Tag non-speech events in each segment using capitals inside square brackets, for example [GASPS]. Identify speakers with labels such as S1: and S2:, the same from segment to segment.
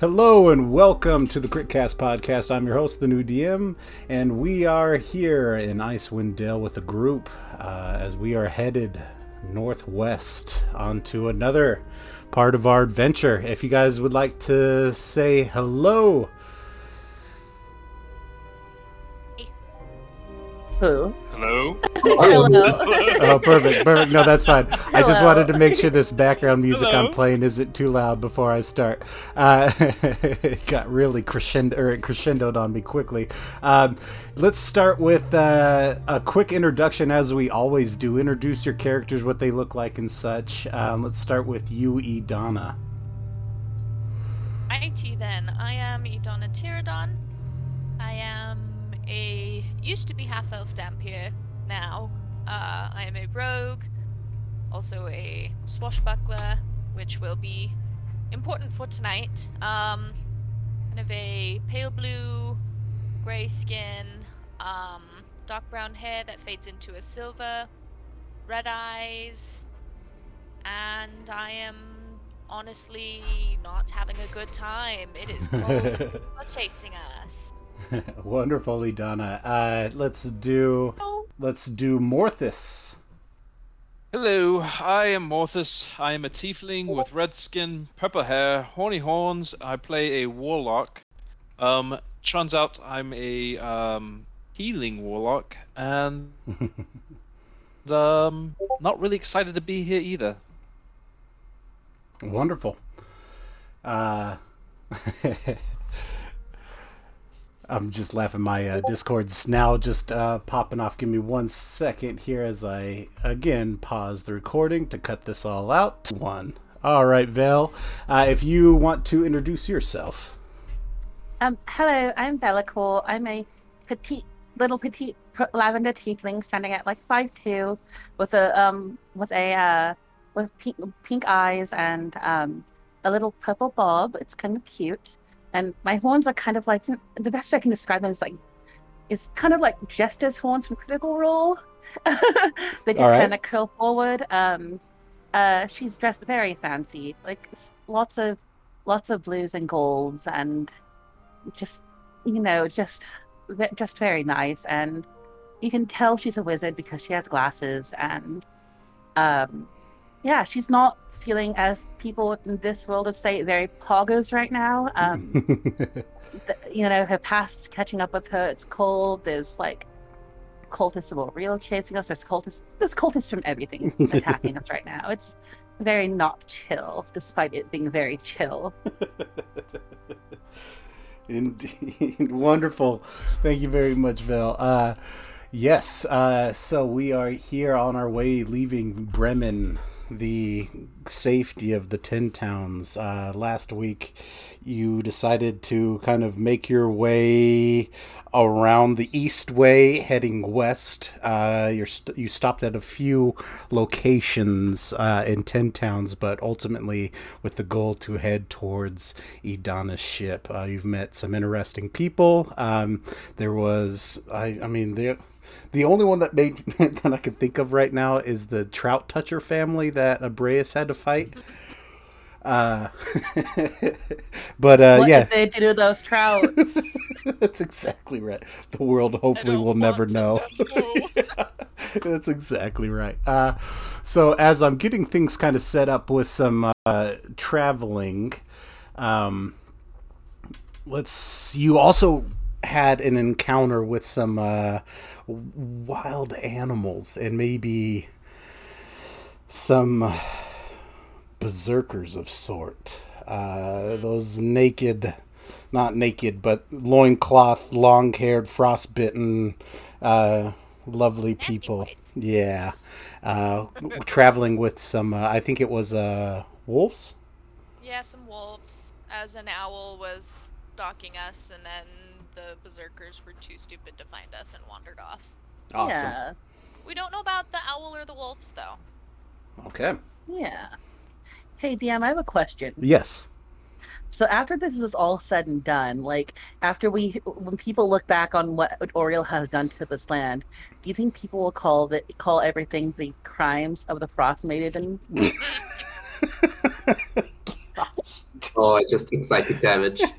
S1: Hello and welcome to the Critcast podcast. I'm your host, the new DM, and we are here in Icewind Dale with a group uh, as we are headed northwest onto another part of our adventure. If you guys would like to say hello,
S2: Who? [LAUGHS]
S3: Hello.
S2: Hello.
S1: oh, perfect, perfect. No, that's fine. I just wanted to make sure this background music I'm playing isn't too loud before I start. Uh, [LAUGHS] it got really crescendo, or it crescendoed on me quickly. Um, let's start with uh, a quick introduction, as we always do. Introduce your characters, what they look like, and such. Um, let's start with you, Edana.
S4: IT then. I am Idonna Tyradon. I am a used to be half elf Dhampir now. Uh, I am a rogue, also a swashbuckler, which will be important for tonight. Um, kind of a pale blue, grey skin, um, dark brown hair that fades into a silver, red eyes, and I am honestly not having a good time. It is cold. [LAUGHS] and things are chasing us. [LAUGHS]
S1: Wonderful, Edana. Uh, let's do let's do Morthus.
S3: Hello. I am Morthus. I am a tiefling with red skin, purple hair, horny horns. I play a warlock. Um, turns out I'm a um, healing warlock, and [LAUGHS] um, not really excited to be here either.
S1: Wonderful. Uh, [LAUGHS] I'm just laughing. My uh, Discord's now just uh, popping off. Give me one second here as I again pause the recording to cut this all out. One. All right, Val. Uh, if you want to introduce yourself.
S2: Um, hello, I'm Bellicor. I'm a petite, little petite lavender tiefling standing at like five two, with a um, with a uh, with pink, pink eyes and um, a little purple bob. It's kind of cute, and my horns are kind of like the best way I can describe them is like, is kind of like Jester's horns from Critical Role. [LAUGHS] they just
S1: right.
S2: kind of curl forward. Um, uh, she's dressed very fancy, like lots of lots of blues and golds and just you know just just very nice and you can tell she's a wizard because she has glasses and um yeah she's not feeling as people in this world would say very poggers right now um [LAUGHS] th- you know her past catching up with her it's cold there's like cultists of Auril chasing us there's cultists there's cultists from everything [LAUGHS] attacking us right now it's very not chill despite it being very chill [LAUGHS]
S1: Indeed. Wonderful. Thank you very much, Val. Uh, yes, uh, so we are here on our way leaving Bremen, the safety of the Ten Towns. Uh, last week, you decided to kind of make your way around the east way, heading west. Uh, you're st- you stopped at a few locations uh, in Ten Towns, but ultimately with the goal to head towards Idana's ship. Uh, you've met some interesting people. Um, there was, I, I mean, there. The only one that made [LAUGHS] that I can think of right now is the Trout Toucher family that Abreus had to fight. Uh, [LAUGHS] but uh,
S2: what
S1: yeah,
S2: did they do those trouts [LAUGHS]
S1: that's exactly right. The world hopefully will never
S4: want
S1: know.
S4: know.
S1: That's exactly right. Uh, so as I'm getting things kind of set up with some uh, traveling, um, let's. You also had an encounter with some uh, wild animals and maybe some berserkers of sort. Uh, those naked, not naked, but loincloth, long haired, frostbitten, uh, lovely people. Yeah. Uh, traveling with some, uh, I think it was uh, wolves?
S4: Yeah, some wolves. As an owl was stalking us, and then the berserkers were too stupid to find us and wandered off.
S1: Awesome.
S2: yeah
S4: We don't know about the owl or the wolves, though.
S1: Okay.
S2: yeah hey dm i have a question
S1: Yes.
S2: So after this is all said and done, like after we, when people look back on what Auril has done to this land, do you think people will call that call everything the crimes of the Frost Maiden? [LAUGHS]
S5: Oh, I just took psychic damage. [LAUGHS]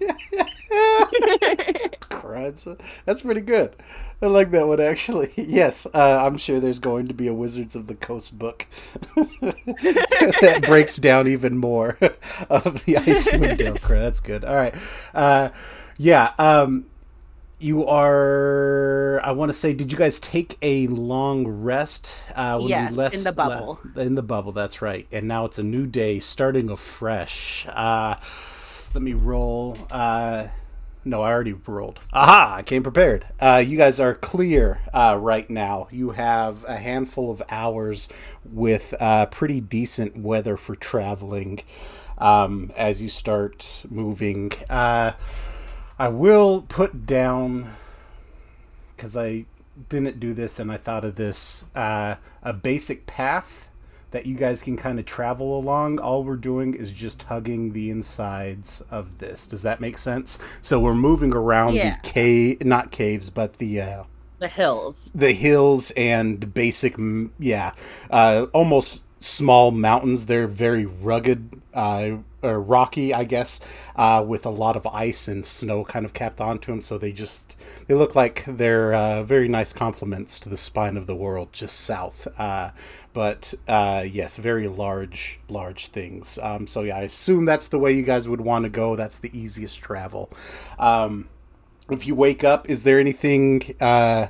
S1: That's pretty good. I like that one actually. [LAUGHS] Yes, uh, I'm sure there's going to be a Wizards of the Coast book [LAUGHS] that breaks down even more [LAUGHS] of the Icewind Dale. That's good. All right. Uh, yeah. Um, you are. I want to say, did you guys take a long rest? Uh, when
S2: Yes,
S1: we left,
S2: in the bubble.
S1: in the bubble, that's right. And now it's a new day, starting afresh. Uh, let me roll. Uh, no, I already rolled. Aha! I came prepared. Uh, you guys are clear uh, right now. You have a handful of hours with uh, pretty decent weather for traveling um, as you start moving. Uh, I will put down because I didn't do this and I thought of this uh, a basic path that you guys can kind of travel along. All we're doing is just hugging the insides of this. Does that make sense? So we're moving around
S2: Yeah.
S1: the cave, not caves, but the uh,
S2: the hills.
S1: the hills and basic, yeah, uh, almost small mountains. They're very rugged, uh, or rocky, I guess, uh, with a lot of ice and snow kind of capped onto them. So they just they look like they're uh, very nice complements to the spine of the world just south. Uh, but uh, yes, very large, large things. Um, so yeah, I assume that's the way you guys would want to go. That's the easiest travel. Um, if you wake up, is there anything uh,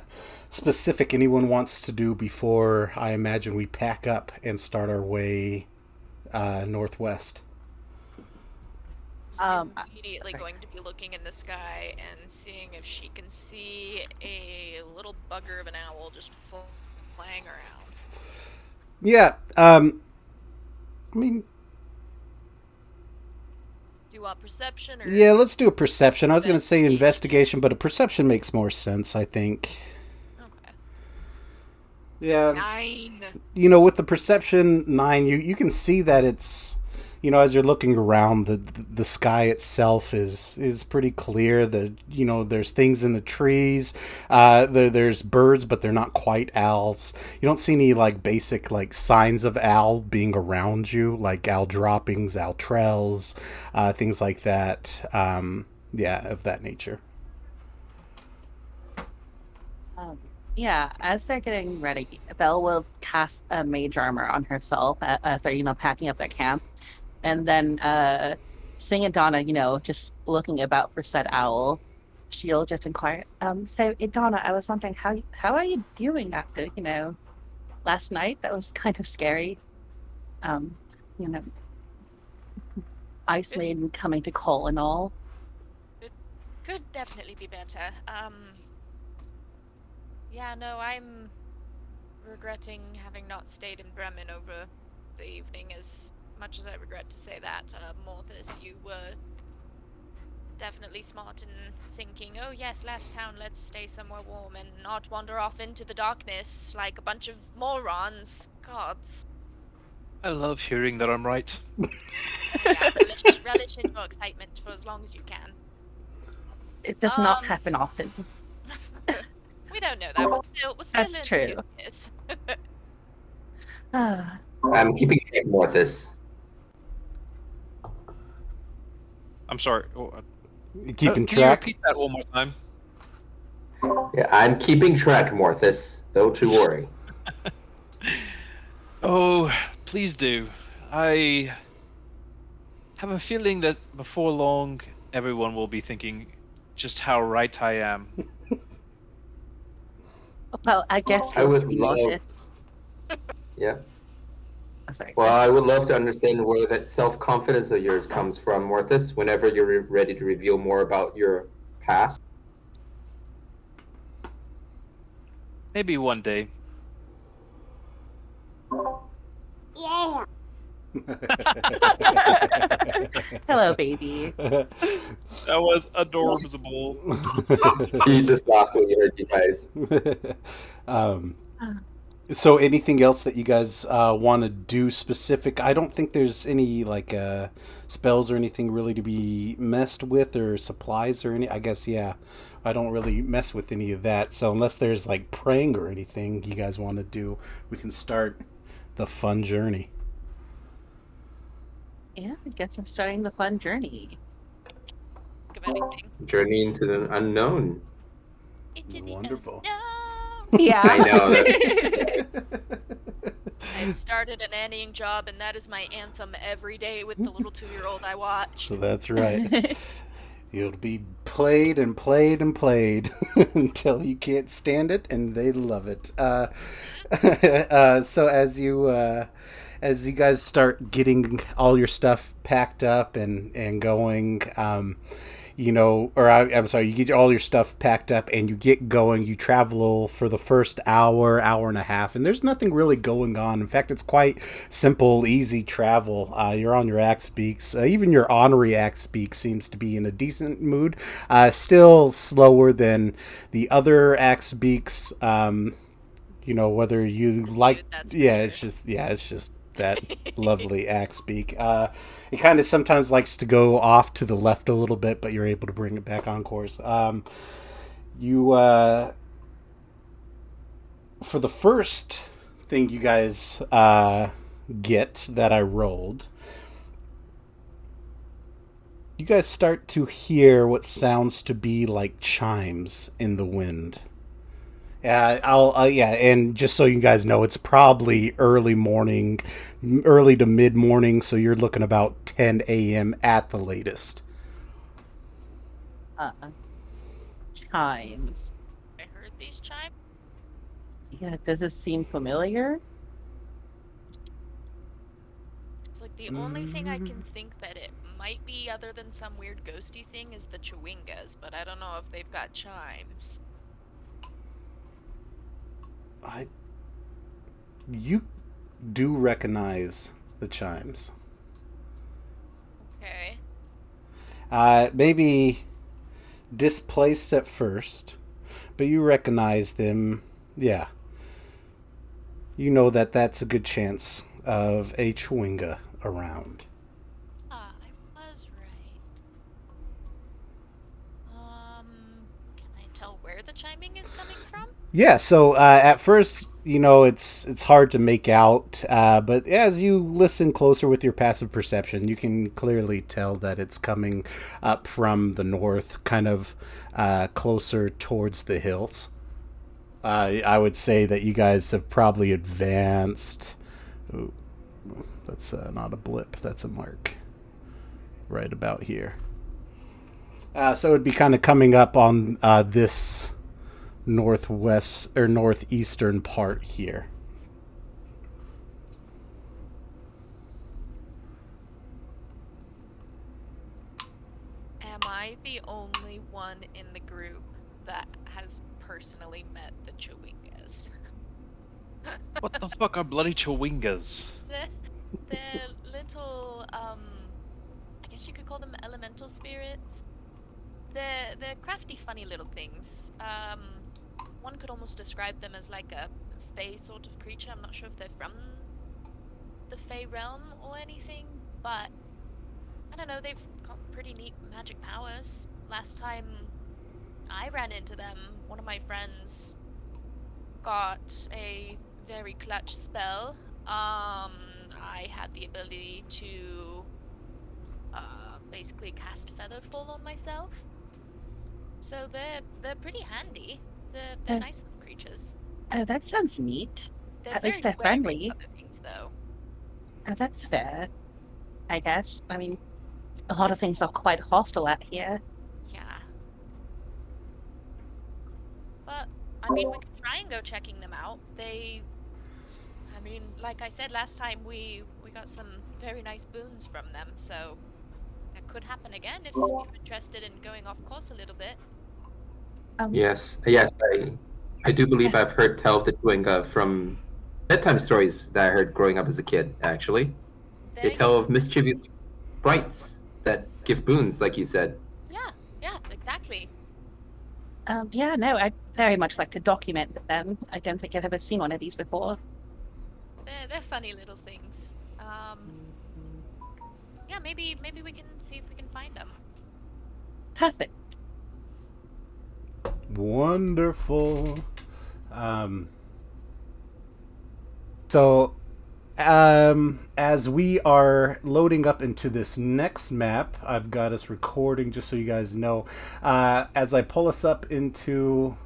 S1: specific anyone wants to do before I imagine we pack up and start our way uh, northwest?
S4: is
S2: Um,
S4: immediately
S2: sorry.
S4: going to be looking in the sky and seeing if she can see a little bugger of an owl just flying around.
S1: Yeah. Um, I mean,
S4: Do you want perception or?
S1: yeah. Let's do a perception. I was going to say
S4: Investigation.
S1: investigation, but a perception makes more sense. I think.
S4: Okay.
S1: Yeah.
S4: Nine.
S1: you know with the perception nine you you can see that it's you know as you're looking around the the sky itself is is pretty clear the you know there's things in the trees uh there, there's birds but they're not quite owls you don't see any like basic like signs of owl being around you like owl droppings owl trails uh things like that um yeah of that nature
S2: Um, yeah, as they're getting ready, Belle will cast a mage armor on herself a- as they're, you know, packing up their camp. And then uh, Sing and Donna, you know, just looking about for said owl, she'll just inquire, um, so eh, Donna, I was wondering how how are you doing after, you know, last night? That was kind of scary. Um, you know, Ice Maiden coming to call and all.
S4: It could definitely be better. Um. Yeah, no, I'm regretting having not stayed in Bremen over the evening. As much as I regret to say that, uh, Morthus, you were definitely smart in thinking, oh yes, last town, let's stay somewhere warm and not wander off into the darkness like a bunch of morons. Gods.
S3: I love hearing that I'm right. [LAUGHS]
S4: Yeah, relish, relish in your excitement for as long as you can.
S2: It does not
S4: Um,
S2: happen often. [LAUGHS] [LAUGHS]
S4: We don't know that. We're still, we're still
S2: That's
S4: in
S2: true.
S4: the.
S2: Ah.
S5: I'm keeping track, Morthus.
S3: I'm sorry. Oh, uh,
S1: keeping
S3: uh, can
S1: track
S3: you repeat that one more time?
S5: Yeah, I'm keeping track, Morthus. Don't you worry. [LAUGHS]
S3: Oh, please do. I have a feeling that before long, everyone will be thinking just how right I am. [LAUGHS]
S2: Well, I guess
S5: I
S2: we'll
S5: would love-
S2: It.
S5: Yeah.
S2: Oh, sorry.
S5: Well, I would love to understand where that self-confidence of yours comes from, Morthus. Whenever you're re- ready to reveal more about your past.
S3: Maybe one day. Yeah. [LAUGHS]
S2: Hello, baby.
S3: That was adorable. [LAUGHS]
S5: he just laughed when you heard you guys.
S1: um, so anything else that you guys uh, want to do specific? I don't think there's any like uh, spells or anything really to be messed with or supplies or any. I guess yeah, I don't really mess with any of that. So unless there's like praying or anything you guys want to do, we can start the fun journey.
S2: Yeah, I guess we're starting the fun journey.
S4: Anything.
S5: Journey into the unknown.
S4: Into the
S1: Wonderful.
S4: unknown.
S2: Yeah.
S5: I know, [LAUGHS]
S4: I've started an nannying job, and that is my anthem every day with the little two-year-old I watch.
S1: So that's right. [LAUGHS] It'll be played and played and played [LAUGHS] until you can't stand it, and they love it. Uh, [LAUGHS] uh, so as you uh, as you guys start getting all your stuff packed up and and going, um, you know, or I, I'm sorry, you get all your stuff packed up and you get going. You travel for the first hour, hour and a half, and there's nothing really going on. In fact, it's quite simple, easy travel. Uh, you're on your axe beaks. Uh, even your honorary axe beak seems to be in a decent mood. Uh, still slower than the other axe beaks. Um, you know whether you like yeah
S4: sure.
S1: it's just yeah it's just that lovely axe beak. Uh it kind of sometimes likes to go off to the left a little bit but you're able to bring it back on course. Um you uh for the first thing you guys uh get that i rolled you guys start to hear what sounds to be like chimes in the wind yeah, I'll. Uh, yeah, and just so you guys know, it's probably early morning, early to mid morning. So you're looking about 10 a.m. at the latest.
S2: uh, chimes.
S4: I heard these chimes.
S2: Yeah, does this seem familiar?
S4: It's like the only thing I can think that it might be, other than some weird ghosty thing, is the Chwingas, but I don't know if they've got chimes.
S1: I. You do recognize the chimes.
S4: Okay.
S1: Uh, maybe displaced at first, but you recognize them. Yeah. You know that that's a good chance of a Chwinga around.
S4: Ah, I was right. Um, can I tell where the chiming is coming from?
S1: Yeah, so uh, at first, you know, it's it's hard to make out, uh, but as you listen closer with your passive perception, you can clearly tell that it's coming up from the north, kind of uh, closer towards the hills. I would say that you guys have probably advanced. Ooh, that's uh, not a blip, that's a mark. Right about here. Uh, so it'd be kind of coming up on uh, this northwest or northeastern part here.
S4: Am I the only one in the group that has personally met the Chwingas?
S3: What the fuck are bloody
S4: chwingas? [LAUGHS] They're little um I guess you could call them elemental spirits. They're they're crafty, funny little things. Um one could almost describe them as like a fey sort of creature. I'm not sure if they're from the fey realm or anything, but I don't know, they've got pretty neat magic powers. Last time I ran into them, one of my friends got a very clutch spell. Um, I had the ability to uh, basically cast Featherfall on myself. So they're they're pretty handy. They're they're
S2: Uh,
S4: nice little creatures.
S2: Oh, that sounds neat.
S4: They're
S2: at least they're friendly.
S4: Other things though.
S2: Oh, that's fair. I guess. I mean, a lot of things are quite hostile out here.
S4: Yeah. But I mean, we could try and go checking them out. They, I mean, like I said last time, we we got some very nice boons from them, so that could happen again if you're interested in going off course a little bit.
S2: Um,
S5: Yes, yes, I, I do believe I've heard tell of the Chwinga from bedtime stories that I heard growing up as a kid. Actually,
S4: There
S5: they tell of mischievous sprites that give boons, like you said.
S4: Yeah, yeah, exactly.
S2: Um, yeah, no, I'd very much like to document them. I don't think I've ever seen one of these before.
S4: They're they're funny little things. Um, yeah, maybe maybe we can see if we can find them.
S2: Perfect.
S1: Wonderful. Um, so, um, as we are loading up into this next map, I've got us recording just so you guys know. Uh, as I pull us up into.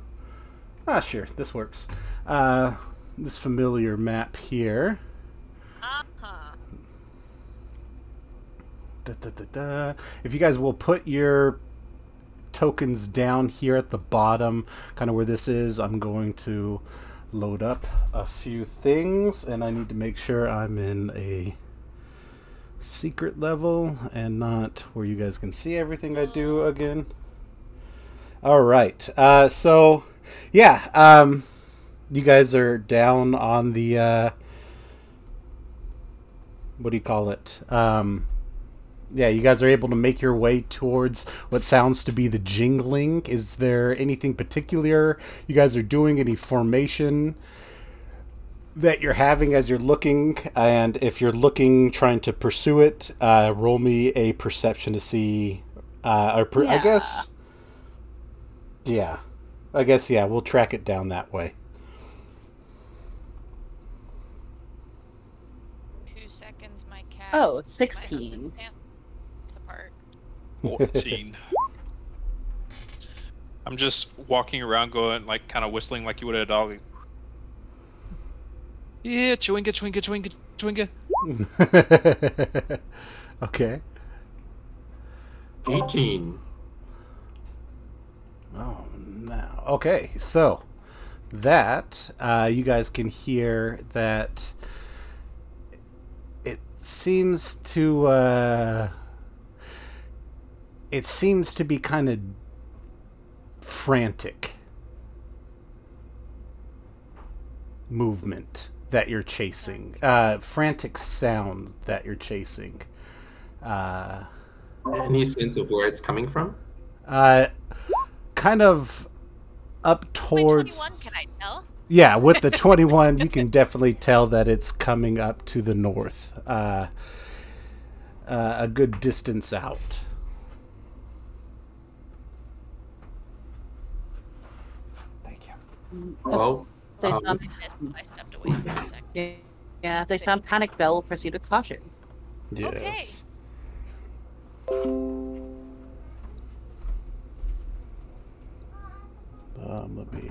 S1: Ah, sure, this works. Uh, this familiar map here.
S4: Uh-huh.
S1: Da, da, da, da. If you guys will put your tokens down here at the bottom, kind of where this is, I'm going to load up a few things, and I need to make sure I'm in a secret level and not where you guys can see everything I do again. All right, uh, so yeah, um, you guys are down on the uh, what do you call it? Um, yeah, you guys are able to make your way towards what sounds to be the jingling. Is there anything particular you guys are doing? Any formation that you're having as you're looking? And if you're looking, trying to pursue it, uh, roll me a perception to see. Uh, or per- I guess. Yeah. I guess, yeah, we'll track it down that way.
S4: Two seconds, my cat.
S2: Oh,
S4: is pulling my
S2: 16.
S4: Husband's pants apart.
S3: 14. I'm just walking around going, like, kind of whistling like you would a dog. Yeah, chwinga, chwinga, chwinga, chwinga. [LAUGHS]
S1: okay.
S5: 18.
S1: Oh, now. Okay, so that uh, you guys can hear that it seems to uh, it seems to be kind of frantic movement that you're chasing, uh, frantic sound that you're chasing. Uh,
S5: Any sense of where it's coming from?
S1: uh, kind of up towards
S4: 21, can I tell?
S1: yeah with the [LAUGHS] 21 you can definitely tell that it's coming up to the north uh, uh, a good distance out thank you
S5: Well,
S2: There's
S5: um,
S2: some,
S4: I stepped away for a second.
S2: yeah, if there's some panic bell, proceed with caution.
S1: yes um, let me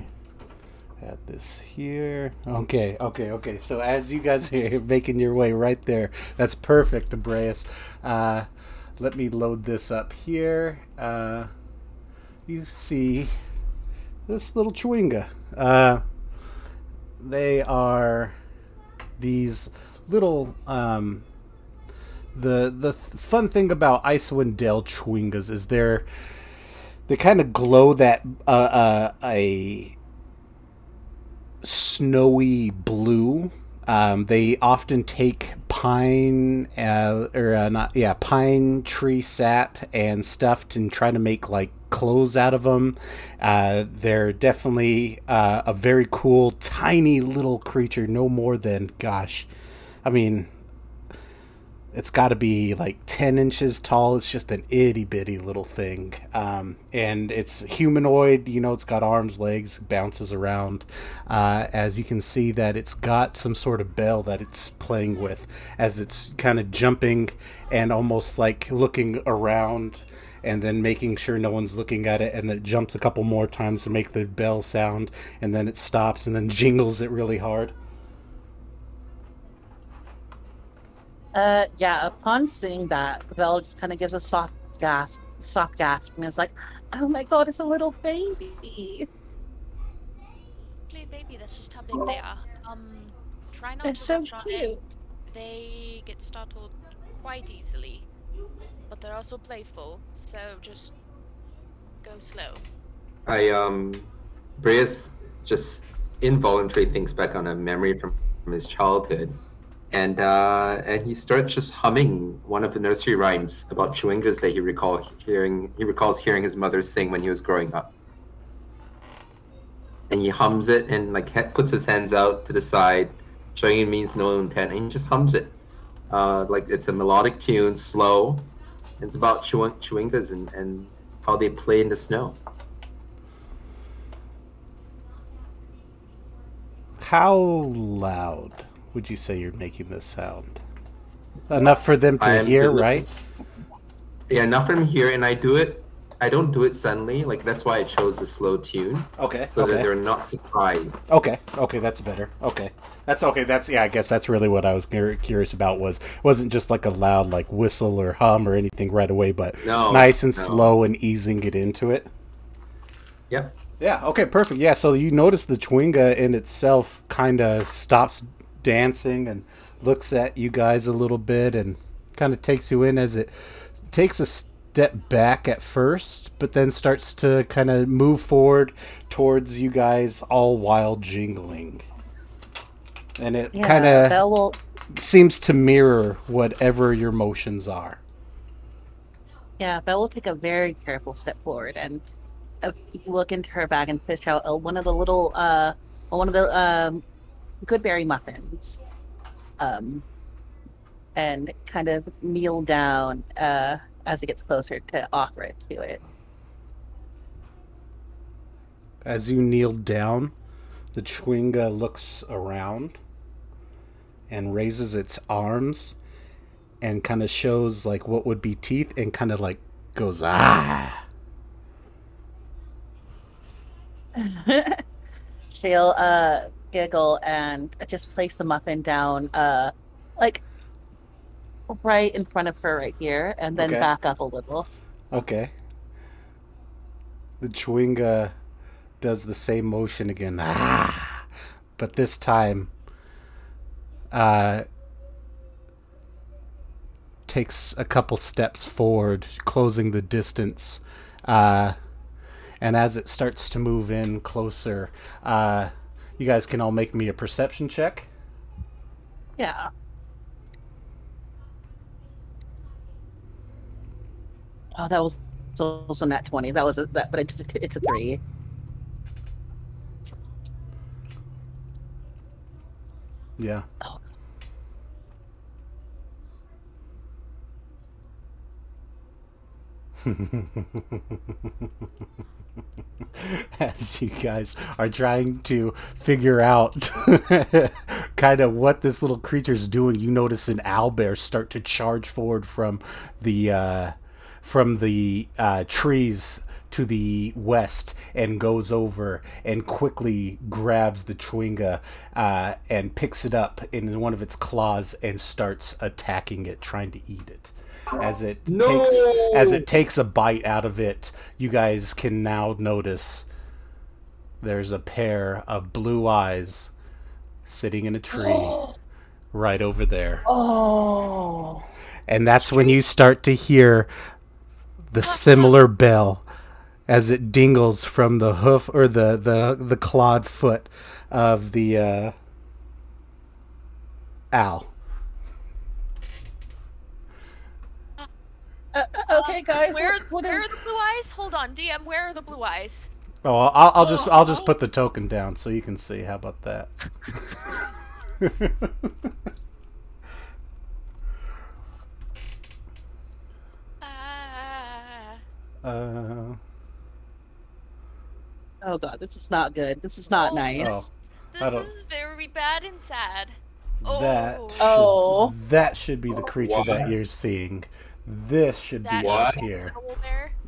S1: add this here. Okay, okay, okay. So as you guys [LAUGHS] are making your way right there, that's perfect, Abreus. Uh, let me load this up here. Uh, you see this little chwinga. Uh, they are these little um, the the fun thing about Icewind Dale chwingas is they're they kind of glow that uh, uh, a snowy blue. Um, they often take pine uh, or uh, not yeah pine tree sap and stuff and try to make like clothes out of them. Uh, they're definitely uh, a very cool tiny little creature, no more than gosh, I mean it's got to be like 10 inches tall. It's just an itty bitty little thing. Um, and it's humanoid, you know, it's got arms, legs, bounces around. Uh, as you can see, that it's got some sort of bell that it's playing with as it's kind of jumping and almost like looking around and then making sure no one's looking at it and it jumps a couple more times to make the bell sound and then it stops and then jingles it really hard.
S2: Uh, yeah, upon seeing that, Vel just kind of gives a soft gasp, soft gasp, and is like, "Oh my god, it's a little baby!
S4: Actually, baby, that's just how big they are. Um, try not
S2: It's
S4: to
S2: so
S4: rush on
S2: cute."
S4: in. They get startled quite easily, but they're also playful, so just go slow.
S5: I um, Breas just involuntarily thinks back on a memory from, from his childhood, and uh, and he starts just humming one of the nursery rhymes about chwingas that he recall hearing. He recalls hearing his mother sing when he was growing up, and he hums it and like he- puts his hands out to the side, showing it means no intent, and he just hums it, uh, like it's a melodic tune, slow. It's about chewing- chwingas and, and how they play in the snow.
S1: How loud would you say you're making this sound? Enough for them to hear, right?
S5: Yeah, enough for from here, and I do it. I don't do it suddenly. Like that's why I chose a slow tune,
S1: Okay.
S5: so that they're not surprised.
S1: Okay. Okay, that's better. Okay. That's okay. That's yeah. I guess that's really what I was curious about. Was wasn't just like a loud like whistle or hum or anything right away, but
S5: No,
S1: nice and
S5: no.
S1: slow and easing it into it.
S5: Yep.
S1: Yeah. Okay. Perfect. Yeah. So you notice the Chwinga in itself kind of stops dancing and looks at you guys a little bit and kind of takes you in as it takes a step back at first, but then starts to kind of move forward towards you guys, all while jingling. And it
S2: Yeah,
S1: kind of
S2: will.
S1: seems to mirror whatever your motions are.
S2: Yeah, Belle will take a very careful step forward and uh, look into her bag and fish out one of the little, uh, one of the um, Goodberry muffins, um, and kind of kneel down uh, as it gets closer to offer it to it.
S1: As you kneel down, the Chwinga looks around and raises its arms and kind of shows like what would be teeth and kind of like goes ah. [LAUGHS]
S2: She'll uh, giggle and just place the muffin down, uh, like right in front of her right here, and then
S1: Okay.
S2: back up a little.
S1: Okay. The Chwinga does the same motion again. Ah. But this time uh takes a couple steps forward, closing the distance. Uh and as it starts to move in closer, uh you guys can all make me a perception check.
S2: Yeah. Oh, that was also not twenty. That was a, that, but it's a, it's a three.
S1: Yeah.
S2: Oh. [LAUGHS] [LAUGHS]
S1: As you guys are trying to figure out [LAUGHS] kind of what this little creature's doing, you notice an owlbear start to charge forward from the uh, from the uh, trees to the west and goes over and quickly grabs the Chwinga uh, and picks it up in one of its claws and starts attacking it, trying to eat it. As it
S5: No!
S1: takes as it takes a bite out of it, you guys can now notice there's a pair of blue eyes sitting in a tree [GASPS] right over there.
S2: Oh.
S1: And that's when you start to hear the similar [LAUGHS] bell as it dingles from the hoof or the the the clawed foot of the uh, owl.
S2: Okay, guys.
S4: Where,
S2: what- what
S4: are the blue eyes? Hold on, DM. Where are the blue eyes?
S1: Oh, I'll, I'll just I'll just put the token down so you can see. How about that?
S4: Ah. [LAUGHS]
S1: uh,
S2: Oh god, this is not good. This is not
S4: Oh,
S2: nice.
S1: Oh.
S4: This
S1: I
S4: is very bad and sad.
S1: that
S4: Oh.
S1: should,
S2: Oh.
S1: that should be the creature that you're seeing. This should be
S4: That
S1: up here.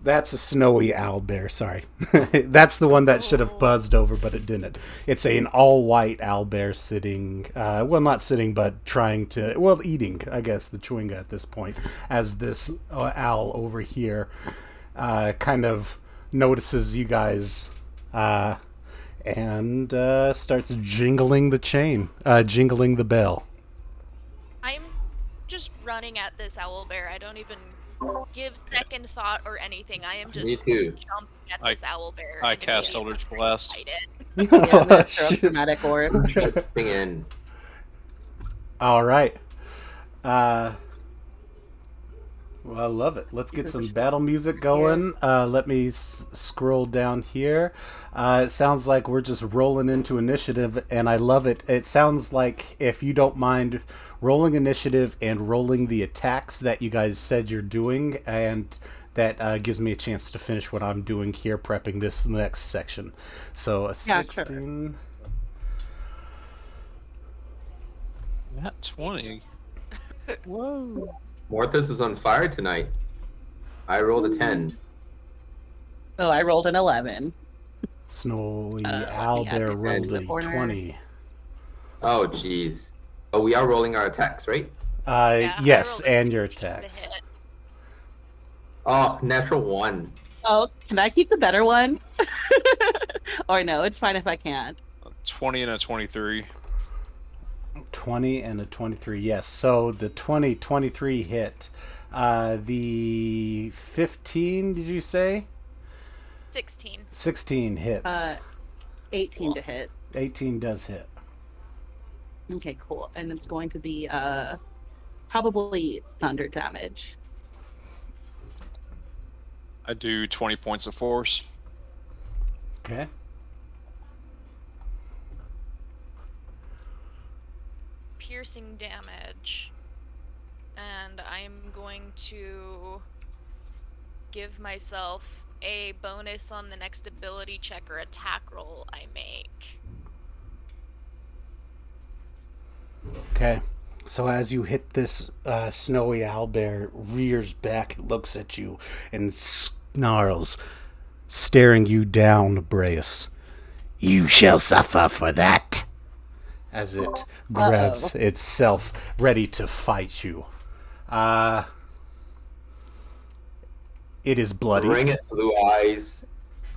S1: That's a snowy owl bear. Sorry, [LAUGHS] that's the one that should have
S4: Oh.
S1: buzzed over, but it didn't. It's a, an all white owl bear sitting, uh, well, not sitting, but trying to, well, eating, I guess, the chwinga at this point, as this uh, owl over here uh, kind of notices you guys uh, and uh, starts jingling the chain, uh, jingling the bell.
S4: I'm just running at this owl bear. I don't even give second thought or anything. I am
S5: Me
S4: just
S5: too.
S4: jumping at
S3: I-
S4: this owl bear.
S3: I cast
S4: immediately
S3: Eldritch Blast.
S4: it. [LAUGHS]
S2: Yeah, I'm throw chromatic orb.
S5: Thing in.
S1: All right. Uh, well, I love it. Let's get some [LAUGHS] battle music going. Uh, let me s- scroll down here. Uh, it sounds like we're just rolling into initiative, and I love it. It sounds like if you don't mind rolling initiative and rolling the attacks that you guys said you're doing, and that uh, gives me a chance to finish what I'm doing here, prepping this next section. So a
S2: Yeah, sure.
S1: 16.
S3: That 20. [LAUGHS] Whoa.
S5: Morthus is on fire tonight. I rolled a 10.
S2: Oh, I rolled an 11.
S1: Snowy
S2: Uh, let me
S1: Owlbear rolled a 20.
S5: Oh, jeez. Oh, we are rolling our attacks, right?
S1: Uh,
S4: Yeah,
S1: yes, and your attacks.
S5: Oh, natural one.
S2: Oh, can I keep the better one? [LAUGHS] or no, it's fine if I can't.
S3: 20 and a 23.
S1: 20 and a 23. Yes. So the 20 23 hit. Uh, the 15, did you say?
S4: 16.
S1: 16 hits.
S2: Uh, 18 to hit.
S1: 18 does hit.
S2: Okay, cool. And it's going to be uh probably thunder damage.
S3: I do 20 points of force.
S1: Okay.
S4: piercing damage. And I'm going to give myself a bonus on the next ability check or attack roll I make.
S1: Okay. So as you hit this uh, snowy owlbear, rears back, looks at you, and snarls, staring you down, Braeus. You shall suffer for that. As it grabs itself, ready to fight you. Uh, it is bloody.
S5: Bring it, blue eyes.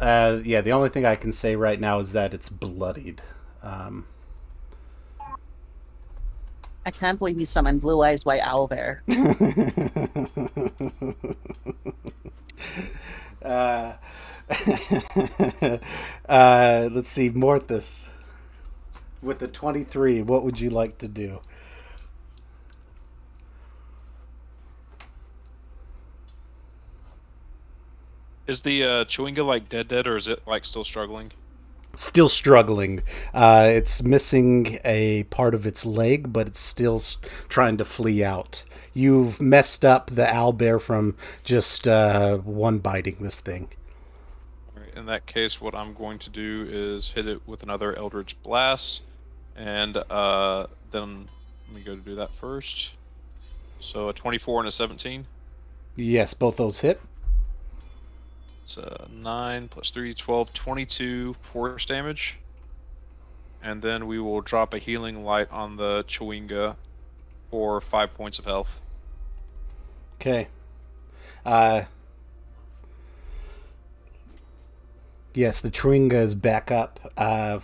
S1: Uh, yeah, the only thing I can say right now is that it's bloodied. Um,
S2: I can't believe you summoned Blue Eyes White Owlbear. [LAUGHS]
S1: uh, [LAUGHS] uh, let's see, Morthus. With the 23, what would you like to do?
S3: Is the uh, Chwinga like dead dead or is it like still struggling?
S1: Still struggling. Uh, it's missing a part of its leg, but it's still trying to flee out. You've messed up the owlbear from just uh, one biting this thing.
S3: In that case, what I'm going to do is hit it with another Eldritch Blast, and uh, then let me go to do that first. So a 24 and a 17.
S1: Yes, both those hit.
S3: Uh, 9 plus 3, 12, 22 force damage. And then we will drop a healing light on the Chwinga for 5 points of health.
S1: Okay. Uh, yes, the Chwinga is back up. Uh,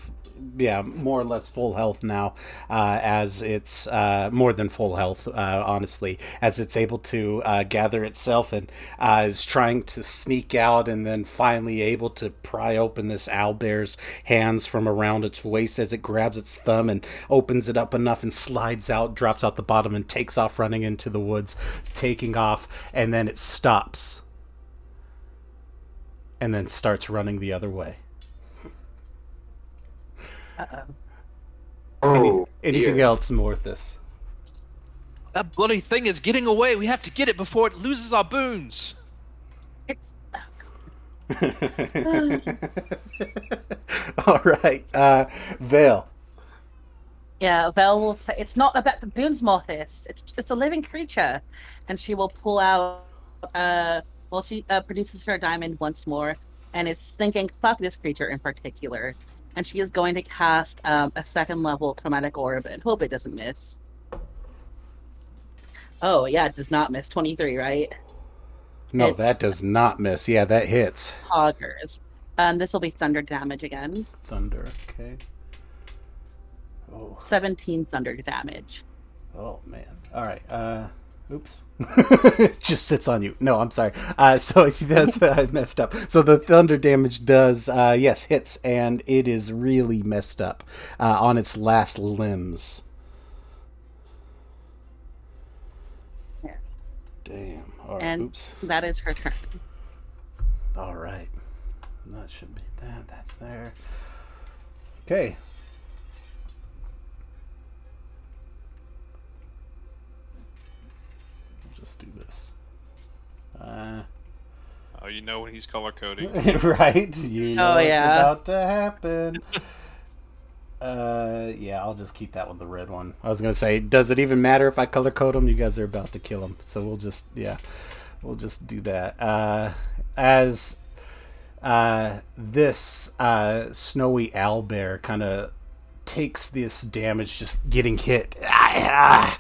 S1: yeah, more or less full health now, uh, as it's uh, more than full health, uh, honestly, as it's able to uh, gather itself and uh, is trying to sneak out and then finally able to pry open this owlbear's hands from around its waist as it grabs its thumb and opens it up enough and slides out, drops out the bottom, and takes off running into the woods, taking off, and then it stops and then starts running the other way.
S2: Uh-oh.
S5: Oh,
S1: Anything
S5: dear.
S1: else, Morthus?
S3: That bloody thing is getting away. We have to get it before it loses our boons.
S2: It's [LAUGHS]
S1: All right, uh, Vale.
S2: yeah, Vel will say it's not about the Boons Morthus. It's it's a living creature. And she will pull out uh well she uh, produces her diamond once more and is thinking, fuck this creature in particular. And she is going to cast um, a second level chromatic orb and hope it doesn't miss. Oh yeah, it does not miss. Twenty three, right?
S1: No,
S2: Hits.
S1: that does not miss. Yeah, that hits.
S2: Hoggers. Um, this will be thunder damage again.
S1: Thunder. Okay. Oh,
S2: 17 thunder damage.
S1: oh man. All right. Uh, oops. it [LAUGHS] just sits on you. No, I'm sorry. Uh, [LAUGHS] so [LAUGHS] that's I messed up. So the thunder damage does, uh, yes, hits, and it is really messed up uh, on its last limbs.
S2: Yeah.
S1: Damn. All right.
S2: And-
S1: Oops.
S2: That is her turn.
S1: All right. That should be that. That's there. Okay. We'll just do this. Uh,
S3: Oh, you know when he's color coding. [LAUGHS]
S1: right? You know
S2: Oh,
S1: what's
S2: yeah.
S1: about to happen. [LAUGHS] Uh, yeah, I'll just keep that one, the red one. I was gonna say, does it even matter if I color code them? You guys are about to kill them, so we'll just, yeah, we'll just do that. Uh, as uh, this uh, snowy owlbear kind of takes this damage, just getting hit. Ah,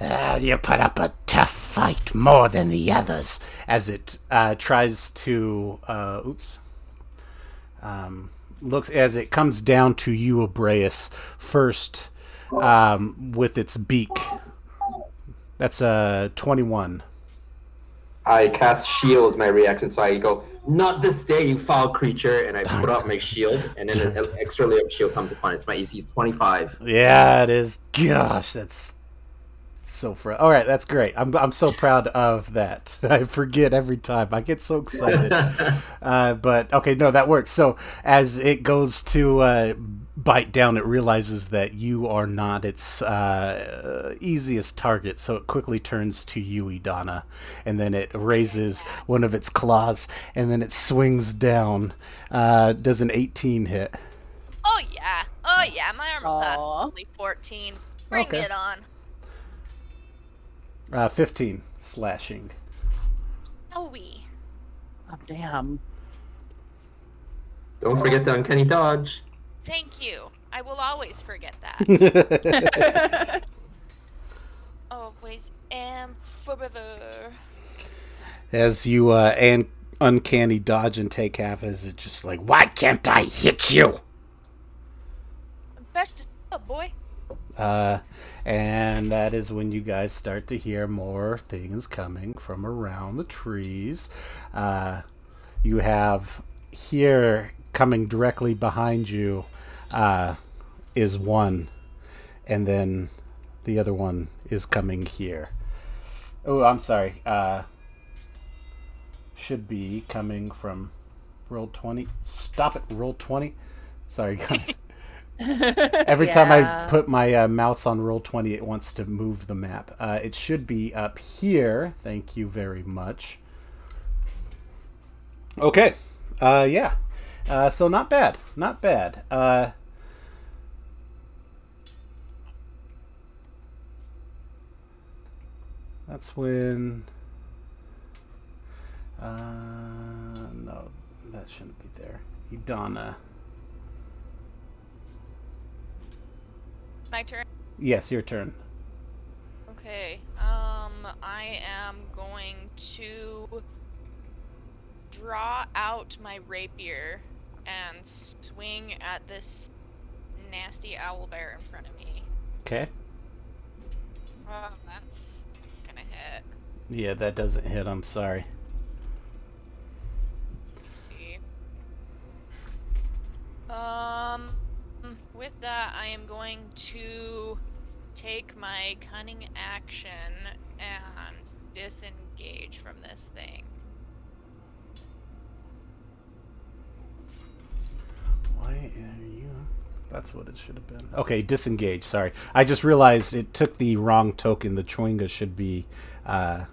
S1: ah, you put up a tough fight more than the others, as it uh, tries to. Uh, oops. Um, looks as it comes down to you, Abreus, first um, with its beak. That's a 21.
S5: I cast shield as my reaction, so I go, "Not this day, you foul creature!" And I put out my shield, and then an extra layer of shield comes upon it. It's my AC is twenty-five.
S1: Yeah, it is. Gosh, that's so fr. All right, that's great. I'm I'm so proud of that. [LAUGHS] I forget every time. I get so excited. [LAUGHS] uh, but okay, no, that works. So as it goes to uh, bite down, it realizes that you are not its uh, easiest target. So it quickly turns to you, Idana, and then it raises one of its claws, and then it swings down. Uh, does an 18 hit?
S4: Oh yeah. Oh yeah. My armor class is only 14. Bring
S1: Okay.
S4: it on.
S1: Uh, 15 slashing.
S4: Oh we.
S2: Oh, damn.
S5: Don't forget the uncanny dodge.
S4: Thank you. I will always forget that. [LAUGHS] [LAUGHS] always and forever.
S1: As you uh, and uncanny dodge and take half, as it's just like, why can't I hit you?
S4: Best of boy.
S1: Uh, and that is when you guys start to hear more things coming from around the trees. Uh, you have here coming directly behind you uh, is one, and then the other one is coming here. Oh, I'm sorry. Uh, should be coming from Roll20. Stop it, Roll20. Sorry, guys. [LAUGHS] Every time I put my uh, mouse on Roll20, it wants to move the map. Uh, it should be up here. Thank you very much. Okay. Uh, yeah. Uh, so not bad. Not bad. Uh, that's when. Uh, no, that shouldn't be there. Idana.
S4: My turn.
S1: Yes, your turn.
S4: Okay. Um, I am going to draw out my rapier and swing at this nasty owl bear in front of me.
S1: Okay.
S4: Oh, that's gonna hit.
S1: Yeah, that doesn't hit. I'm sorry.
S4: See. Um, with that, I am going to take my cunning action and disengage from this thing.
S1: Why are you? That's what it should have been. Okay, disengage. Sorry, I just realized it took the wrong token. The Chwinga should be uh,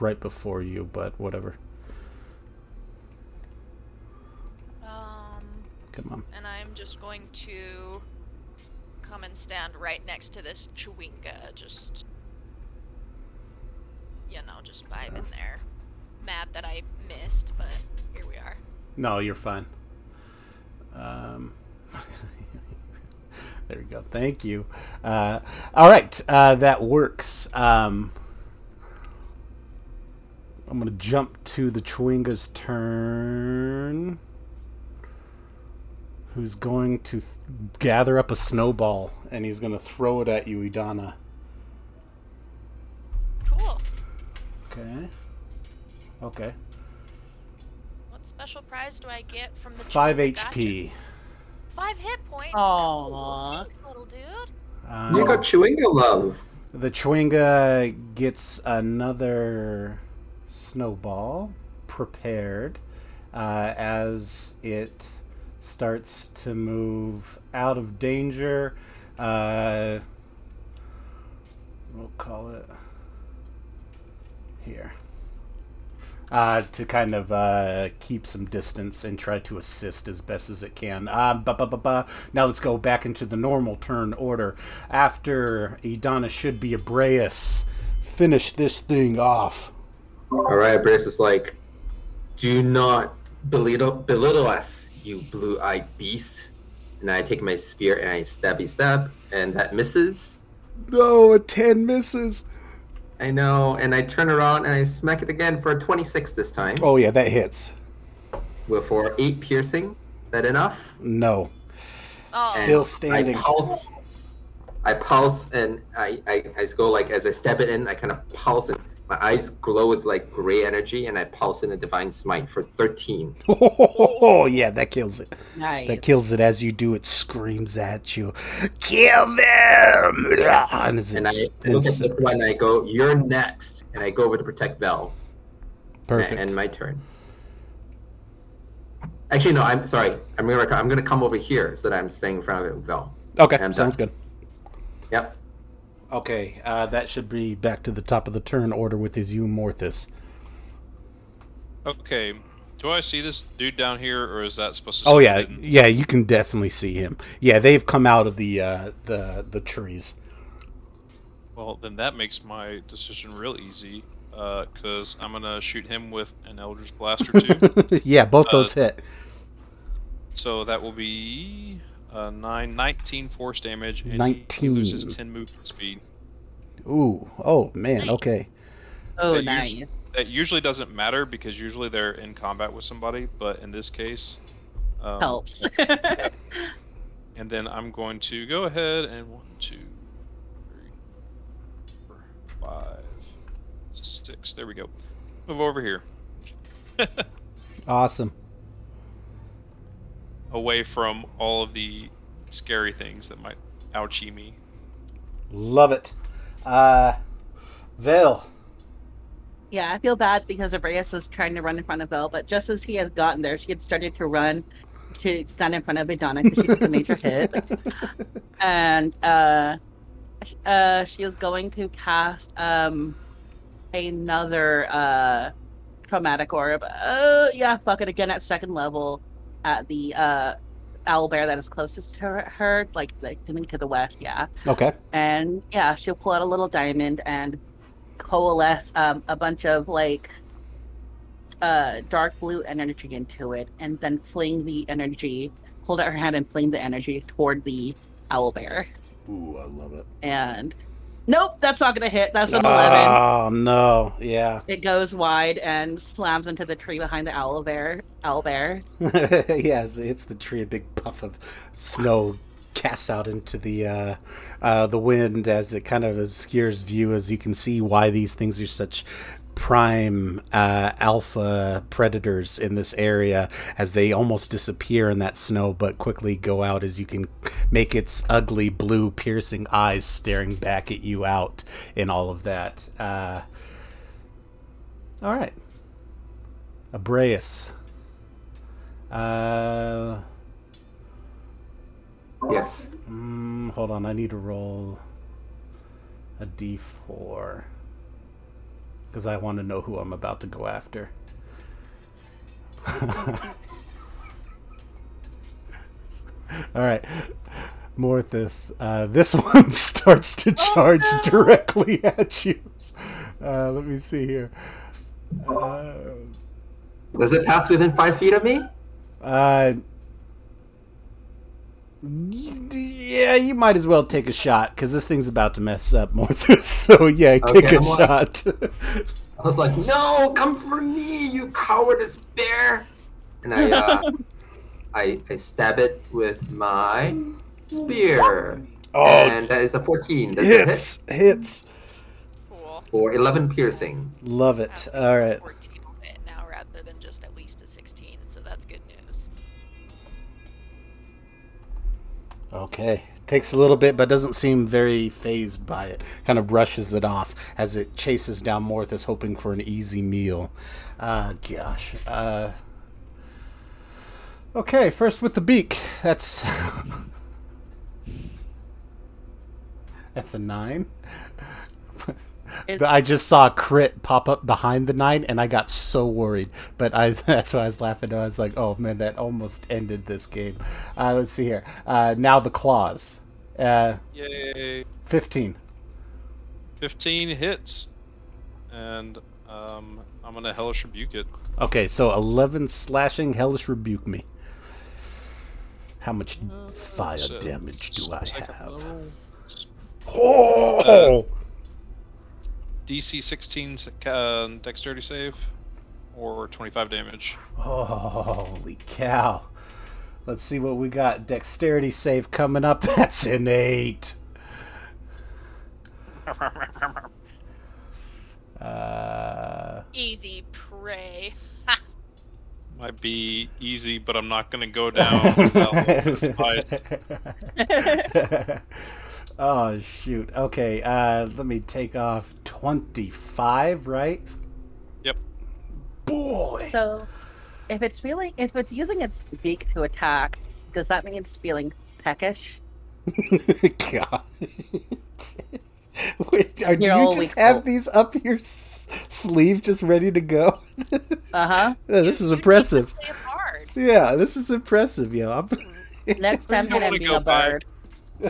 S1: right before you, but whatever.
S4: Um,
S1: On.
S4: and I'm just going to come and stand right next to this Chwinga, just you know, just vibing there. Mad that I missed, but here we are.
S1: No, you're fine. Um, [LAUGHS] there we go. Thank you. Uh, all right, uh, that works. Um, I'm gonna jump to the Chwinga's turn. Who's going to th- gather up a snowball and he's gonna throw it at you, Idana.
S4: Cool.
S1: Okay. Okay.
S4: What special prize do I get from the
S1: Five
S4: Chwinga? Gotcha.
S1: HP.
S4: Five hit points.
S2: Aw.
S4: Cool. Thanks, little dude.
S1: Um,
S5: You got Chwinga love.
S1: The Chwinga gets another snowball prepared uh, as it starts to move out of danger. Uh, we'll call it here. uh, to kind of uh, keep some distance and try to assist as best as it can. Uh, ba, ba, ba, ba. Now let's go back into the normal turn order. After Idana should be Abreus. Finish this thing off.
S5: All right, Brace is like, do not belittle, belittle us, you blue-eyed beast. And I take my spear and I stabby stab, and that misses.
S1: No, a 10 misses.
S5: I know, and I turn around and I smack it again for a 26 this time.
S1: Oh, yeah, that hits.
S5: With for eight piercing. Is that enough?
S1: No.
S4: Oh,
S1: Still standing.
S5: I pulse. I pulse and I, I, I go like as I step it in, I kind of pulse and my eyes glow with like gray energy, and I pulse in a divine smite for 13. [LAUGHS]
S1: Oh, yeah, that kills it.
S2: Nice.
S1: That kills it as you do. It screams at you, "Kill them!" Ah, and,
S5: And I look at this one and I go, "You're next," and I go over to protect Vel.
S1: perfect.
S5: And my turn. Actually, no. I'm sorry. I'm gonna I'm gonna come over here so that I'm staying in front of Vel.
S1: okay, sounds
S5: done.
S1: good.
S5: Yep.
S1: Okay, uh, that should be back to the top of the turn order with his Eumorthus.
S3: Okay. Do I see this dude down here, or is that supposed to?
S1: Oh yeah,
S3: hidden?
S1: yeah, you can definitely see him. Yeah, they've come out of the uh, the the trees.
S3: Well, then that makes my decision real easy, because I'm gonna shoot him with an Elder's Blaster too. [LAUGHS]
S1: yeah, both
S3: Uh,
S1: those hit.
S3: so that will be uh, 9, 19 force damage, and he- he
S1: 19.
S3: loses 10 movement speed.
S1: Ooh, oh man,
S4: Nice.
S1: okay.
S2: oh,
S3: that
S2: nice.
S3: usu- That usually doesn't matter because usually they're in combat with somebody, but in this case, um,
S2: Helps. [LAUGHS]
S3: And then I'm going to go ahead and one, two, three, four, five, six. There we go. Move over here, [LAUGHS]
S1: Awesome.
S3: Away from all of the scary things that might ouchie me.
S1: Love it. Uh, Vel.
S2: yeah, I feel bad because Abreus was trying to run in front of Vel, but just as he has gotten there, she had started to run to stand in front of Idana because she took a major hit. [LAUGHS] And uh, uh, she was going to cast um, another uh, chromatic orb. Uh, yeah, fuck it again at second level at the uh, owl bear that is closest to her, her like, like to me to the west, yeah.
S1: Okay.
S2: and yeah, she'll pull out a little diamond and coalesce um, a bunch of like uh, dark blue energy into it, and then fling the energy, hold out her hand and fling the energy toward the owl bear.
S1: Ooh, I love it.
S2: And nope, that's not gonna hit. That's an eleven.
S1: Oh no, yeah.
S2: It goes wide and slams into the tree behind the owl bear. Owl bear. [LAUGHS]
S1: yeah, it's, it's the tree. A big puff of snow casts out into the uh, uh, the wind as it kind of obscures view, as you can see why these things are such prime uh, alpha predators in this area as they almost disappear in that snow but quickly go out as you can make its ugly blue piercing eyes staring back at you out in all of that uh, all right Abreus. Uh,
S5: Yes.
S1: mm, hold on. I need to roll a d4 because I want to know who I'm about to go after. [LAUGHS] All right, Morthus. Uh, this [LAUGHS] one starts to charge
S4: no.
S1: directly [LAUGHS] at you. Uh, let me see here. Uh,
S5: Does it pass within five feet of me?
S1: Uh, y- yeah, you might as well take a shot because this thing's about to mess up Morthus. [LAUGHS] So yeah, take
S5: Okay,
S1: a
S5: I'm like-
S1: shot.
S5: I was like, "No, come for me, you cowardice bear!" And I, uh, [LAUGHS] I, I stab it with my spear,
S1: oh,
S5: and that is a 14. Does it hit?
S1: hits, hits.
S4: Cool.
S5: For 11 piercing.
S1: Love it. All right.
S4: means All a right.
S1: Okay. Takes a little bit, but doesn't seem very phased by it. Kind of brushes it off as it chases down Morthus, hoping for an easy meal. Uh, gosh. Uh, okay, first with the beak. That's. [LAUGHS] That's a nine.
S2: It-
S1: I just saw a crit pop up behind the nine, and I got so worried. But I [LAUGHS] that's why I was laughing. I was like, "Oh man, that almost ended this game." Uh, let's see here. Uh, now the claws. Uh,
S3: Yay!
S1: Fifteen.
S3: 15 hits. And um, I'm going to Hellish Rebuke it.
S1: Okay, so eleven slashing. Hellish rebuke me. How much fire
S3: So,
S1: damage do I have?
S3: level.
S1: Oh!
S3: DC 16 uh, dexterity save or 25 damage.
S1: Holy cow. Let's see what we got. Dexterity save coming up. [LAUGHS] That's an eight. Uh,
S4: Easy prey. [LAUGHS]
S3: Might be easy, but I'm not going to go down. [LAUGHS] without the spice.
S1: oh shoot. Okay, uh let me take off 25, right?
S3: Yep.
S1: Boy.
S2: So, if it's feeling, if it's using its beak to attack, does that mean it's feeling peckish? [LAUGHS]
S1: God. [LAUGHS] Wait, are, do
S2: You're
S1: you
S2: all
S1: just have
S2: folk.
S1: these up your s- sleeve just ready to go? [LAUGHS]
S2: Uh huh.
S1: Yeah, this
S4: You-
S1: is impressive. Yeah, this is impressive, yo. I'm-
S2: Next time,
S3: I'm
S2: gonna be
S3: go
S2: a
S3: back?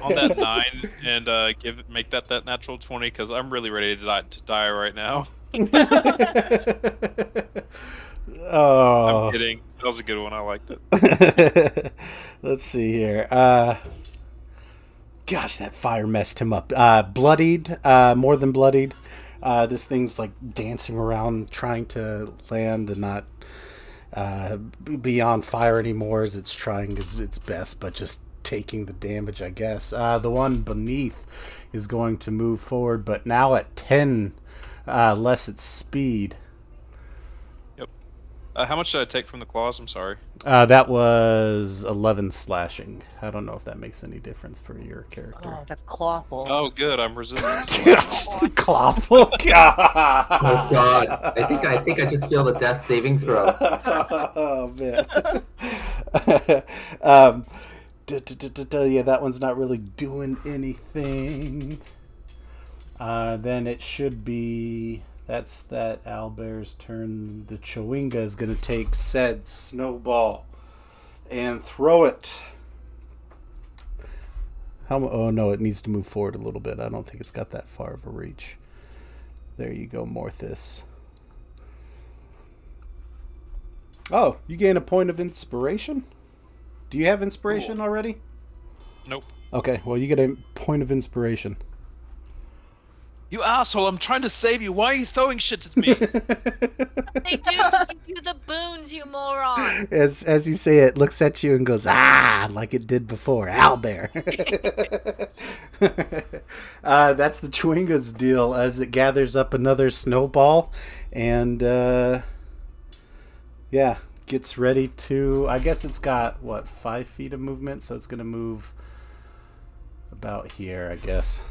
S3: On that nine and uh, give make that that natural 20 because I'm really ready to die, to die right now. [LAUGHS]
S1: oh.
S3: I'm kidding. That was a good one. I liked it. [LAUGHS]
S1: Let's see here. Uh, gosh, that fire messed him up. Uh, bloodied, uh, more than bloodied. Uh, this thing's like dancing around, trying to land and not uh, be on fire anymore as it's trying its, its best, but just taking the damage, I guess. Uh, the one beneath is going to move forward, but now at 10 uh, less its speed. Yep.
S3: Uh, how much did I take from the claws? I'm sorry.
S1: Uh, that was 11 slashing. I don't know if that makes any difference for your character.
S2: Oh, that's clawful.
S3: Oh, good. I'm resistant. [LAUGHS]
S1: Clawful. [LAUGHS] God.
S5: Oh god. I think I think I just feel the death saving throw. [LAUGHS]
S1: oh man. um, yeah, that one's not really doing anything. Uh, then it should be. That's that Owlbear's turn. The Chwinga is going to take said snowball and throw it. How? Oh no, it needs to move forward a little bit. I don't think it's got that far of a reach. There you go, Morthus. Oh, you gain a point of inspiration? Do you have inspiration already?
S3: nope.
S1: Okay, well, you get a point of inspiration.
S3: You asshole! I'm trying to save you. Why are you throwing shit at me? [LAUGHS]
S4: They do to give you the boons, you moron.
S1: as as you say it, looks at you and goes ah, like it did before. Owlbear. [LAUGHS] uh, that's the Chwinga's deal as it gathers up another snowball, and uh, yeah, gets ready to. I guess it's got what five feet of movement, so it's gonna move about here. I guess.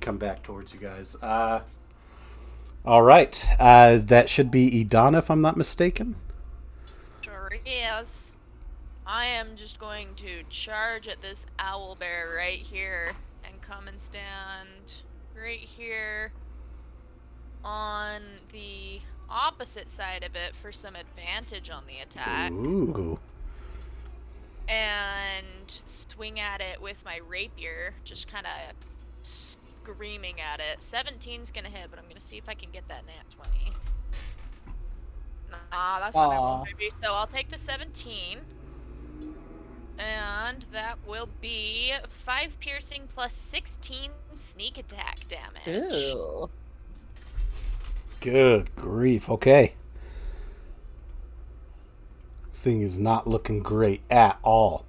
S1: Come back towards you guys. Uh, all right, uh, that should be Idana, if I'm not mistaken.
S4: Sure is. I am just going to charge at this owl bear right here and come and stand right here on the opposite side of it for some advantage on the attack
S1: Ooh.
S4: and swing at it with my rapier, just kind of screaming at it. 17's gonna hit, but I'm gonna see if I can get that nat 20. Nah, that's not my
S2: Aw.
S4: roll, maybe. So I'll take the 17. And that will be 5 piercing plus 16 sneak attack damage.
S2: Ooh.
S1: Good grief. Okay. This thing is not looking great at all.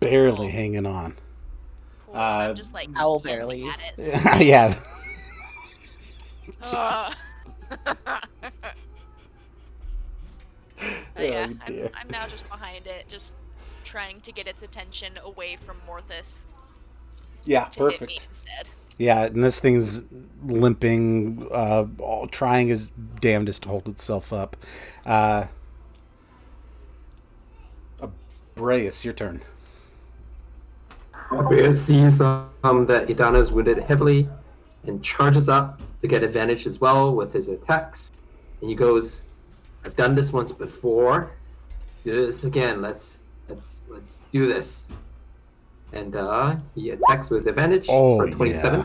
S1: Barely hanging on.
S4: Cool.
S1: Uh,
S4: I'm just like
S2: Owl barely.
S4: at it. [LAUGHS]
S1: yeah.
S4: Ugh. [LAUGHS] But yeah,
S1: Oh,
S4: I'm. I'm now just behind it, just trying to get its attention away from Morthus
S1: Yeah,
S4: to hit me
S1: perfect.
S4: instead.
S1: Yeah, and this thing's limping, uh, trying his damnedest to hold itself up. Uh, Braeus, your turn.
S5: Rhea sees um, that is wounded heavily, and charges up to get advantage as well with his attacks. And he goes, "I've done this once before. Do this again. Let's let's let's do this." And uh, he attacks with advantage
S1: Oh,
S5: for 27
S1: yeah.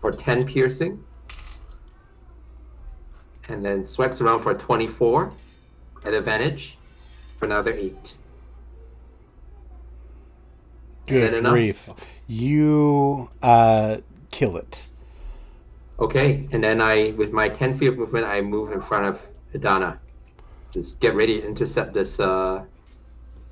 S5: for 10 piercing. And then swipes around for 24 at advantage for another 8.
S1: Good grief. You uh, kill it.
S5: Okay, and then I, with my 10 feet of movement, I move in front of Adana. Just get ready to intercept this. Uh...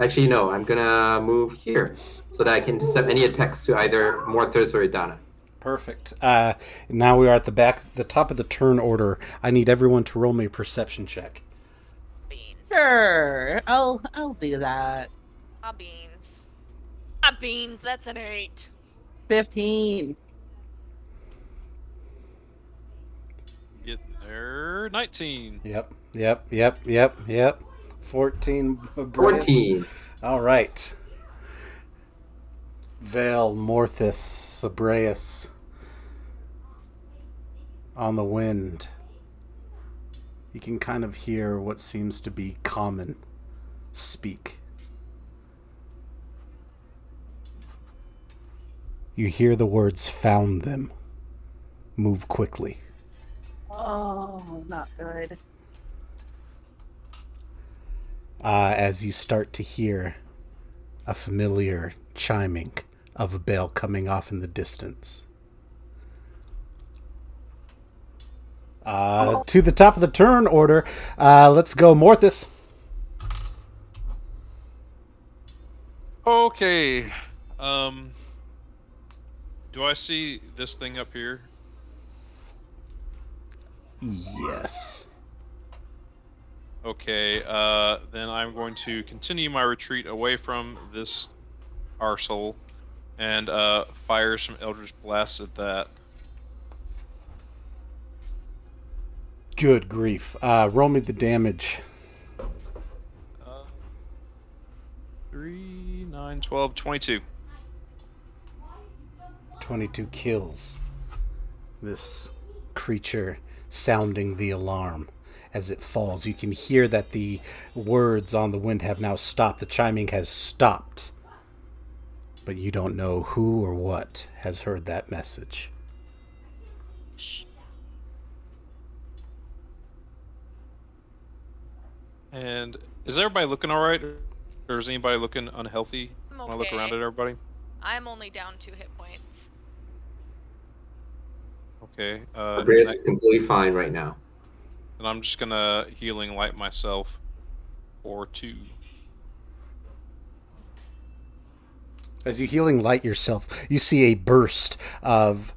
S5: Actually, no, I'm gonna move here so that I can intercept any attacks to either Morthus or Adana.
S1: Perfect. Uh, now we are at the back, the top of the turn order. I need everyone to roll me a perception check.
S4: Beans.
S2: Sure, I'll I'll do that.
S4: Ah, beans. Ah, beans. That's an eight.
S2: Fifteen.
S3: Get there. 19.
S1: Yep, yep, yep, yep, yep. 14. [LAUGHS] Brace.
S5: 14.
S1: All right. Vale, Morthus, Sabreus. On the wind. You can kind of hear what seems to be common speak. You hear the words found them. Move quickly.
S2: Oh, not good.
S1: uh, as you start to hear a familiar chiming of a bell coming off in the distance. Uh, to the top of the turn order, uh, let's go Morthus.
S3: Okay. Um. Do I see this thing up here?
S1: Yes.
S3: Okay, uh, then I'm going to continue my retreat away from this arsehole and uh, fire some Eldritch Blasts at that.
S1: Good grief. Uh, roll me the damage.
S3: Uh, 3, 9, 12, 22.
S1: 22 kills this creature sounding the alarm as it falls. You can hear that the words on the wind have now stopped. The chiming has stopped. But you don't know who or what has heard that message.
S3: And is everybody looking alright? Or is anybody looking unhealthy?
S4: I'm
S3: When I look around
S4: okay.
S3: at everybody?
S4: I'm only down two hit points.
S3: Okay. Uh,
S5: Andreas
S3: and
S5: is completely fine right now.
S3: and I'm just gonna healing light myself or two.
S1: As you healing light yourself, you see a burst of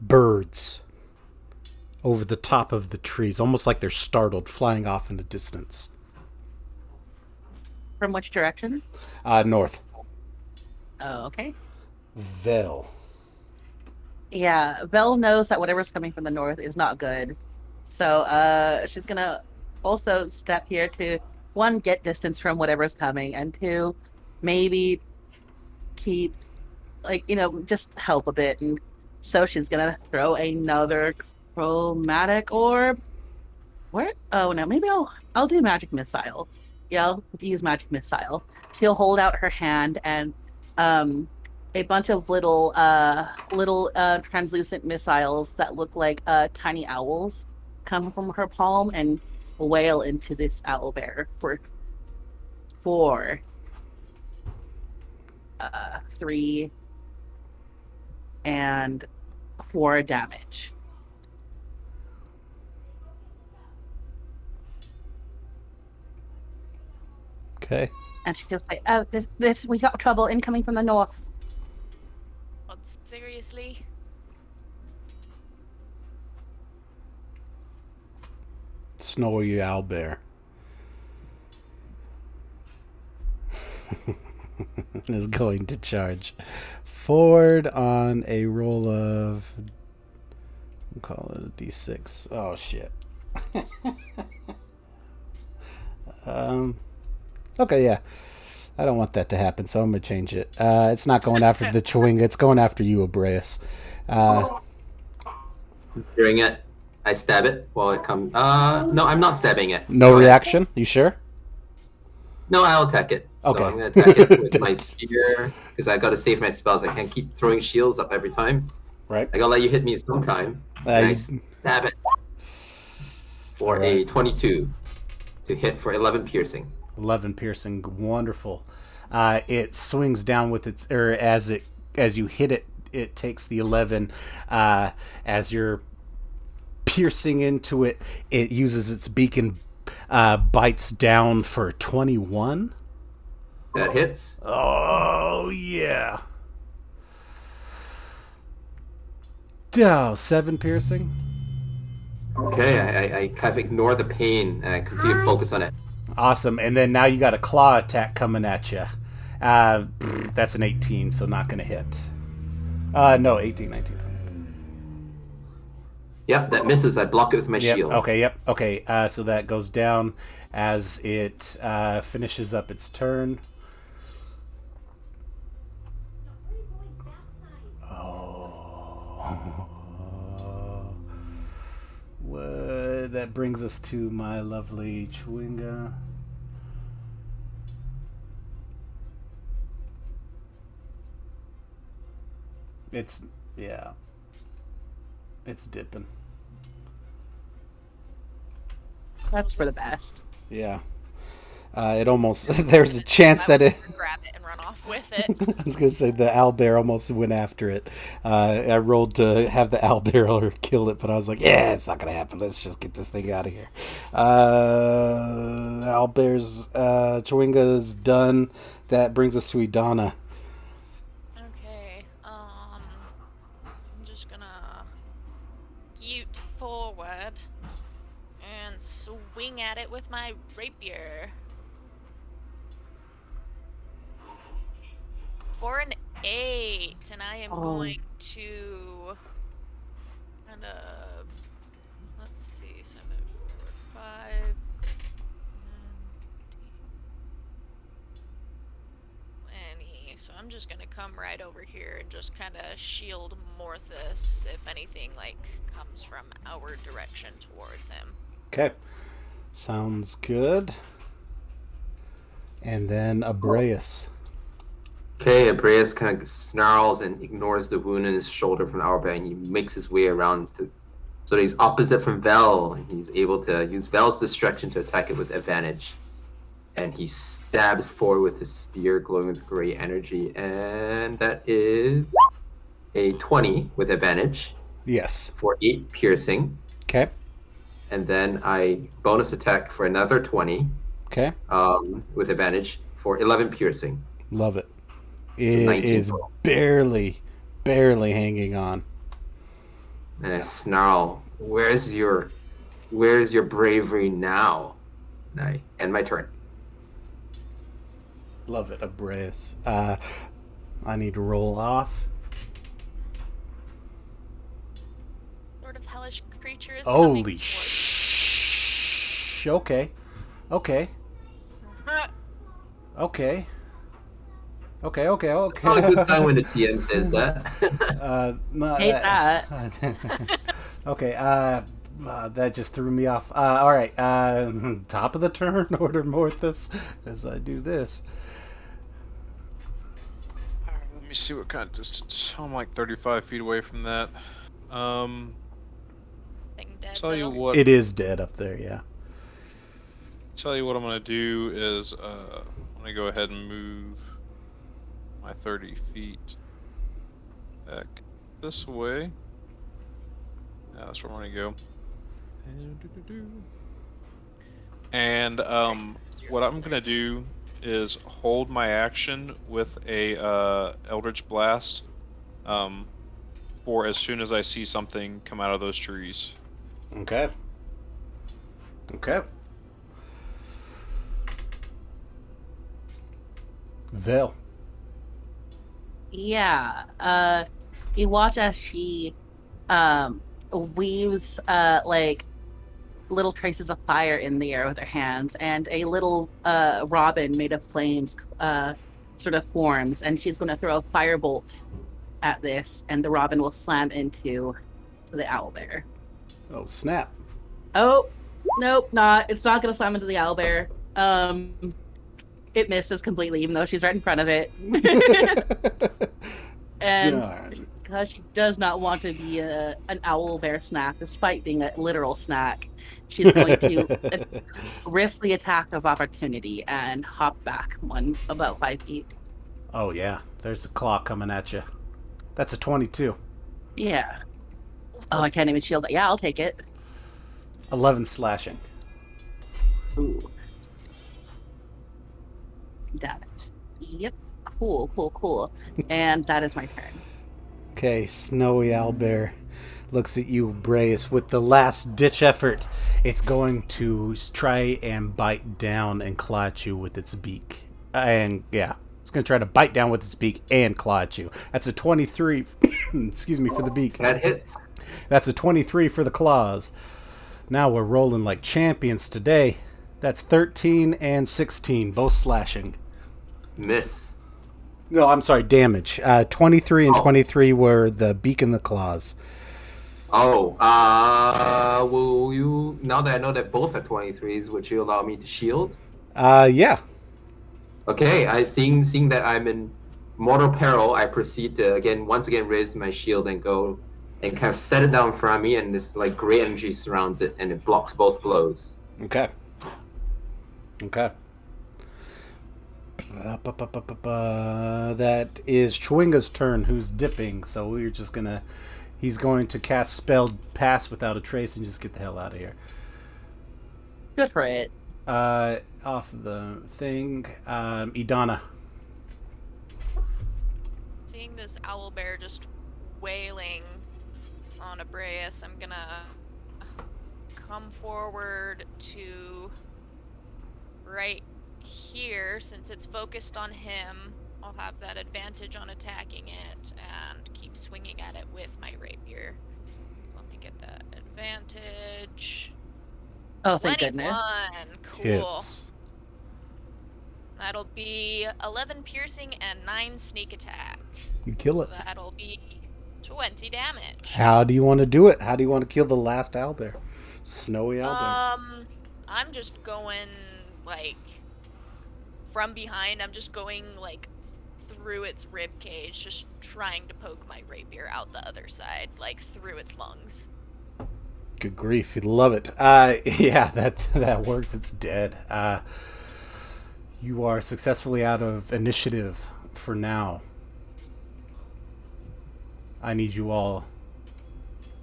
S1: birds over the top of the trees, almost like they're startled, flying off in the distance.
S2: From which direction?
S1: Uh, north.
S2: Oh, okay.
S1: Vel.
S2: Yeah, Vel knows that whatever's coming from the north is not good. So uh she's gonna also step here to one, get distance from whatever's coming, and two, maybe keep like, you know, just help a bit and so she's gonna throw another chromatic orb. Where oh no, maybe I'll I'll do magic missile. Yeah, I'll use magic missile. She'll hold out her hand and um a bunch of little uh little uh translucent missiles that look like uh tiny owls come from her palm and wail into this owl bear for four uh three and four damage
S1: Okay.
S2: and she'll say oh this this we got trouble incoming from the north
S4: What, seriously?
S1: Snowy owlbear [LAUGHS] [LAUGHS] is going to charge forward on a roll of. We'll call it a d6. Oh shit. [LAUGHS] um. Okay, yeah. I don't want that to happen, so I'm gonna change it. Uh, it's not going after the Chwinga. It's going after you, Abreus. Uh,
S5: During it, I stab it while it comes. Uh, no, I'm not stabbing it.
S1: No reaction. You sure?
S5: No, I'll attack it. So
S1: Okay.
S5: I'm gonna attack it with my [LAUGHS] spear because I gotta save my spells. I can't keep throwing shields up every time.
S1: Right.
S5: I gotta let you hit me sometime.
S1: Uh,
S5: And I stab it for a 22 to hit for 11 piercing.
S1: 11 piercing wonderful uh, it swings down with its or as it as you hit it it takes the 11 uh, as you're piercing into it it uses its beak and uh, bites down for 21
S5: That hits.
S1: oh yeah oh, seven piercing
S5: Okay, I, I, I kind of ignore the pain and I continue to focus on it.
S1: Awesome. And then now you got a claw attack coming at you. Uh, that's an 18, so not going to hit. Uh, no, 18, 19.
S5: Yep, that misses. I block it with my
S1: Yep.
S5: shield.
S1: Okay. Yep. Okay. Uh, so that goes down as it uh, finishes up its turn. Oh. That brings us to my lovely Chwinga. It's yeah. It's dipping.
S2: That's for the best.
S1: Yeah. Uh, it almost [LAUGHS] there's a chance that it.
S4: grab it and run off [LAUGHS] with it.
S1: I was gonna say the owl bear almost went after it. Uh, I rolled to have the [LAUGHS] owlbear kill it, but I was like, yeah, it's not gonna happen. Let's just get this thing out of here. Uh, owlbear's uh, Chwinga's done. That brings us to Idana.
S4: Okay, um, I'm just gonna gute forward and swing at it with my rapier. For an eight, and I am
S2: Oh.
S4: going to kind of let's see, so I move forward five. So I'm just gonna come right over here and just kind of shield Morthus if anything like comes from our direction towards him.
S1: Okay, sounds good. And then Abreus.
S5: Okay, Abreus kind of snarls and ignores the wound in his shoulder from Owlbear, and he makes his way around to. So he's opposite from Vel, and he's able to use Vel's distraction to attack it with advantage. And he stabs forward with his spear, glowing with gray energy, and that is a 20 with advantage
S1: Yes.
S5: for 8 piercing.
S1: Okay.
S5: And then I bonus attack for another 20
S1: Okay.
S5: um, with advantage for 11 piercing.
S1: Love it.
S5: A
S1: It
S5: 19
S1: is
S5: total.
S1: barely, barely hanging on.
S5: And I snarl, "Where's your, where's your bravery now?" And I end my turn.
S1: Love it, Abreus. Uh, I need to roll off.
S4: Sort of hellish creature is coming
S1: Holy sh! Okay, okay, [LAUGHS] okay, okay, okay, okay.
S5: Not a good sign when the DM says that.
S1: uh, no,
S2: Hate that. [LAUGHS]
S1: okay, uh, uh, that just threw me off. Uh, all right, uh, [LAUGHS] top of the turn, [LAUGHS] order Morthus as I do this.
S3: Alright, Let me see what kind of distance. I'm like 35 feet away from that. Um,
S4: dead,
S3: tell you what.
S1: It is dead up there, yeah.
S3: Tell you what I'm gonna do is uh, I'm gonna go ahead and move my 30 feet back this way. Yeah, that's where I'm gonna go. And, um, what I'm gonna do is hold my action with a uh, Eldritch Blast um, for as soon as I see something come out of those trees.
S1: Okay. Okay. Vel.
S2: Yeah. Uh, you watch as she um weaves uh like little traces of fire in the air with her hands, and a little uh robin made of flames uh sort of forms, and she's going to throw a firebolt at this, and the robin will slam into the owl bear.
S1: Oh snap!
S2: Oh, nope, not. It's not going to slam into the owlbear. Um, it misses completely, even though she's right in front of it. [LAUGHS] and because she does not want to be a, an owl bear snack, despite being a literal snack, she's going to [LAUGHS] uh, risk the attack of opportunity and hop back one about five feet.
S1: Oh yeah, there's a claw coming at you. That's a twenty-two.
S2: Yeah. Oh, I can't even shield it. Yeah, I'll take it.
S1: Eleven slashing.
S2: Ooh. Damage. Yep. Cool, cool, cool. And that is my turn.
S1: Okay, Snowy Owlbear looks at you, Brace, with the last ditch effort. It's going to try and bite down and claw at you with its beak. And yeah, it's going to try to bite down with its beak and claw at you. That's a 23. [COUGHS] excuse me for the beak.
S5: That hits.
S1: That's a 23 for the claws. Now we're rolling like champions today. That's 13 and 16, both slashing.
S5: Miss.
S1: No, I'm sorry, damage. Uh, 23 and
S5: Oh.
S1: 23 were the beak and the claws.
S5: Oh, uh, will you, now that I know that both are 23s, would you allow me to shield?
S1: Uh, yeah.
S5: Okay, I seeing seeing that I'm in mortal peril, I proceed to again once again raise my shield and go and kind of set it down in front of me, and this like gray energy surrounds it, and it blocks both blows.
S1: Okay. Okay. That is Chwinga's turn, who's dipping. So we're just gonna. He's going to cast spell pass without a trace and just get the hell out of here.
S2: Good for it.
S1: Uh, off the thing, um, Idana.
S4: Seeing this owl bear just wailing on Abreus, I'm gonna come forward to right here since it's focused on him. I'll have that advantage on attacking it and keep swinging at it with my rapier. Let me get that advantage.
S2: Oh, thank goodness.
S4: Cool.
S1: Hits.
S4: That'll be 11 piercing and 9 sneak attack.
S1: You kill
S4: So
S1: it.
S4: that'll be 20 damage.
S1: How do you want to do it? How do you want to kill the last owlbear? Snowy owlbear.
S4: Um, I'm just going like from behind. I'm just going like through its rib cage, just trying to poke my rapier out the other side, like through its lungs.
S1: Good grief, you love it. Uh, [LAUGHS] yeah, that that works. It's dead. Uh, you are successfully out of initiative for now. I need you all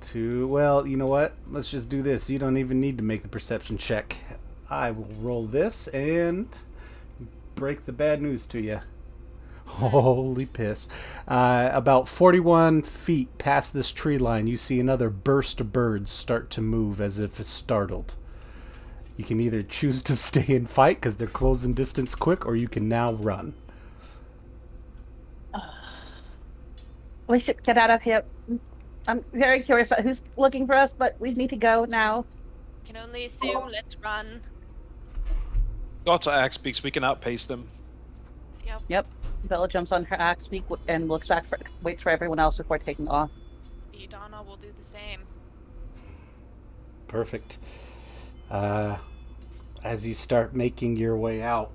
S1: to. Well, you know what? Let's just do this. You don't even need to make the perception check. I will roll this and break the bad news to you. Holy piss. Uh, about 41 feet past this tree line, you see another burst of birds start to move as if startled. You can either choose to [LAUGHS] stay and fight because they're closing distance quick, or you can now run. [SIGHS]
S2: We should get out of here. I'm very curious about who's looking for us, but we need to go now.
S4: Can only assume. Let's run.
S3: Got to axe beaks, we can outpace them.
S4: Yep.
S2: Yep. Bella jumps on her axe beak and looks back for waits for everyone else before taking off.
S4: Idana will do the same.
S1: Perfect. Uh, as you start making your way out,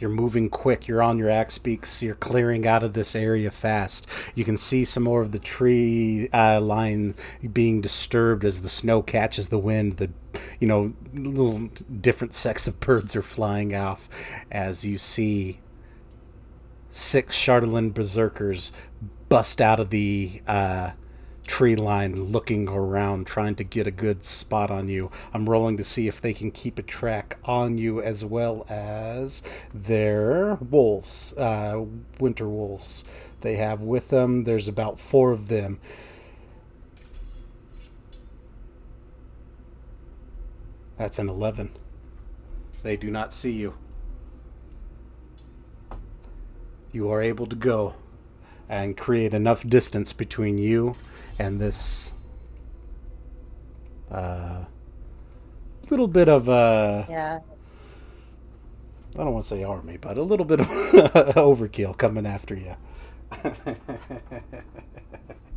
S1: you're moving quick. You're on your axe beaks. You're clearing out of this area fast. You can see some more of the tree uh, line being disturbed as the snow catches the wind. The you know little different sects of birds are flying off as you see six Chardelin berserkers bust out of the uh, tree line looking around trying to get a good spot on you. I'm rolling to see if they can keep a track on you as well as their wolves, uh, winter wolves they have with them. There's about four of them. That's an 11. They do not see you. You are able to go and create enough distance between you and this uh, little bit of uh,
S2: Yeah.
S1: I don't want to say army, but a little bit of [LAUGHS] overkill coming after you. [LAUGHS]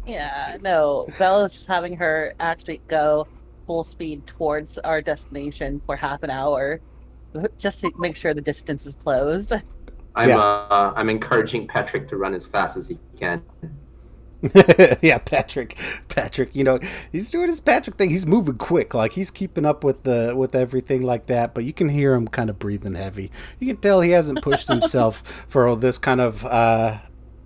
S2: Yeah, no. Bella's just having her actually go full speed towards our destination for half an hour, [LAUGHS] just to make sure the distance is closed.
S5: I'm
S1: Yeah.
S5: uh, I'm encouraging Patrick to run as fast as he can. [LAUGHS]
S1: yeah, Patrick. Patrick, you know, he's doing his Patrick thing. He's moving quick, like he's keeping up with the with everything like that. But you can hear him kind of breathing heavy. You can tell he hasn't pushed himself [LAUGHS] for all this kind of uh,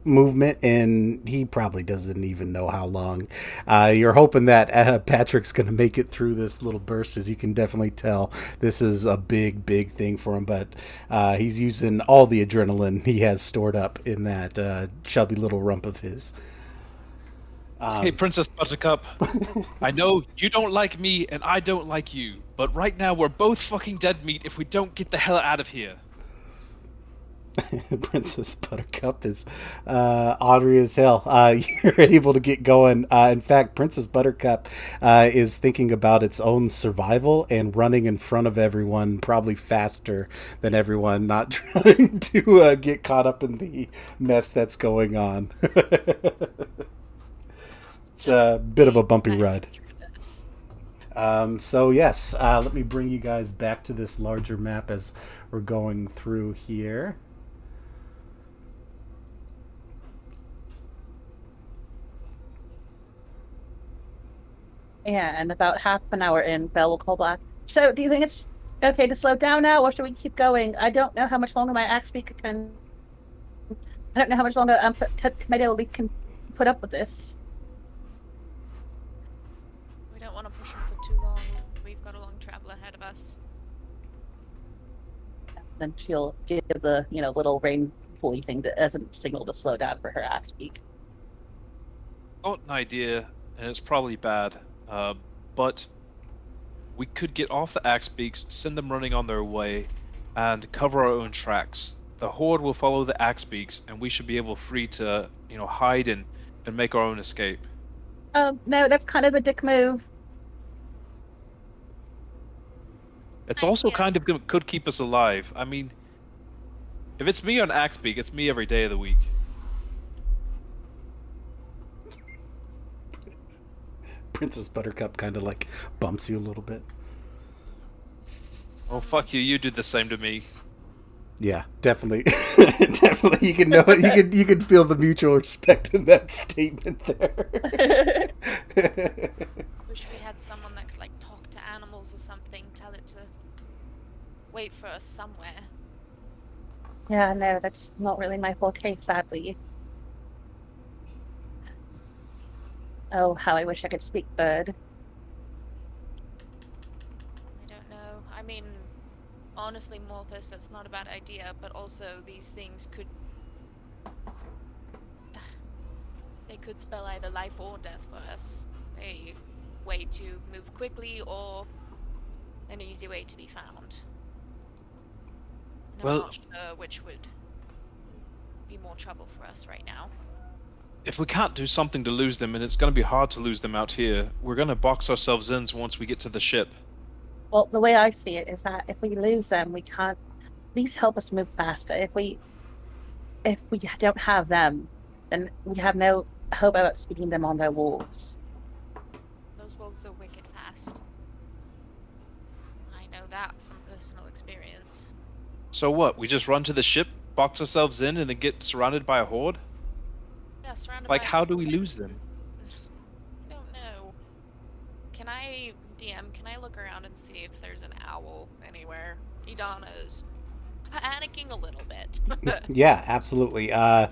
S1: movement, and he probably doesn't even know how long. Uh, you're hoping that uh, Patrick's going to make it through this little burst, as you can definitely tell. This is a big, big thing for him, but uh, he's using all the adrenaline he has stored up in that uh, chubby little rump of his. Um,
S3: Hey, Princess Buttercup. I know you don't like me and I don't like you, but right now we're both fucking dead meat if we don't get the hell out of here. [LAUGHS]
S1: Princess Buttercup is uh, ornery as hell. Uh, [LAUGHS] you're able to get going. Uh, in fact, Princess Buttercup uh, is thinking about its own survival and running in front of everyone, probably faster than everyone, not [LAUGHS] trying to uh, get caught up in the mess that's going on. it's a bit of a bumpy ride. Um, so yes, uh, let me bring you guys back to this larger map as we're going through here.
S2: Yeah, and about half an hour in, Bell will call back. So, do you think it's okay to slow down now, or should we keep going? I don't know how much longer my axe speaker can. I don't know how much longer um, T- T- Tomato Leaf can put up with this.
S4: We don't want to push him for too long. We've got a long travel ahead of us.
S2: Then she'll give the you know little rain pulley thing to, as a signal to slow down for her axe beak.
S3: Got an idea, and it's probably bad, uh, but we could get off the axe beaks, send them running on their way, and cover our own tracks. The horde will follow the axe beaks, and we should be able free to, you know, hide and, and make our own escape.
S2: Um, no, that's kind of a dick move.
S3: It's
S4: I
S3: also
S4: can't-
S3: kind of could keep us alive. I mean, if it's me on axe beak, it's me every day of the week.
S1: Princess Buttercup kind of like bumps you a little bit.
S3: Oh fuck you! You did the same to me.
S1: Yeah, definitely, [LAUGHS] definitely. You can know it. you can you can feel the mutual respect in that statement there. [LAUGHS]
S4: Wish we had someone that could like talk to animals or something, tell it to wait for us somewhere.
S2: yeah, no, that's not really my forte, sadly. Oh, how I wish I could speak bird.
S4: I don't know. I mean, honestly, Morthus, that's not a bad idea, but also these things could. [SIGHS] They could spell either life or death for us. A way to move quickly or an easy way to be found. And
S3: Well-
S4: I'm not sure which would be more trouble for us right now.
S3: If we can't do something to lose them, and it's going to be hard to lose them out here, we're going to box ourselves in once we get to the ship.
S2: Well, the way I see it is that if we lose them, we can't. These help us move faster. If we, if we don't have them, then we have no hope about speeding them on their wolves.
S4: Those wolves are wicked fast. I know that from personal experience.
S3: So what? We just run to the ship, box ourselves in, and then get surrounded by a horde?
S4: Yeah, surrounded
S3: Like,
S4: by
S3: how do we lose them?
S4: I don't know. Can I DM? Can I look around and see if there's an owl anywhere? Idana's panicking a little bit. [LAUGHS] [LAUGHS]
S1: yeah, absolutely. Uh,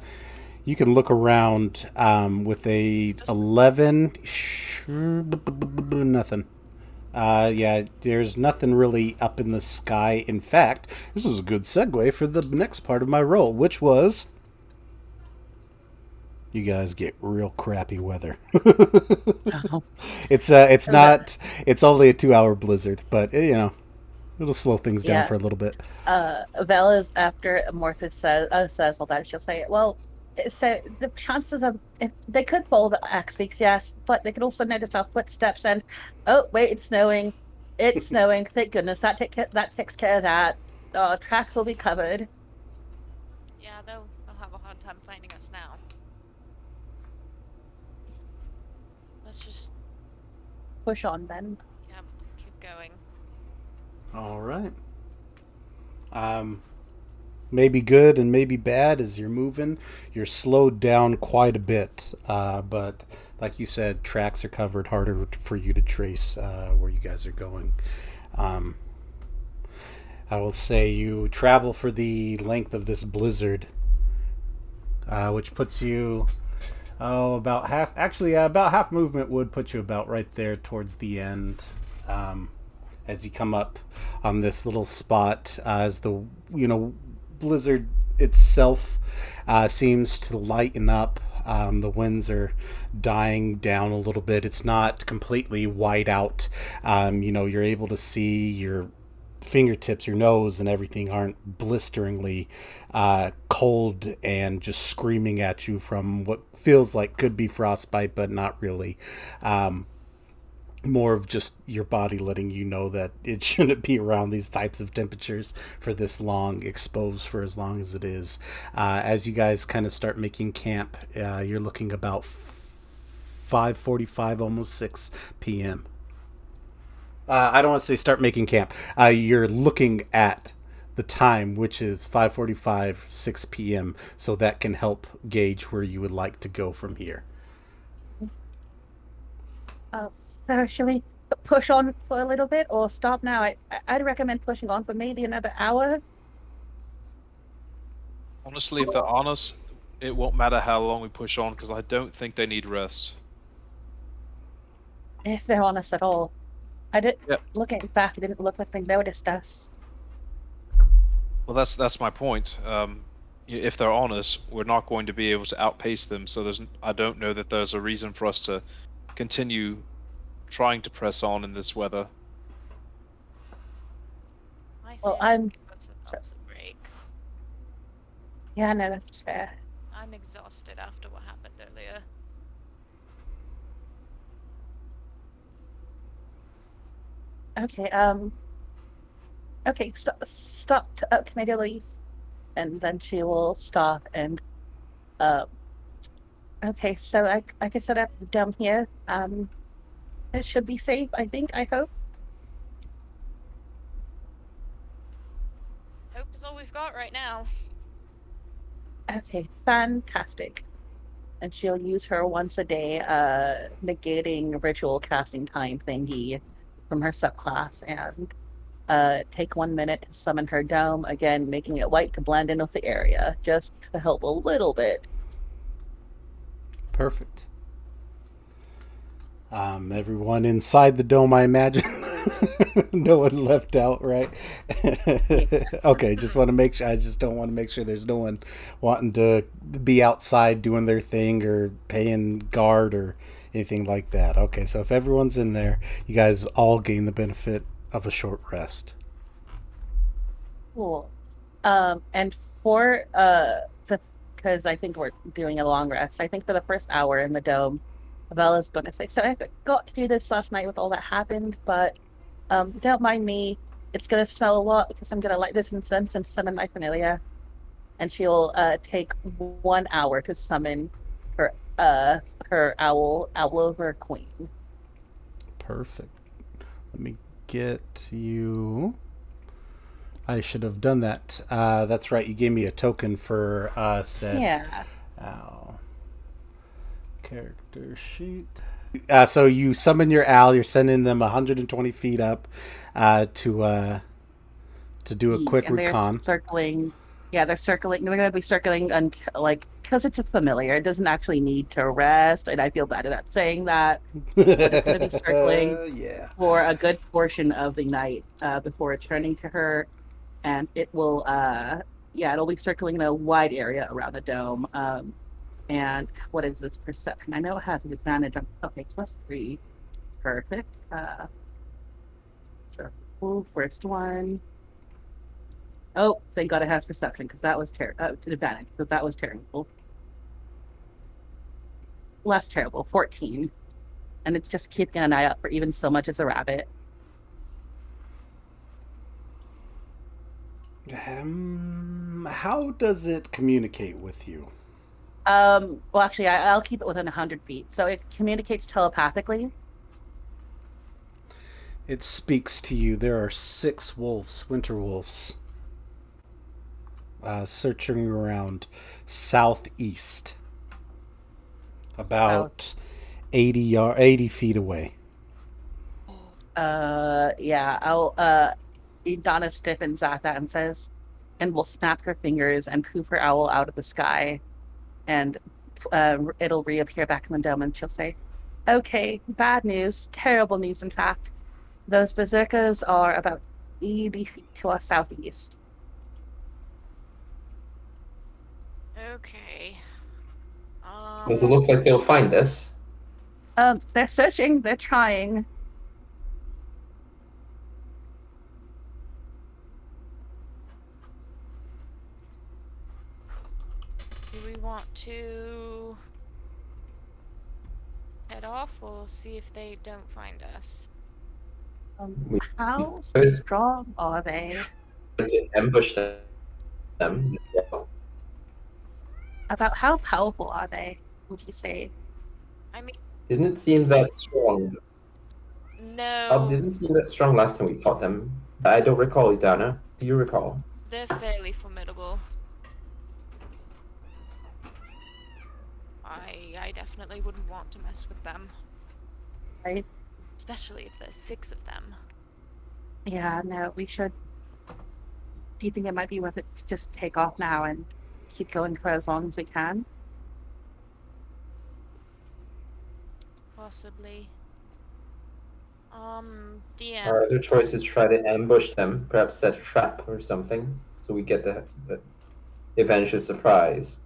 S1: you can look around um, with a eleven. Sure, b- b- b- b- nothing. Uh, yeah, there's nothing really up in the sky. In fact, this is a good segue for the next part of my role, which was you guys get real crappy weather. [LAUGHS] it's uh, it's
S2: Oh,
S1: not. It's only a two-hour blizzard, but eh, you know, it'll slow things down
S2: Yeah.
S1: for a little bit.
S2: uh, Vela's after Mortha says uh, says all that, she'll say, "Well, so the chances of if they could follow the axe beaks, yes, but they could also notice our footsteps and oh wait, it's snowing, it's [LAUGHS] snowing. Thank goodness that take that takes care of that. Our tracks will be covered.
S4: yeah, they'll, they'll have a hard time finding us now. Let's just
S2: Push on then.
S4: yeah, keep going.
S1: All right. Um, maybe good and maybe bad as you're moving. You're slowed down quite a bit, uh, but like you said, tracks are covered, harder for you to trace uh, where you guys are going. Um, I will say you travel for the length of this blizzard, uh, which puts you oh about half. Actually, about half movement would put you about right there towards the end. Um, as you come up on this little spot uh, as the you know blizzard itself uh, seems to lighten up um, the winds are dying down a little bit it's not completely white out um, you know you're able to see your fingertips your nose and everything aren't blisteringly uh, cold and just screaming at you from what feels like could be frostbite but not really um, more of just your body letting you know that it [LAUGHS] shouldn't be around these types of temperatures for this long, exposed for as long as it is. Uh, as you guys kind of start making camp, uh, you're looking about 5:45, almost 6 p.m. Uh, I don't want to say start making camp. Uh, you're looking at the time, which is 5:45, 6 p.m. So that can help gauge where you would like to go from here.
S2: Uh, so shall we push on for a little bit or stop now? I, I- I'd recommend pushing on for maybe another hour.
S3: Honestly, if they're honest, it won't matter how long we push on because I don't think they need rest.
S2: If they're honest at all. I didn't
S3: Yep.
S2: looking back, it didn't look like they noticed us.
S3: Well, that's that's my point. Um, if they're on us, we're not going to be able to outpace them. So there's, n- I don't know that there's a reason for us to continue trying to press on in this weather.
S4: I say
S2: Well, I'm-
S4: give a break.
S2: Yeah, no, that's fair.
S4: I'm exhausted after what happened earlier.
S2: Okay, um. Okay, stop, stop, t- uh, can I leave? And then she will stop and, um. Okay, so I, I can set up down here. Um, it should be safe, I think, I hope.
S4: Hope is all we've got right now.
S2: Okay, fantastic. And she'll use her once a day, uh, negating ritual casting time thingy from her subclass and uh, take one minute to summon her dome, again, making it white to blend in with the area, just to help a little bit.
S1: Perfect. Um, everyone inside the dome, I imagine. [LAUGHS] no one left out, right? [LAUGHS] okay, just want to make sure. I just don't want to make sure there's no one wanting to be outside doing their thing or paying guard or anything like that. Okay, so if everyone's in there, you guys all gain the benefit of a short rest.
S2: Cool. Um, and for uh, because I think we're doing a long rest. I think for the first hour in the dome, Bella's going to say, "So I forgot to do this last night with all that happened, but um, don't mind me. It's going to smell a lot because I'm going to light this incense and summon my familiar." And she'll uh, take one hour to summon uh her owl owl over queen.
S1: Perfect. Let me get you. I should have done that. Uh, that's right. You gave me a token for uh, said.
S2: Yeah.
S1: Owl. Character sheet. Uh, so you summon your owl. You're sending them 120 feet up uh, to uh, to do a quick
S2: and they're
S1: recon.
S2: circling. Yeah, they're circling. They're going to be circling until like because it's a familiar. It doesn't actually need to rest, and I feel bad about saying that it's gonna be [LAUGHS] circling.
S1: yeah.
S2: for a good portion of the night uh, before returning to her, and it will. Uh, yeah, it'll be circling in a wide area around the dome. Um, and what is this perception? I know it has an advantage on. Okay, plus three. Perfect. Uh, so, ooh, first one. Oh, thank God it has perception because that was terrible. uh, to advantage. So that was terrible. Less terrible, fourteen, and it's just keeping an eye out for even so much as a rabbit.
S1: Um, how does it communicate with you?
S2: Um, well, actually, I, I'll keep it within 100 feet. So it communicates telepathically.
S1: It speaks to you. There are six wolves, winter wolves, uh, searching around southeast, about 80 yard, 80 feet away.
S2: Uh, yeah, I'll, uh, Donna stiffens at that and says, and will snap her fingers and poof her owl out of the sky, and uh, it'll reappear back in the dome, and she'll say, "Okay, bad news, terrible news, in fact. Those berserkers are about 80 feet to our southeast.
S4: Okay. Um,
S5: Does it look like they'll find us?
S2: Um, they're searching, they're trying.
S4: Do we want to head off or see if they don't find us?
S2: Um, how strong are they?
S5: We can ambush them as well.
S2: About how powerful are they? Would you say?
S4: I mean,
S5: Didn't it seem that strong.
S4: no,
S5: Oh, didn't seem that strong last time we fought them. I don't recall, Idana. Do you recall?
S4: they're fairly formidable. I I definitely wouldn't want to mess with them,
S2: Right?
S4: especially if there's six of them.
S2: Yeah, no, we should. Do you think it might be worth it to just take off now and keep going for as long as we can?
S4: Possibly. Um, DM.
S5: Our other choice is try to ambush them, perhaps set a trap or something, so we get the, the eventual surprise.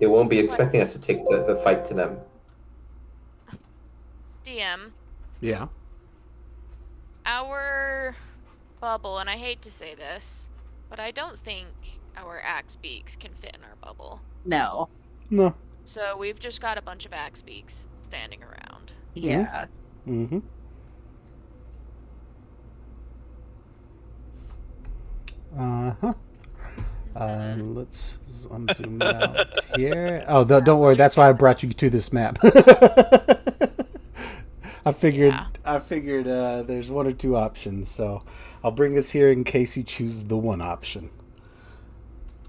S5: They won't be expecting us to take the, the fight to them.
S4: DM.
S1: Yeah.
S4: Our bubble, and I hate to say this, but I don't think our axe beaks can fit in our bubble.
S2: No.
S1: No.
S4: So we've just got a bunch of axe beaks standing around.
S2: Yeah.
S1: Mm-hmm. Uh-huh. Uh, let's I'm zooming out [LAUGHS] here. Oh, th- don't worry. That's why I brought you to this map. [LAUGHS] I figured
S4: Yeah.
S1: I figured uh, there's one or two options, so I'll bring us here in case you choose the one option.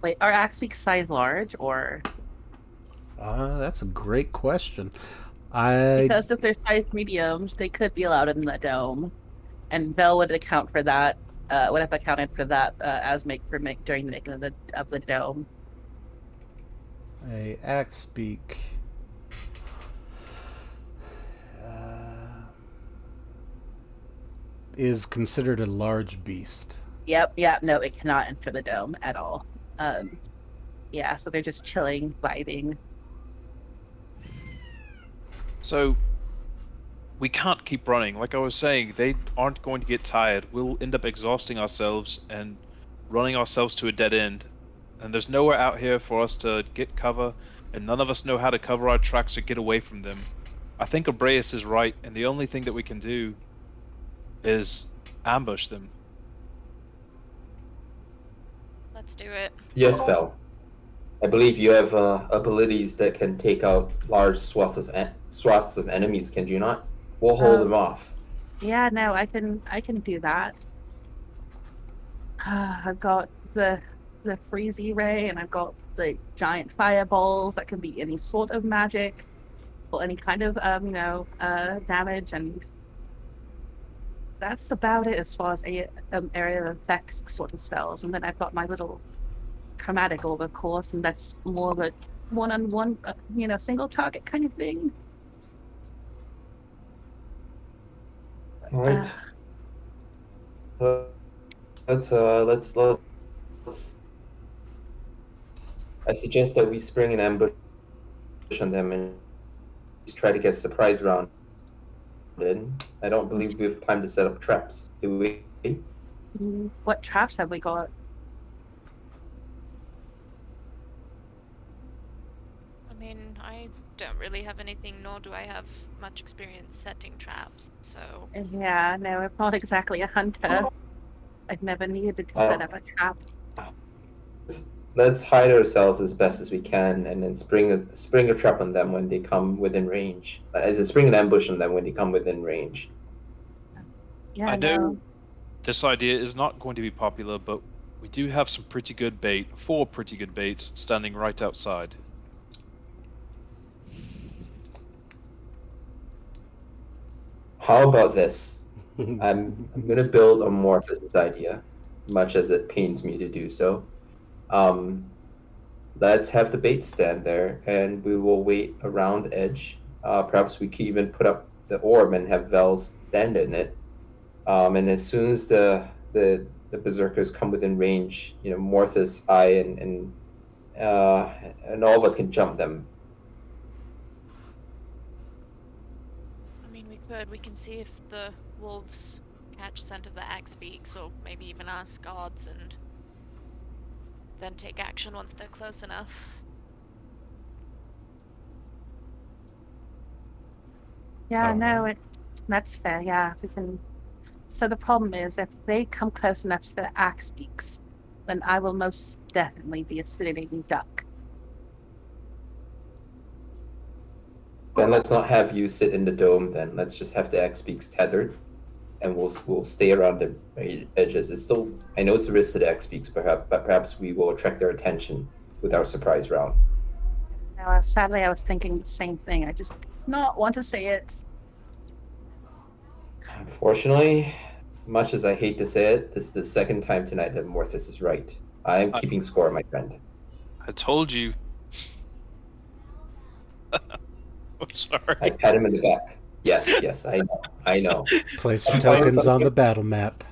S2: Wait, are axe beaks size large or
S1: Uh, that's a great question. I
S2: because if they're size mediums, they could be allowed in the dome, and Bell would account for that. Uh, would have accounted for that uh, as make for make during the making of the of the dome.
S1: a axe beak. Uh, is considered a large beast.
S2: Yep, yeah, no, it cannot enter the dome at all. Um, yeah, so they're just chilling, vibing.
S3: So we can't keep running. Like I was saying, they aren't going to get tired. We'll end up exhausting ourselves and running ourselves to a dead end. And there's nowhere out here for us to get cover, and none of us know how to cover our tracks or get away from them. I think Abreus is right, and the only thing that we can do is ambush them.
S4: Let's do it.
S5: Yes, Vel. I believe you have uh, abilities that can take out large swaths of, en- swaths of enemies, can you not? We'll hold
S2: Um,
S5: them off.
S2: Yeah, no, I can I can do that. Ah, I've got the the freezy ray, and I've got the giant fireballs that can be any sort of magic, or any kind of um, you know, uh, damage, and that's about it as far as a um, area of effects sort of spells. And then I've got my little chromatic orb, of course, and that's more of a one-on-one, uh, you know, single target kind of thing.
S5: All right.
S2: Ah.
S5: Uh, let's uh, let's let's. I suggest that we spring an ambush on them and try to get surprise round. In. I don't believe we have time to set up traps, do we?
S2: What traps have we got?
S4: I mean, I don't really have anything, nor do I have much experience setting traps. So
S2: Yeah, no, I'm not exactly a hunter. Oh. I've never needed to set
S5: Oh.
S2: up a trap.
S5: Let's hide ourselves as best as we can, and then spring a spring a trap on them when they come within range. As a spring an ambush on them when they come within range.
S2: Yeah,
S3: I know
S2: no.
S3: this idea is not going to be popular, but we do have some pretty good bait, four pretty good baits, standing right outside.
S5: How about this? [LAUGHS] I'm, I'm gonna build a Morthus' idea, much as it pains me to do so. Um, let's have the bait stand there, and we will wait around edge. Uh, perhaps we could even put up the orb and have Vel stand in it. Um, and as soon as the the the berserkers come within range, you know, Morthus, I, and and uh, and all of us can jump them.
S4: I mean, we could. We can see if the wolves catch scent of the axe beaks, or maybe even ask gods, and then take action once they're close enough.
S2: Yeah,
S1: Oh,
S2: no, it that's fair. Yeah, we can. So the problem is, if they come close enough to the axe beaks, then I will most definitely be a sitting duck.
S5: Then let's not have you sit in the dome. Then let's just have the axe beaks tethered, and we'll we'll stay around the edges. It's still I know it's a risk to the axe beaks, perhaps, but perhaps we will attract their attention with our surprise round.
S2: Now, uh, sadly, I was thinking the same thing. I just not want to say it.
S5: Unfortunately, much as I hate to say it, this is the second time tonight that Morthus is right. I am
S3: I-
S5: keeping score, my friend.
S3: I told you. [LAUGHS] I'm sorry.
S5: I pat him in the back. Yes, yes, I know, I know.
S1: Place your tokens on the battle map.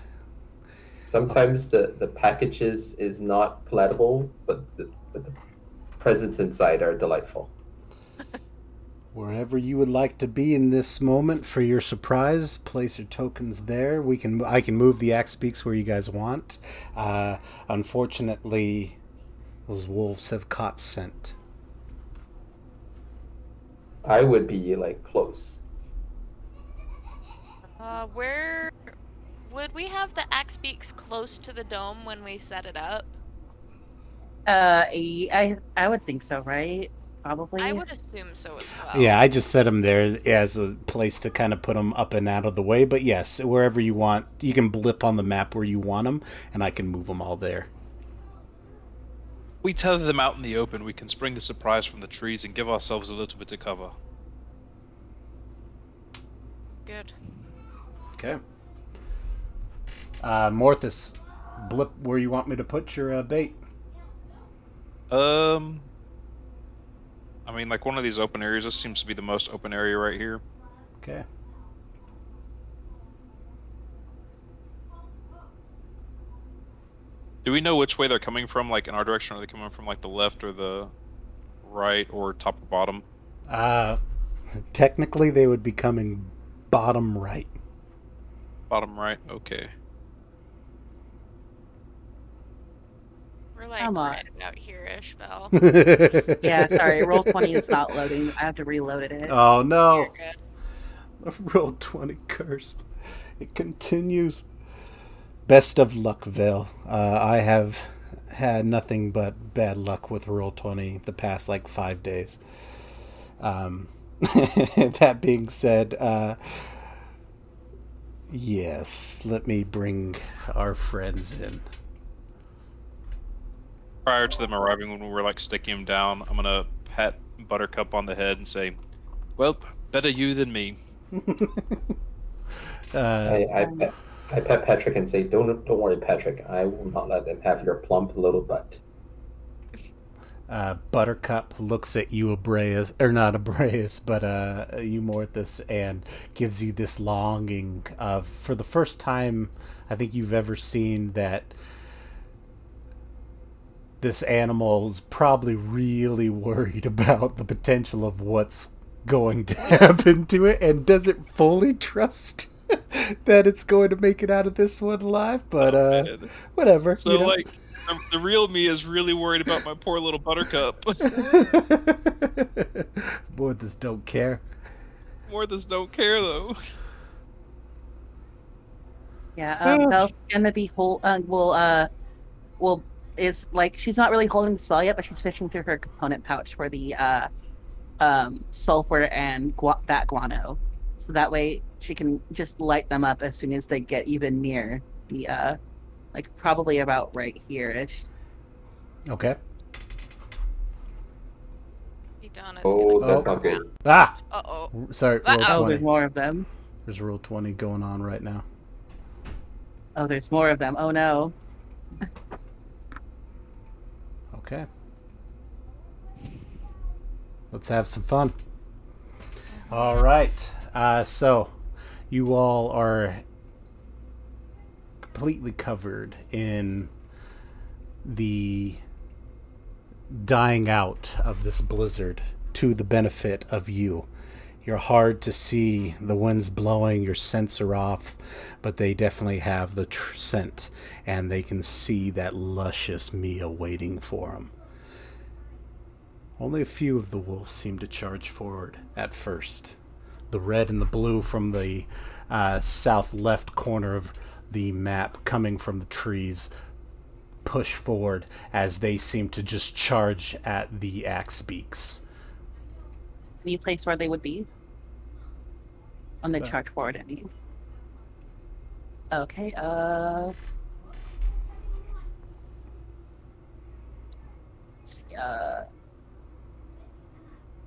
S5: Sometimes the the packages is not palatable, but the, but the presents inside are delightful.
S1: Wherever you would like to be in this moment for your surprise, place your tokens there. We can I can move the axe beaks where you guys want. Uh, unfortunately, those wolves have caught scent.
S5: I would be like close.
S4: Uh, where would we have the axe beaks close to the dome when we set it up?
S2: Uh, I I would think so, right? Probably.
S4: I would assume so as well.
S1: Yeah, I just set them there as a place to kind of put them up and out of the way. But yes, wherever you want, you can blip on the map where you want them, and I can move them all there.
S3: We tether them out in the open. We can spring the surprise from the trees and give ourselves a little bit of cover.
S4: Good.
S1: Okay. Uh, Morthus, blip where you want me to put your uh, bait.
S3: Um, I mean, like one of these open areas. This seems to be the most open area right here.
S1: Okay.
S3: Do we know which way they're coming from? Like in our direction, are they coming from like the left or the right or top or bottom?
S1: Uh, [LAUGHS] technically, they would be coming bottom right.
S3: Bottom right. Okay.
S4: We're like
S2: Come on.
S4: right about here-ish, Val. [LAUGHS]
S2: Yeah, sorry. Roll [LAUGHS] twenty is not loading. I have to reload it.
S1: Oh
S4: You're
S1: no!
S4: good. [LAUGHS]
S1: Roll20 cursed. It continues. Best of luck, Vale. Uh, I have had nothing but bad luck with Roll20 the past like five days. Um, that being said, uh, yes, let me bring our friends in.
S3: Prior to them arriving, when we were like sticking them down, I'm gonna pat Buttercup on the head and say, "Well, better you than me." [LAUGHS]
S1: Uh,
S5: I, I, pet, I pet Patrick and say, "Don't don't worry, Patrick. I will not let them have your plump little butt."
S1: Uh, Buttercup looks at you, Abreus, or not Abreus, [LAUGHS] but uh, you, Morthus, and gives you this longing of, for the first time I think you've ever seen that this animal's probably really worried [LAUGHS] about the potential of what's going to [LAUGHS] happen to it and doesn't fully trust that it's going to make it out of this one alive, but uh, whatever.
S3: So
S1: you know?
S3: like, the, the real me is really worried about my poor little Buttercup. [LAUGHS]
S1: Morthus don't care.
S3: Morthus don't care though.
S2: Yeah, um, [SIGHS] Belle's gonna be whole. Uh, will uh, will is like she's not really holding the spell yet, but she's fishing through her component pouch for the uh, um, sulfur and gu- bat guano, so that way she can just light them up as soon as they get even near the uh, like probably about right here ish.
S1: Okay.
S4: Idana's
S5: Oh,
S4: gonna
S5: that's
S1: Oh.
S5: not good.
S1: Ah,
S4: Uh oh.
S1: sorry. Roll
S4: Uh-oh.
S2: Oh, there's
S1: twenty.
S2: more of them.
S1: There's Roll20 going on right now.
S2: Oh, there's more of them. Oh no.
S1: Okay. Let's have some fun. All right. Uh, so, you all are completely covered in the dying out of this blizzard to the benefit of you. You're hard to see. The wind's blowing. Your scents are off, but they definitely have the tr- scent, and they can see that luscious meal waiting for them. Only a few of the wolves seem to charge forward at first. The red and the blue from the uh, south left corner of the map, coming from the trees, push forward as they seem to just charge at the axe beaks.
S2: Any place where they would be? On the
S1: Uh,
S2: charge forward, I mean. Okay, uh. see, uh.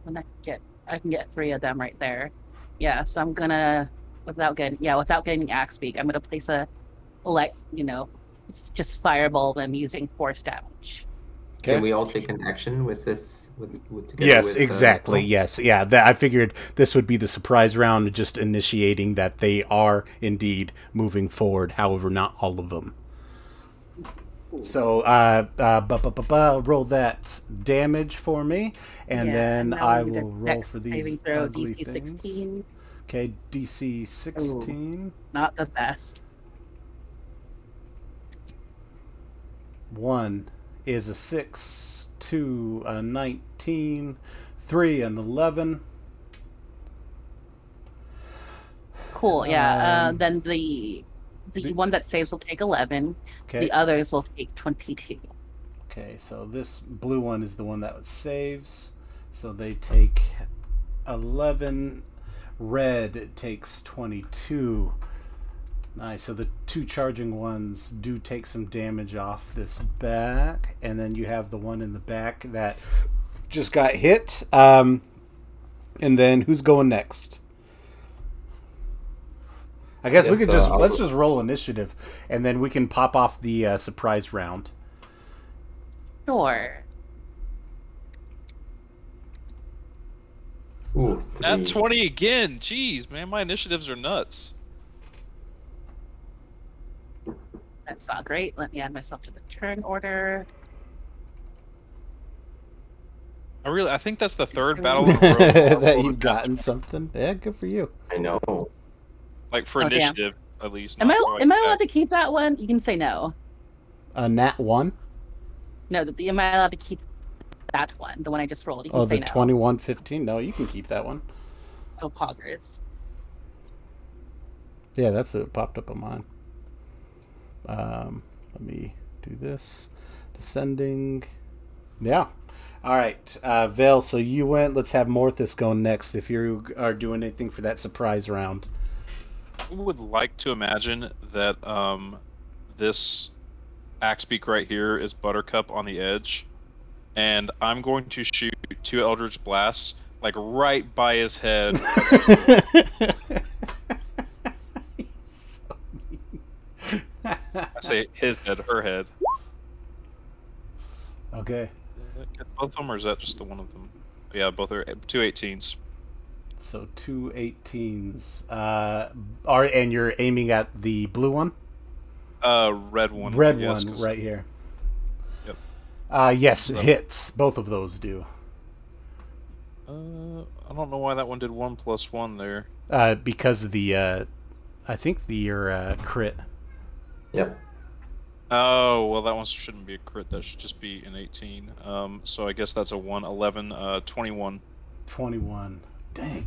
S2: When I get, I can get three of them right there. Yeah, so I'm gonna, without getting, yeah, without getting axe beak, I'm gonna place a, like, you know, it's just fireball them using force damage.
S5: Can we all take an action with this? With, with together
S1: Yes,
S5: with, uh,
S1: exactly.
S5: oh,
S1: Yes, yeah. That I figured this would be the surprise round, just initiating that they are indeed moving forward. However, not all of them. So, uh, uh, bu- bu- bu- bu- roll that damage for me, and
S2: Yeah,
S1: then
S2: now
S1: I
S2: we need a
S1: will roll for these
S2: saving throw
S1: ugly
S2: DC
S1: things.
S2: 16.
S1: Okay, DC sixteen.
S2: Not the best.
S1: One is a six, two a nineteen, three an eleven.
S2: Cool. Yeah.
S1: Um,
S2: uh, then the the
S1: the-
S2: one that saves will take eleven.
S1: Okay.
S2: The others will take twenty-two.
S1: Okay, so this blue one is the one that saves. So they take 11. Red takes 22. Nice. So the two charging ones do take some damage off this back. And then you have the one in the back that just got hit. Um, and then who's going next? I guess we could
S5: uh,
S1: just
S5: I'll
S1: let's just roll initiative, and then we can pop off the uh, surprise round.
S2: Sure.
S5: Ooh, three.
S3: At 20 again. Jeez, man, my initiatives are nuts.
S2: That's not great. Let me add myself to the turn order.
S3: I really, I think that's the third [LAUGHS] battle in a row. [LAUGHS]
S1: that you've gotten something. Yeah, good for you.
S5: I know.
S3: Like for
S2: Oh, damn.
S3: initiative, at least.
S2: Am I
S3: not quite
S2: am I
S3: that.
S2: allowed to keep that one? You can say no.
S1: A nat one.
S2: No, the, am I allowed to keep that one? The one I just rolled. You can
S1: Oh,
S2: say
S1: the
S2: no.
S1: twenty-one fifteen. No, you can keep that one.
S2: Oh, poggers.
S1: Yeah, that's what popped up on mine. Um, let me do this. Descending. Yeah. All right, uh, Vale. So you went. Let's have Morthus go next. If you are doing anything for that surprise round.
S3: I would like to imagine that um, this axe beak right here is Buttercup on the edge, and I'm going to shoot two Eldritch Blasts like right by his head. [LAUGHS]
S1: so mean.
S3: I say his head, her head.
S1: okay.
S3: Both of them, or is that just the one of them? Yeah, both are two 18s.
S1: So two 18s. Uh, are and you're aiming at the blue one.
S3: Uh, red one.
S1: Red
S3: yes,
S1: one
S3: 'cause-
S1: right here.
S3: Yep.
S1: Uh, yes,
S3: So-
S1: hits. Both of those do.
S3: Uh, I don't know why that one did one plus one there.
S1: Uh, because of the, uh, I think the your uh, crit.
S5: Yep.
S3: Oh, well, that one shouldn't be a crit. That should just be an 18. Um, so I guess that's a 1, 11, uh, 21.
S1: 21. Dang.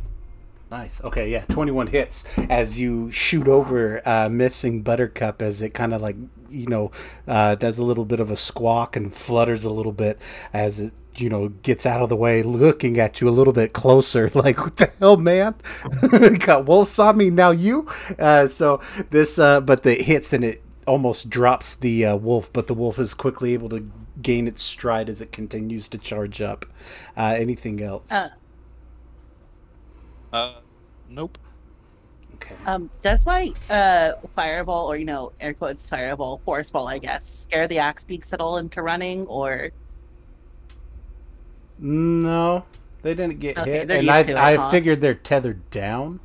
S1: Nice. Okay, yeah, 21 hits as you shoot over uh, missing Buttercup as it kind of like, you know, uh, does a little bit of a squawk and flutters a little bit as it, you know, gets out of the way, looking at you a little bit closer, [LAUGHS] like, what the hell, man? [LAUGHS] Got wolves on me, now you? Uh, so this, uh, but the hits and it almost drops the uh, wolf, but the wolf is quickly able to gain its stride as it continues to charge up. Uh, anything else?
S2: Uh,
S3: Uh, nope.
S1: okay.
S2: Um, does my uh fireball or you know air quotes fireball force ball I guess scare the axe beaks at all into running or
S1: No, they didn't get
S2: Okay,
S1: hit, and I
S2: to it,
S1: I
S2: huh?
S1: figured they're tethered down,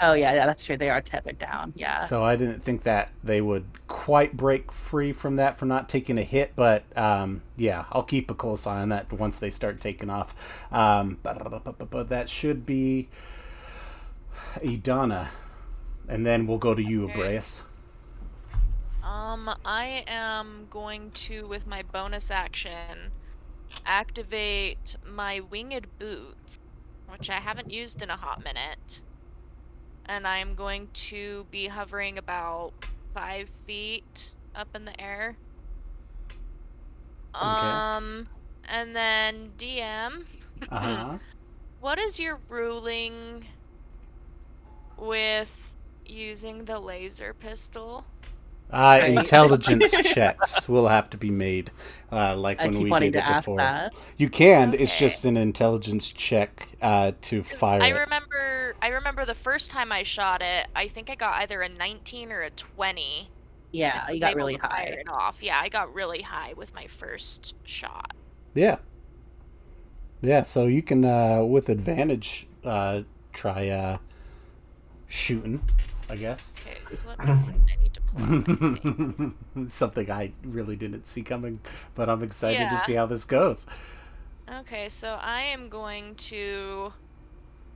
S2: oh yeah yeah that's true they are tethered down yeah
S1: so I didn't think that they would quite break free from that for not taking a hit. But um, yeah, I'll keep a close eye on that once they start taking off. Um, but, but that should be Idana, and then we'll go to you,
S4: Okay.
S1: Abreus.
S4: Um, I am going to, with my bonus action, activate my winged boots, which I haven't used in a hot minute. And I'm going to be hovering about five feet up in the air. Okay. Um, and then DM,
S1: Uh huh.
S4: what is your ruling with using the laser pistol?
S1: Uh,
S2: Right.
S1: intelligence [LAUGHS] checks will have to be made, uh, like
S2: I
S1: when we did
S2: to
S1: it
S2: ask
S1: before.
S2: that
S1: You can. It's just an intelligence check uh, to
S4: 'Cause
S1: fire
S4: I
S1: it.
S4: remember I remember the first time I shot it, I think I got either a 19 or a 20.
S2: yeah
S4: and
S2: you got really high
S4: it off. Yeah, I got really high with my first shot.
S1: Yeah. Yeah, so you can uh with advantage uh try uh shooting, I guess.
S4: Okay, so let me see. I need to pull out my [LAUGHS] thing.
S1: Something I really didn't see coming, but I'm excited to see how this goes.
S4: Okay, so I am going to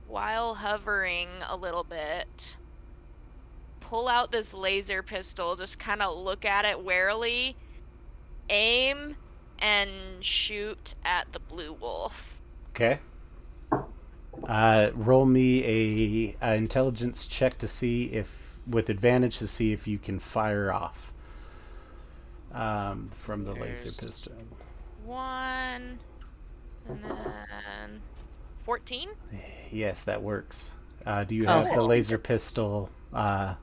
S4: while hovering a little bit pull out this laser pistol, just kind of look at it warily, aim and shoot at the blue wolf.
S1: Okay. Uh roll me a, a intelligence check to see if with advantage to see if you can fire off um from the laser pistol.
S4: One and then 14?
S1: Yes, that works. Uh, do you
S2: Oh,
S1: have the laser pistol? Uh,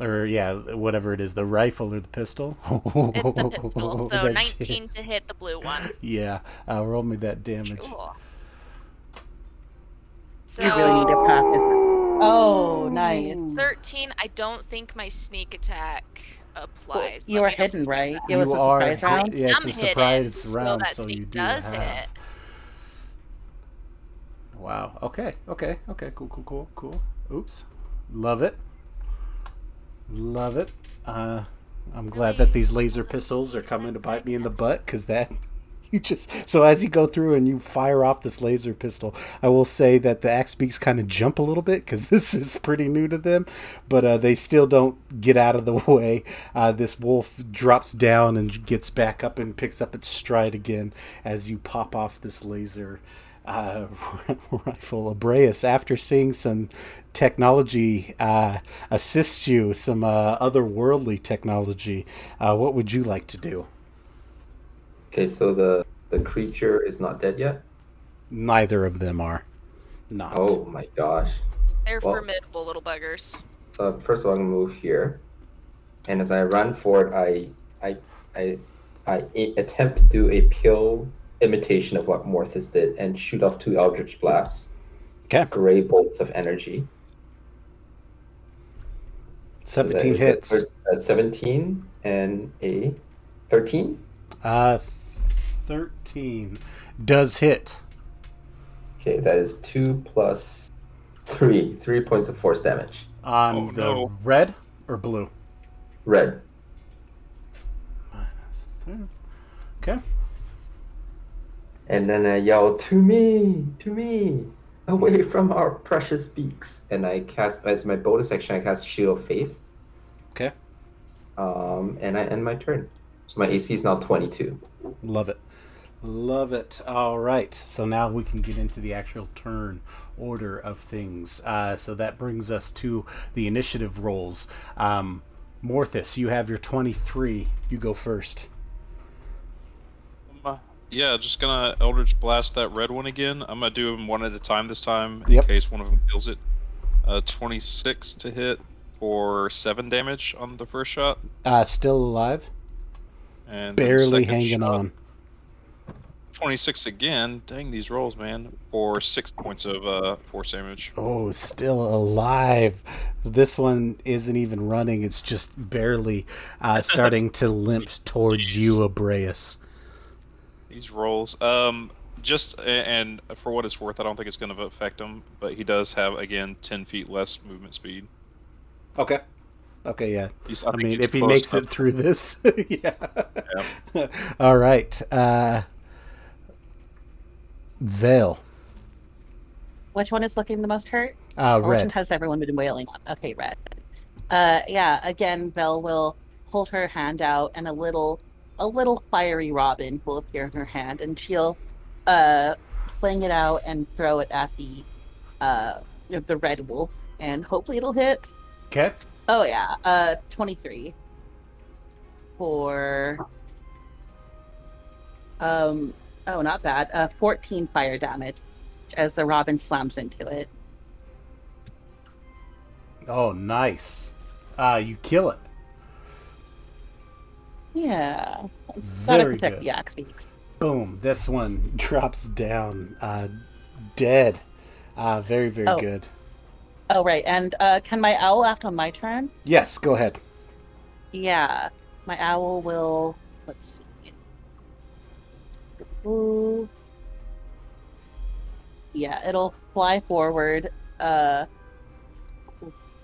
S1: or yeah, whatever it is, the rifle or the pistol?
S4: It's the [LAUGHS] pistol. So
S1: That shit.
S4: 19 to hit the blue one. [LAUGHS]
S1: Yeah, uh, roll me that damage.
S4: Cool. So
S2: you really need to practice oh nice
S4: 13, I don't think my sneak attack applies.
S2: you
S4: Let
S2: are hidden right
S4: that.
S2: it was
S1: you
S2: a
S1: are
S2: surprise
S1: hit-
S2: round
S1: Yeah, it's
S4: I'm
S1: a
S4: hidden,
S1: surprise
S4: so
S1: round,
S4: that
S1: so you
S4: sneak
S1: do
S4: does
S1: have.
S4: hit.
S1: Wow. Okay. Okay. Okay. Cool. Cool. Cool. Cool. Oops. Love it. Love it. Uh, I'm glad that these laser pistols are coming to bite me in the butt because that [LAUGHS] you just so as you go through and you fire off this laser pistol, I will say that the axe beaks kind of jump a little bit because [LAUGHS] this is pretty new to them, but uh, they still don't get out of the [LAUGHS] way. Uh, this wolf drops down and gets back up and picks up its stride again as you pop off this laser uh, rifle. Abreus, after seeing some technology uh, assist you, some uh, otherworldly technology, uh, what would you like to do?
S5: Okay, so the the creature is not dead yet.
S1: Neither of them are. Not.
S5: Oh my gosh.
S4: They're
S5: Well-
S4: formidable little buggers.
S5: So first of all, I'm gonna move here, and as I run forward, I attempt to do a pure imitation of what Morthus did and shoot off two Eldritch blasts,
S1: Okay.
S5: gray bolts of energy.
S1: 17
S5: is a
S1: hits.
S5: thir- a 17 and a 13.
S1: Uh, 13 does hit.
S5: Okay, that is two plus three, three points of force damage.
S1: On
S3: Oh,
S1: the
S3: no.
S1: red or blue?
S5: Red.
S1: Minus three. Okay.
S5: And then I yell, "To me, to me, away from our precious beaks!" And I cast as my bonus action. I cast Shield of Faith.
S1: Okay.
S5: Um, and I end my turn. So my AC is now twenty-two.
S1: Love it. Love it. All right. So now we can get into the actual turn order of things. Uh, so that brings us to the initiative rolls. Um, Morthus, you have your 23. You go first.
S3: Uh, yeah, just gonna Eldritch Blast that red one again. I'm gonna do them one at a time this time, in
S1: Yep.
S3: case one of them kills it. Uh, 26 to hit for 7 damage on the first shot.
S1: Uh, still alive.
S3: And
S1: Barely hanging
S3: shot,
S1: on.
S3: 26 again. Dang these rolls, man. For 6 points of uh, force damage.
S1: Oh, still alive. This one isn't even running. It's just barely uh, [LAUGHS] starting to limp towards
S3: Jeez.
S1: you, Abreus.
S3: These rolls. Um, just and for what it's worth, I don't think it's going to affect him, but he does have again 10 feet less movement speed.
S1: Okay. Okay, yeah.
S3: He's,
S1: I, mean, if he makes
S3: enough-
S1: it through this, [LAUGHS] yeah. All right. Uh, Vale.
S2: Which one is looking the most hurt?
S1: Uh,
S2: Or Which one
S1: red.
S2: has everyone been wailing on? Okay, red. Uh, yeah. Again, Belle will hold her hand out, and a little, a little fiery robin will appear in her hand, and she'll, uh, fling it out and throw it at the, uh, the red wolf, and hopefully it'll hit.
S1: Okay.
S2: Oh yeah, uh, twenty-three. For, um, oh, not bad. Uh, fourteen fire damage, as the robin slams into it.
S1: Oh, nice. Uh, you kill it.
S2: Yeah. Gotta
S1: Very
S2: protect
S1: good.
S2: the axe beaks.
S1: Boom. This one [LAUGHS] drops down, uh, dead. Uh, very, very
S2: Oh.
S1: good.
S2: Oh right, and uh, can my owl act on my turn?
S1: Yes, go ahead.
S2: Yeah, my owl will. Let's see. Ooh. Yeah, it'll fly forward. Uh,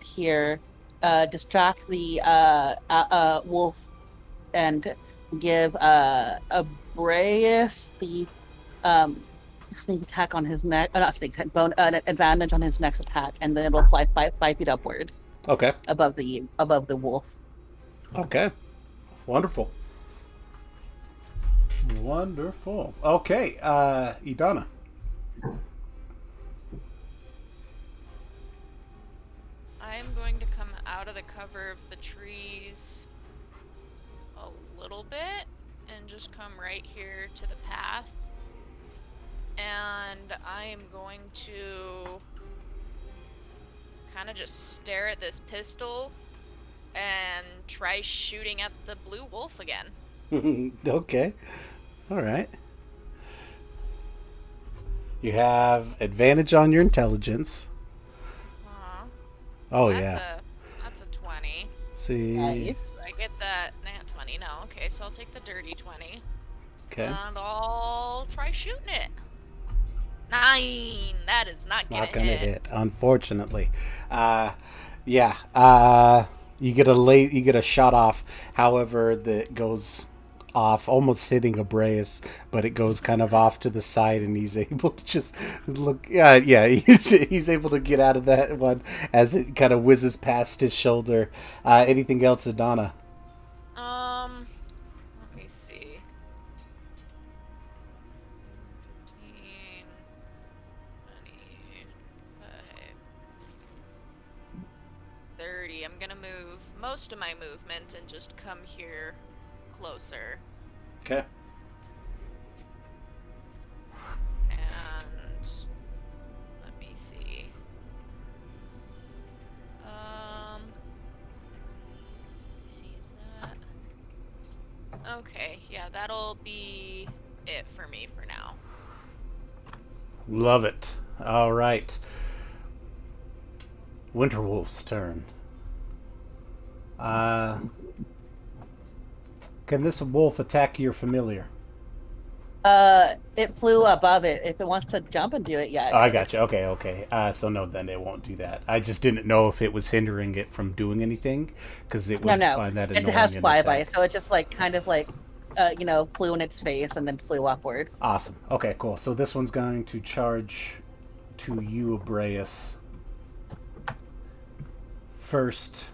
S2: here, uh, distract the uh, uh, uh wolf, and give uh Abreus the um sneak attack on his neck. Uh, not sneak attack, bone uh, an advantage on his next attack, and then it'll fly five five feet upward
S1: Okay.
S2: above the above the wolf.
S1: Okay. Wonderful. Wonderful. Okay, uh, Idana.
S4: I'm going to come out of the cover of the trees a little bit and just come right here to the path. And I am going to kind of just stare at this pistol and try shooting at the blue wolf again. [LAUGHS]
S1: okay. All right. You have advantage on your intelligence.
S4: Aw,
S1: Oh
S4: that's
S1: yeah.
S4: a that's a 20.
S1: See.
S2: Nice.
S4: I get that nat 20 No, Okay, so I'll take the dirty 20.
S1: Okay.
S4: And I'll try shooting it. Nine. That is not gonna,
S1: Not gonna
S4: hit.
S1: hit, unfortunately. Uh, yeah. Uh, you get a late. You get a shot off. However, that goes off, almost hitting Abreus, but it goes kind of off to the side, and he's [LAUGHS] able to just look. Uh, yeah, [LAUGHS] he's, able to get out of that one as it kind of whizzes past his shoulder. Uh, anything else, Adana?
S4: Um, let me see. 15, 25, 30. I'm gonna move most of my movement and just come here closer.
S1: Okay.
S4: And let me see. Um, let see, is that okay? Yeah, that'll be it for me for now.
S1: Love it. All right. Winterwolf's turn. Uh, can this wolf attack your familiar?
S2: Uh, it flew above it. If it wants to jump and do it, yeah. it
S1: Oh, I got you. Okay, okay. Uh, so no, then it won't do that. I just didn't know if it was hindering it from doing anything because it would
S2: No, no.
S1: find that
S2: It has
S1: and
S2: flyby, so it just like kind of like, uh, you know, flew in its face and then flew upward.
S1: Awesome. Okay, cool. So this one's going to charge to you, Abreus. First.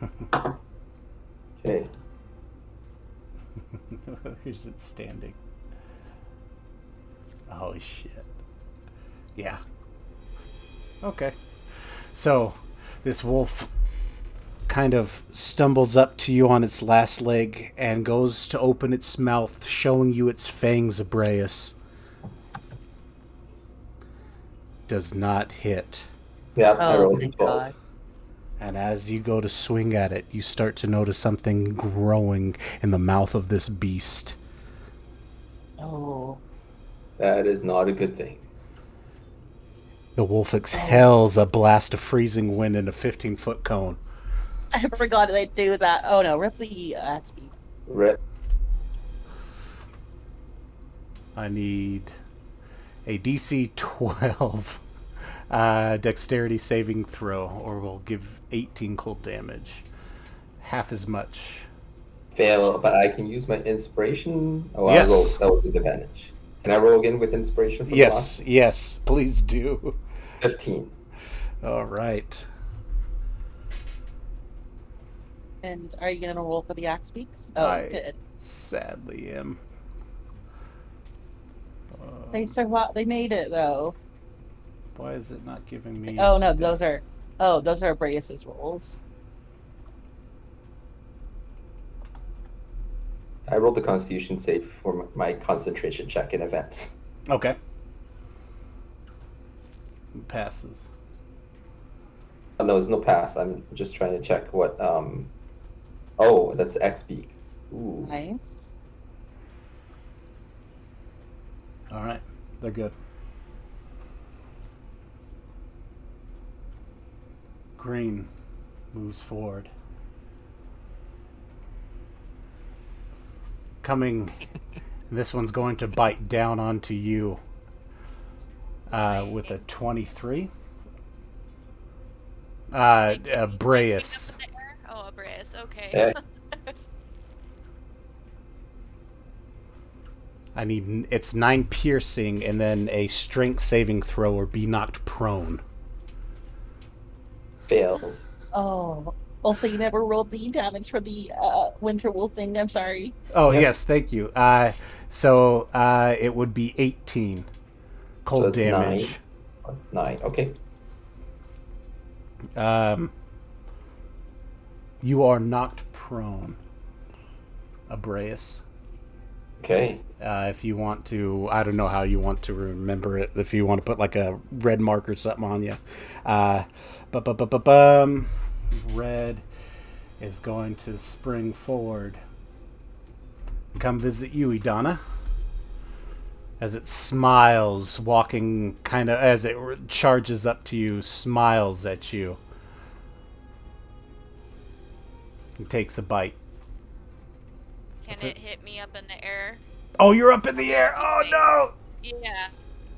S1: [LAUGHS]
S5: Okay. [LAUGHS]
S1: Here's it standing. Oh shit. Yeah. Okay. So, this wolf kind of stumbles up to you on its last leg and goes to open its mouth, showing you its fangs, Abraeus. Does not hit.
S5: Yeah, I
S2: Oh
S5: rolled
S2: my
S5: a 12.
S2: god.
S1: And as you go to swing at it, you start to notice something growing in the mouth of this beast.
S2: Oh.
S5: That is not a good thing.
S1: The wolf exhales a blast of freezing wind in a 15 foot cone.
S2: I forgot they do that. Oh no, Ripley the uh, axe.
S5: Rip.
S1: I need a DC 12 uh, dexterity saving throw, or we'll give 18 cold damage. Half as much.
S5: Fail, but I can use my inspiration. Oh,
S1: Yes.
S5: I rolled. That was an advantage. Can I roll again with inspiration? For the
S1: Yes, yes, please do.
S5: 15.
S1: All right.
S2: And are you gonna roll for the axe beaks? Oh,
S1: I-
S2: good.
S1: Sadly am. Uh,
S2: They survived. They made it though.
S1: Why is it not giving me?
S2: Oh no, those are. Oh, those are Brace's rolls.
S5: I rolled the Constitution save for my- my concentration check in events.
S1: Okay. Passes.
S5: Oh, no, there's no pass. I'm just trying to check what. um Oh, that's axe beak. Ooh.
S2: Nice.
S1: All right, they're good. Green moves forward. Coming, this one's going to bite down onto you uh, with a 23. Uh, uh, Braeus.
S4: Up in the air? Oh, a Braeus. Okay.
S5: Yeah. [LAUGHS]
S1: I need it's nine piercing and then a strength saving throw or be knocked prone.
S5: Fails.
S2: Oh. Also, you never rolled the damage for the uh, winter wolf thing. I'm sorry.
S1: Oh
S5: Yep.
S1: yes, thank you. Uh, so uh, it would be eighteen cold
S5: it's
S1: damage.
S5: nine. That's nine. Okay.
S1: Um, you are knocked prone, Abraeus.
S5: Okay.
S1: Uh, if you want to, I don't know how you want to remember it. If you want to put like a red mark or something on you, uh, but but but but bum, red is going to spring forward. Come visit you, Idana. As it smiles, walking kind of as it charges up to you, smiles at you. It takes a bite.
S4: Can
S1: That's it.
S4: it hit me up in the air?
S1: Oh, you're up in the air! Oh no!
S4: Yeah.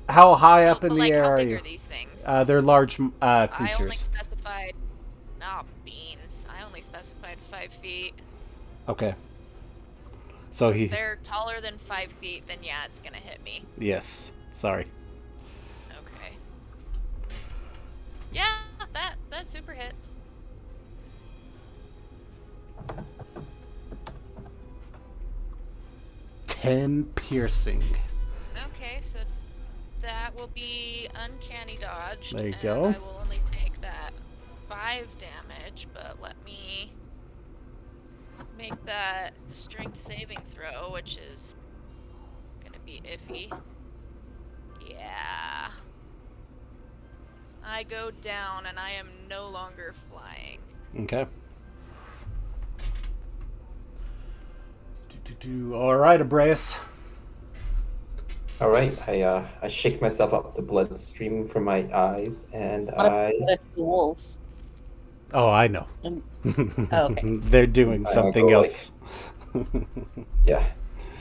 S1: How high up in the
S4: like,
S1: air
S4: how
S1: are
S4: big
S1: you?
S4: are these things?
S1: Uh, they're large uh,
S4: I only
S1: creatures.
S4: specified. Nah, beans. I only specified five feet.
S1: Okay. So
S4: If
S1: he.
S4: they're taller than five feet, then yeah, it's gonna hit me.
S1: Yes. Sorry.
S4: Okay. Yeah, that that super hits.
S1: Ten piercing.
S4: Okay, so that will be uncanny dodge.
S1: There you go.
S4: I will only take that five damage, but let me make that strength saving throw, which is gonna be iffy. Yeah. I go down and I am no longer flying.
S1: Okay. All right, Abraeus.
S5: All right. I uh I shake myself up. The blood streaming from my eyes, and I
S2: the wolves?
S1: Oh, I know.
S2: Um, [LAUGHS] Oh, okay.
S1: They're doing
S5: I
S1: something
S5: go like-
S1: else. [LAUGHS]
S5: yeah.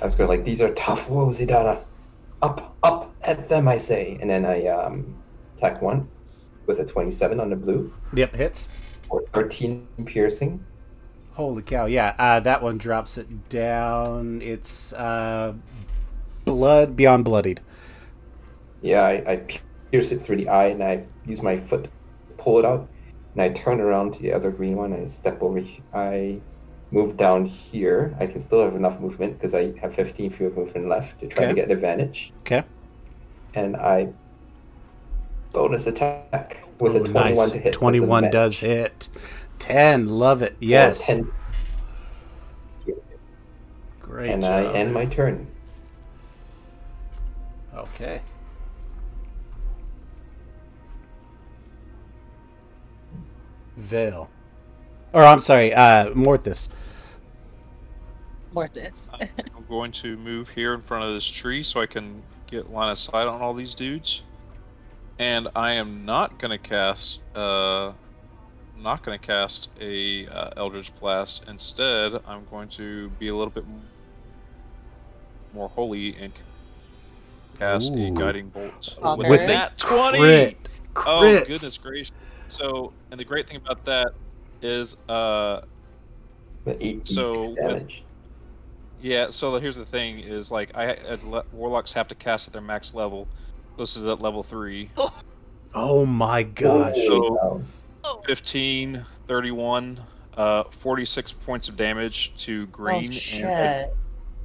S5: I was going like these are tough wolves, Idana. Up, up at them, I say, and then I um attack once with a twenty-seven on the blue
S1: Yep, hits.
S5: or thirteen piercing.
S1: Holy cow! Yeah, uh, that one drops it down. It's uh, blood beyond bloodied.
S5: Yeah, I, I pierce it through the eye, and I use my foot to pull it out, and I turn around to the other green one. I step over. I move down here. I can still have enough movement because I have 15 feet of movement left to try
S1: Okay.
S5: to get an advantage.
S1: Okay.
S5: and I bonus attack with
S1: Ooh,
S5: a 21
S1: nice.
S5: to hit. with
S1: 21 does hit. 10, love it.
S5: Or
S1: Yes.
S5: 10.
S1: Great
S5: And
S1: job.
S5: I end my turn.
S1: Okay. Vale. Or I'm sorry, uh Morthus.
S2: Mortis.
S3: I'm going to move here in front of this tree so I can get line of sight on all these dudes. And I am not gonna cast uh not gonna cast a uh, Eldritch Blast. Instead, I'm going to be a little bit more holy and cast a guiding bolt
S2: Okay.
S3: with,
S1: With
S3: that 20.
S1: Crit.
S3: Oh goodness gracious! So, and the great thing about that is, uh,
S5: 8
S3: So, with-
S5: damage.
S3: yeah. So here's the thing: is like I le- warlocks have to cast at their max level. This is at level three.
S1: Oh my gosh.
S5: Holy
S3: So-
S5: cow.
S4: Oh,
S3: 15, 31, uh, 46 points of damage to green,
S2: oh,
S3: and
S2: shit.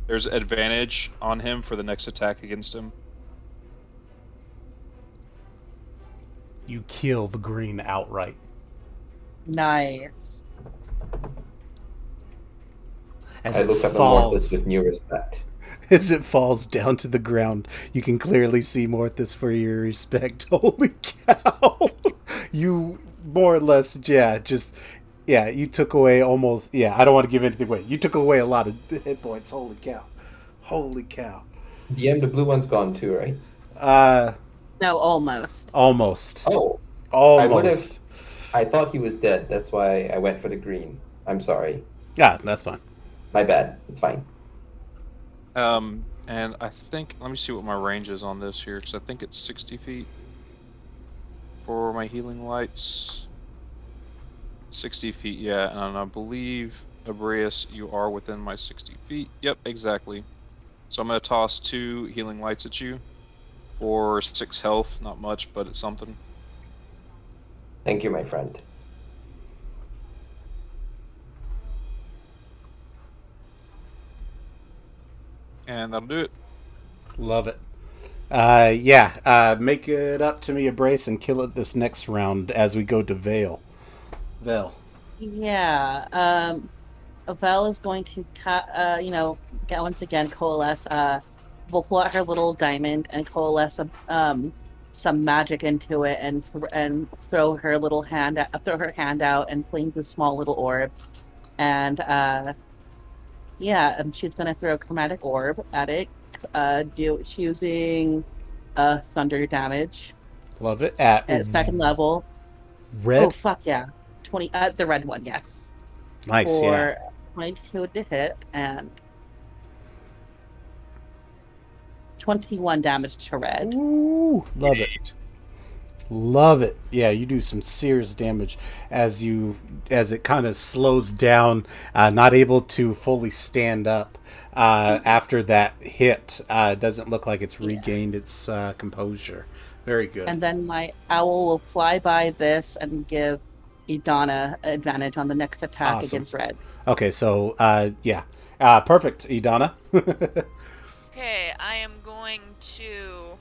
S3: there's advantage on him for the next attack against him.
S1: You kill the green outright.
S2: Nice.
S1: As
S5: I
S1: it
S5: look up at
S1: falls,
S5: Morthus with new respect. [LAUGHS]
S1: as it falls down to the ground, you can clearly see Morthus for your respect. [LAUGHS] Holy cow! [LAUGHS] you more or less, yeah, just yeah, you took away almost. Yeah, I don't want to give anything away. You took away a lot of [LAUGHS] hit points. Holy cow! Holy cow!
S5: DM, the blue one's gone too, right?
S1: Uh,
S2: No, almost.
S1: almost,
S5: Oh, almost. I would've-
S1: almost.
S5: I thought he was dead. That's why I went for the green. I'm sorry.
S1: Yeah, that's fine.
S5: My bad. It's fine.
S3: Um, and I think let me see what my range is on this here, because I think it's 60 feet for my healing lights. 60 feet, yeah, and I believe Abrius, you are within my 60 feet. Yep, exactly. So I'm gonna toss two healing lights at you for six health. Not much, but it's something.
S5: Thank you, my friend.
S3: And that'll do it.
S1: Love it. Uh, yeah, uh, make it up to me a brace and kill it this next round as we go to Vale. Vale.
S2: Yeah. Um, Vel is going to, ca- uh, you know, get once again coalesce. Uh, we'll pull out her little diamond and coalesce a, um, some magic into it, and th- and throw her little hand, out, throw her hand out, and fling the small little orb. And uh, yeah, um, she's gonna throw a chromatic orb at it. Uh, do she's using uh thunder damage
S1: Love it. At
S2: at second level.
S1: red.
S2: Oh fuck yeah, twenty. Uh, the red one, yes.
S1: nice, yeah.
S2: for 22 to hit and 21 damage to red.
S1: Ooh, love it. Love it. Yeah, you do some serious damage as you as it kind of slows down, uh, not able to fully stand up uh, after that hit. Uh, doesn't look like it's
S2: Yeah.
S1: regained its uh, composure. Very good.
S2: And then my owl will fly by this and give Idana advantage on the next attack
S1: Awesome.
S2: against red.
S1: okay, so uh, yeah, uh, perfect, Idana. [LAUGHS]
S4: Okay, I am going to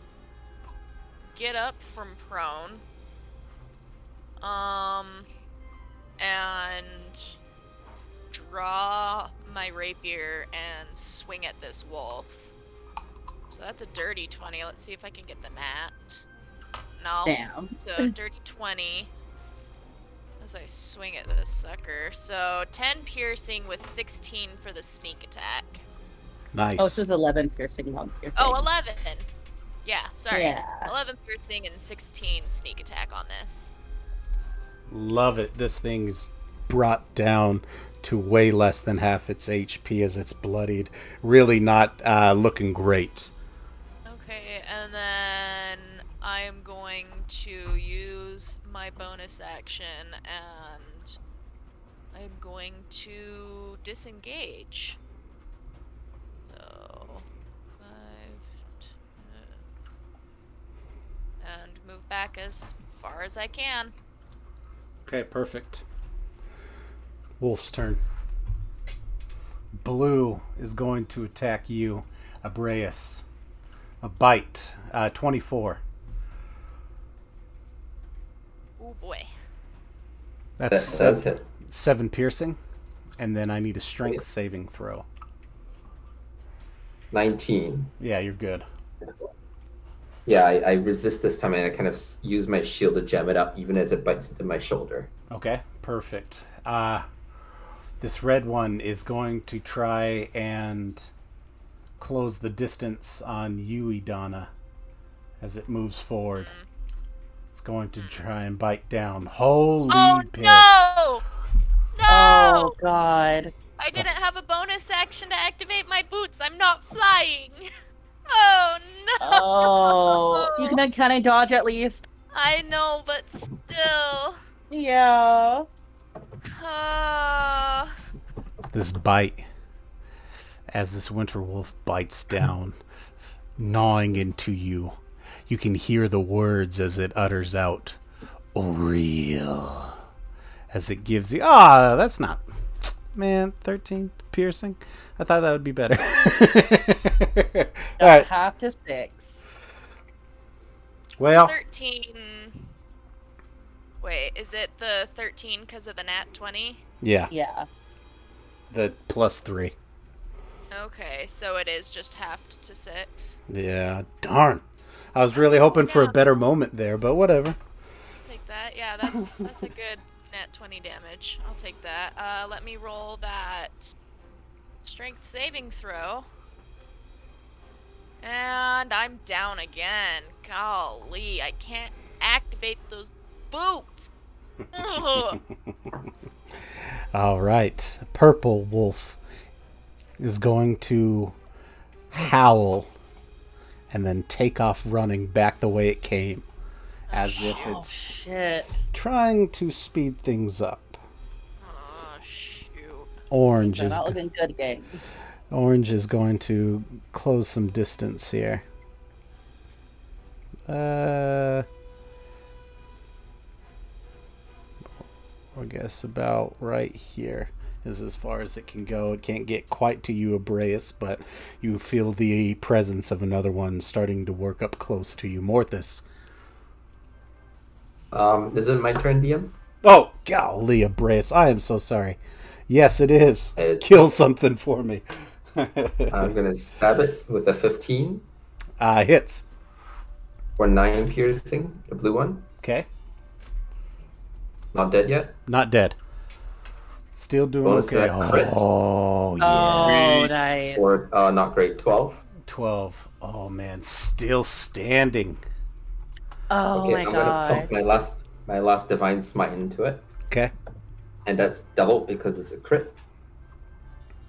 S4: get up from prone. Um and draw my rapier and swing at this wolf. So that's a dirty 20. Let's see if I can get the nat. No.
S2: Damn.
S4: So [LAUGHS] dirty 20 as I swing at this sucker. So 10 piercing with 16 for the sneak attack.
S1: nice.
S2: Oh, this is 11 piercing on your
S4: Oh, 11. Yeah, sorry.
S2: Yeah.
S4: 11 piercing and 16 sneak attack on this.
S1: Love it. This thing's brought down to way less than half its HP as it's bloodied. Really not uh, looking great.
S4: Okay, and then I am going to use my bonus action and I'm going to disengage. So, five, ten, and move back as far as I can.
S1: Okay, perfect. Wolf's turn. Blue is going to attack you, Abraeus. A bite. Uh, 24.
S4: Oh boy.
S5: That
S1: That's
S5: does hit.
S1: seven piercing. And then I need a strength saving throw.
S5: 19.
S1: Yeah, you're good.
S5: Yeah, I, I resist this time and I kind of use my shield to jam it up even as it bites into my shoulder.
S1: Okay, perfect. Uh, this red one is going to try and close the distance on you, Idana, as it moves forward. Hmm. It's going to try and bite down. Holy
S4: Oh
S1: piss.
S4: no! No!
S2: Oh God.
S4: I didn't have a bonus action to activate my boots. I'm not flying. Oh no!
S2: Oh, you can kind of dodge at least.
S4: I know, but still.
S2: Yeah.
S4: Uh,
S1: This bite, as this winter wolf bites down, gnawing into you, you can hear the words as it utters out, Auril. As it gives you, ah, that's not, man, 13 piercing. I thought that would be better. [LAUGHS] All right,
S2: Half to six.
S1: well,
S4: 13. Wait, is it the 13 because of the nat 20?
S1: yeah,
S2: Yeah.
S1: the plus three.
S4: Okay, so it is just halved to 6.
S1: Yeah, darn. I was really hoping for a better moment there, but whatever.
S4: Take that. Yeah, that's [LAUGHS] that's a good nat 20 damage. I'll take that. Uh, let me roll that strength saving throw. And I'm down again. Golly, I can't activate those boots. [LAUGHS]
S1: All right. Purple Wolf is going to howl and then take off running back the way it came as if
S2: Oh
S1: it's
S2: shit.
S1: trying to speed things up.
S4: oh shoot.
S1: Orange is
S2: that would good game.
S1: Orange is going to close some distance here. Uh I guess about right here is as far as it can go. It can't get quite to you, Abreus, but you feel the presence of another one starting to work up close to you. Morthus.
S5: Um, is it my turn, DM?
S1: Oh, golly, Abreus. I am so sorry. Yes, it is.
S5: Uh,
S1: Kill something for me. [LAUGHS]
S5: I'm gonna stab it with a 15
S1: uh, hits.
S5: for 9 piercing, the blue one.
S1: Okay.
S5: Not dead yet.
S1: Not dead. Still doing
S5: Bonus
S1: okay.
S5: that crit.
S1: Oh, yeah.
S2: Oh, nice.
S5: Or uh, not great, 12.
S1: 12. Oh, man. Still standing.
S2: oh
S5: Okay,
S2: my
S5: I'm gonna pump my last my last divine smite into it,
S1: Okay.
S5: and that's double because it's a crit.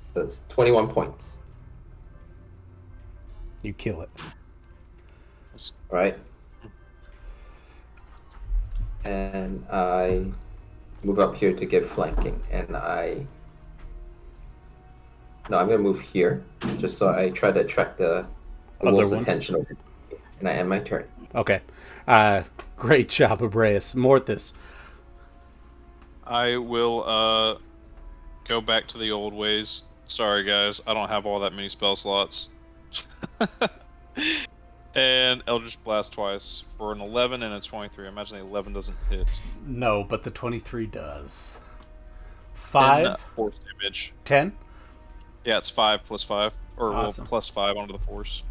S5: So it's 21 points.
S1: You kill it.
S5: All right. And I move up here to give flanking, and I. No, I'm gonna move here, just so I try to attract the, the
S1: Other
S5: wolf's
S1: one?
S5: attention, over and I end my turn.
S1: Okay. Uh, great job, Abreus. Morthus.
S3: I will uh go back to the old ways. Sorry guys, I don't have all that many spell slots. [LAUGHS] and Eldritch Blast twice for an 11 and a 23. I imagine the 11 doesn't hit.
S1: No, but the 23 does.
S3: And, uh,
S1: 5?
S3: force damage.
S1: 10?
S3: Yeah, it's 5 plus 5. Or
S1: Awesome.
S3: well, plus 5 onto the force.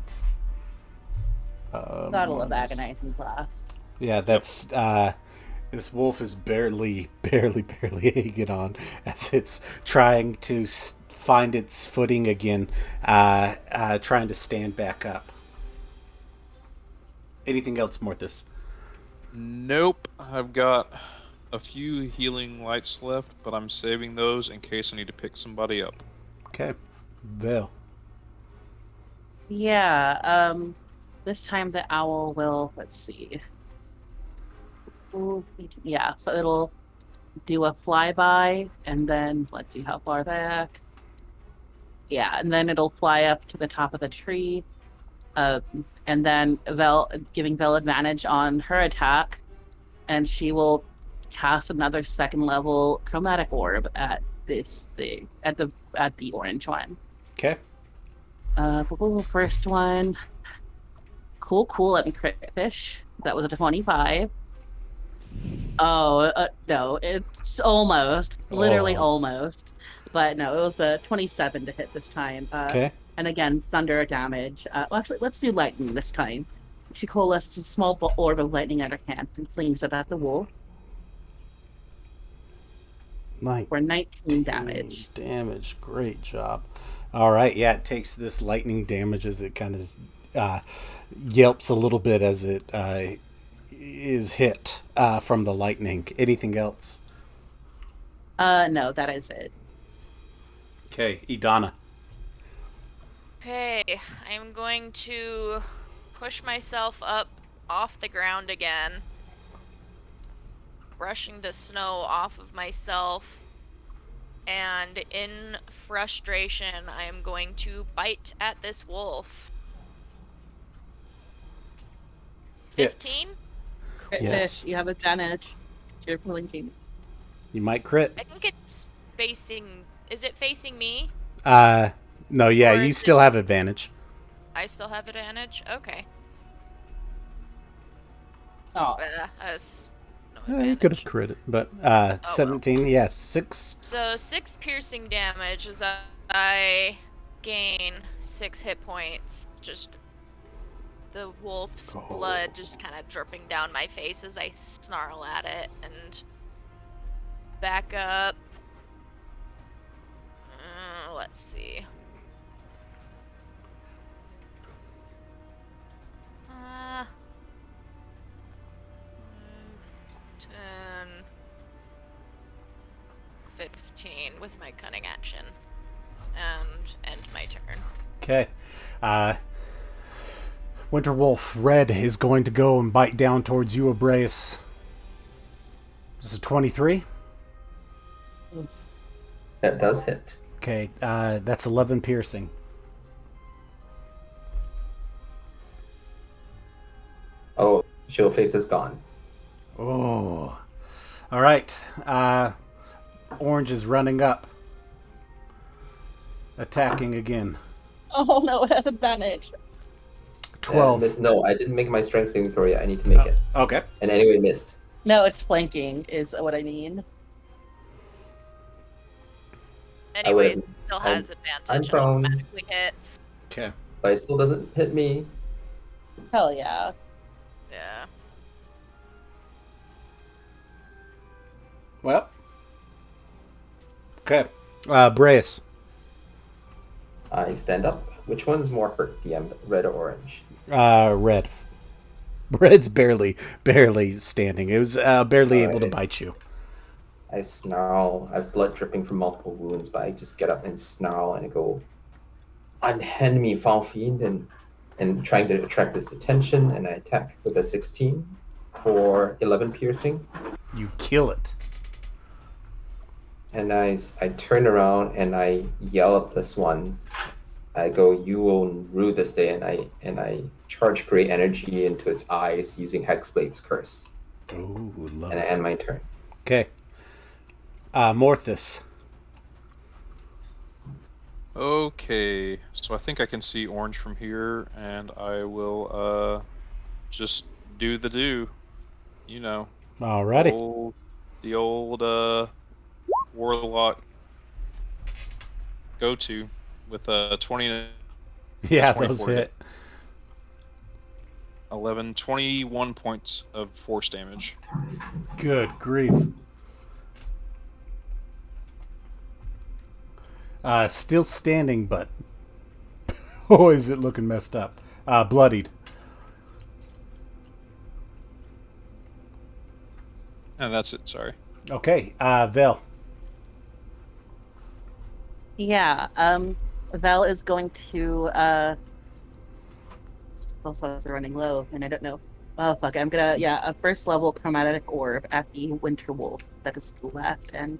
S1: Um,
S2: That'll have agonizing blast.
S1: Yeah, that's uh this wolf is barely barely barely [LAUGHS] hanging on as it's trying to find its footing again uh uh trying to stand back up. Anything else, Morthus?
S3: Nope. I've got a few healing lights left, but I'm saving those in case I need to pick somebody up.
S1: Okay. Vel.
S2: Yeah, um this time the owl will let's see. Yeah, so it'll do a flyby and then let's see how far back. Yeah, and then it'll fly up to the top of the tree. Uh, and then Vel giving Vel advantage on her attack, and she will cast another second level chromatic orb at this thing at the at the orange one.
S1: Okay.
S2: Uh, first one. cool, cool. Let me crit fish. That was a 25. Oh, uh, no, it's almost. Literally
S1: Oh.
S2: almost. But no, it was a 27 to hit this time. Uh,
S1: Okay.
S2: And again, thunder damage. Uh, well, actually, let's do lightning this time. She coalesces a small orb of lightning at her hand and flings it at the wolf
S1: Nice.
S2: for 19 damage.
S1: Damage. Great job. All right. Yeah, it takes this lightning damage as it kind of uh, yelps a little bit as it uh, is hit uh, from the lightning. Anything else?
S2: Uh, no, that is it.
S1: Okay, Idana.
S4: Okay, I'm going to push myself up off the ground again, brushing the snow off of myself. And in frustration, I am going to bite at this wolf. 15?
S2: Crit
S1: Yes.
S2: you have advantage. You're blinking.
S1: You might crit.
S4: I think it's facing. Is it facing me?
S1: Uh, no, yeah,
S4: Or
S1: you still
S4: it-
S1: have advantage.
S4: I still have advantage? Okay.
S2: Oh,
S4: Uh, that's no
S1: Uh, you could have crit it, but uh,
S4: Oh, well.
S1: 17, yes, six.
S4: So six piercing damage as I- I gain six hit points. Just the wolf's
S1: Oh.
S4: blood just kind of dripping down my face as I snarl at it and back up. Uh, let's see. Uh, mm, 10, 15 with my cunning action. And end my turn.
S1: Okay. Uh, Winter Wolf Red is going to go and bite down towards you, Abraeus. This is 23.
S5: That does hit.
S1: Okay, uh, that's 11 piercing.
S5: Oh, show face is gone.
S1: Oh. All right. Uh, Orange is running up. Attacking again.
S2: oh no, it has advantage.
S5: Uh,
S1: 12.
S5: miss, no, I didn't make my strength saving throw yet. I need to make it.
S1: Okay.
S5: And anyway, missed.
S2: No, it's flanking, is what I mean.
S4: Anyways, it still
S5: I'm-
S4: has advantage
S5: I'm
S4: and
S5: prone.
S4: automatically hits.
S1: Okay.
S5: But it still doesn't hit me.
S2: Hell yeah.
S4: Yeah.
S1: Well. Okay. Uh, Braeus.
S5: I stand up. Which one's more hurt, the um, red or orange?
S1: Uh, Red. [LAUGHS] Red's barely, barely standing. It was uh, barely
S5: All
S1: able to
S5: right.
S1: bite you.
S5: I snarl. I have blood dripping from multiple wounds, but I just get up and snarl and go, "Unhand me, foul fiend!" and and trying to attract its attention, and I attack with a 16 for 11 piercing.
S1: You kill it.
S5: And I, I turn around and I yell at this one. I go, "You will rue this day!" And I and I charge great energy into its eyes using Hexblade's curse,
S1: Ooh, love
S5: and I end my turn.
S1: Okay. Uh, Morthus.
S3: Okay, so I think I can see orange from here, and I will uh just do the do. You know,
S1: Alrighty.
S3: old, the old uh warlock go to with uh 20 [LAUGHS]
S1: Yeah,
S3: 24
S1: those
S3: hit. 11 21 points of force damage.
S1: Good grief. Uh, still standing, but [LAUGHS] oh, is it looking messed up? Uh, bloodied.
S3: And that's it, sorry.
S1: Okay, uh, Vel.
S2: Yeah, um, Vel is going to, uh, spell slots are running low, and I don't know. Oh, fuck, I'm gonna, yeah, a first level chromatic orb at the Winter Wolf that is still left, and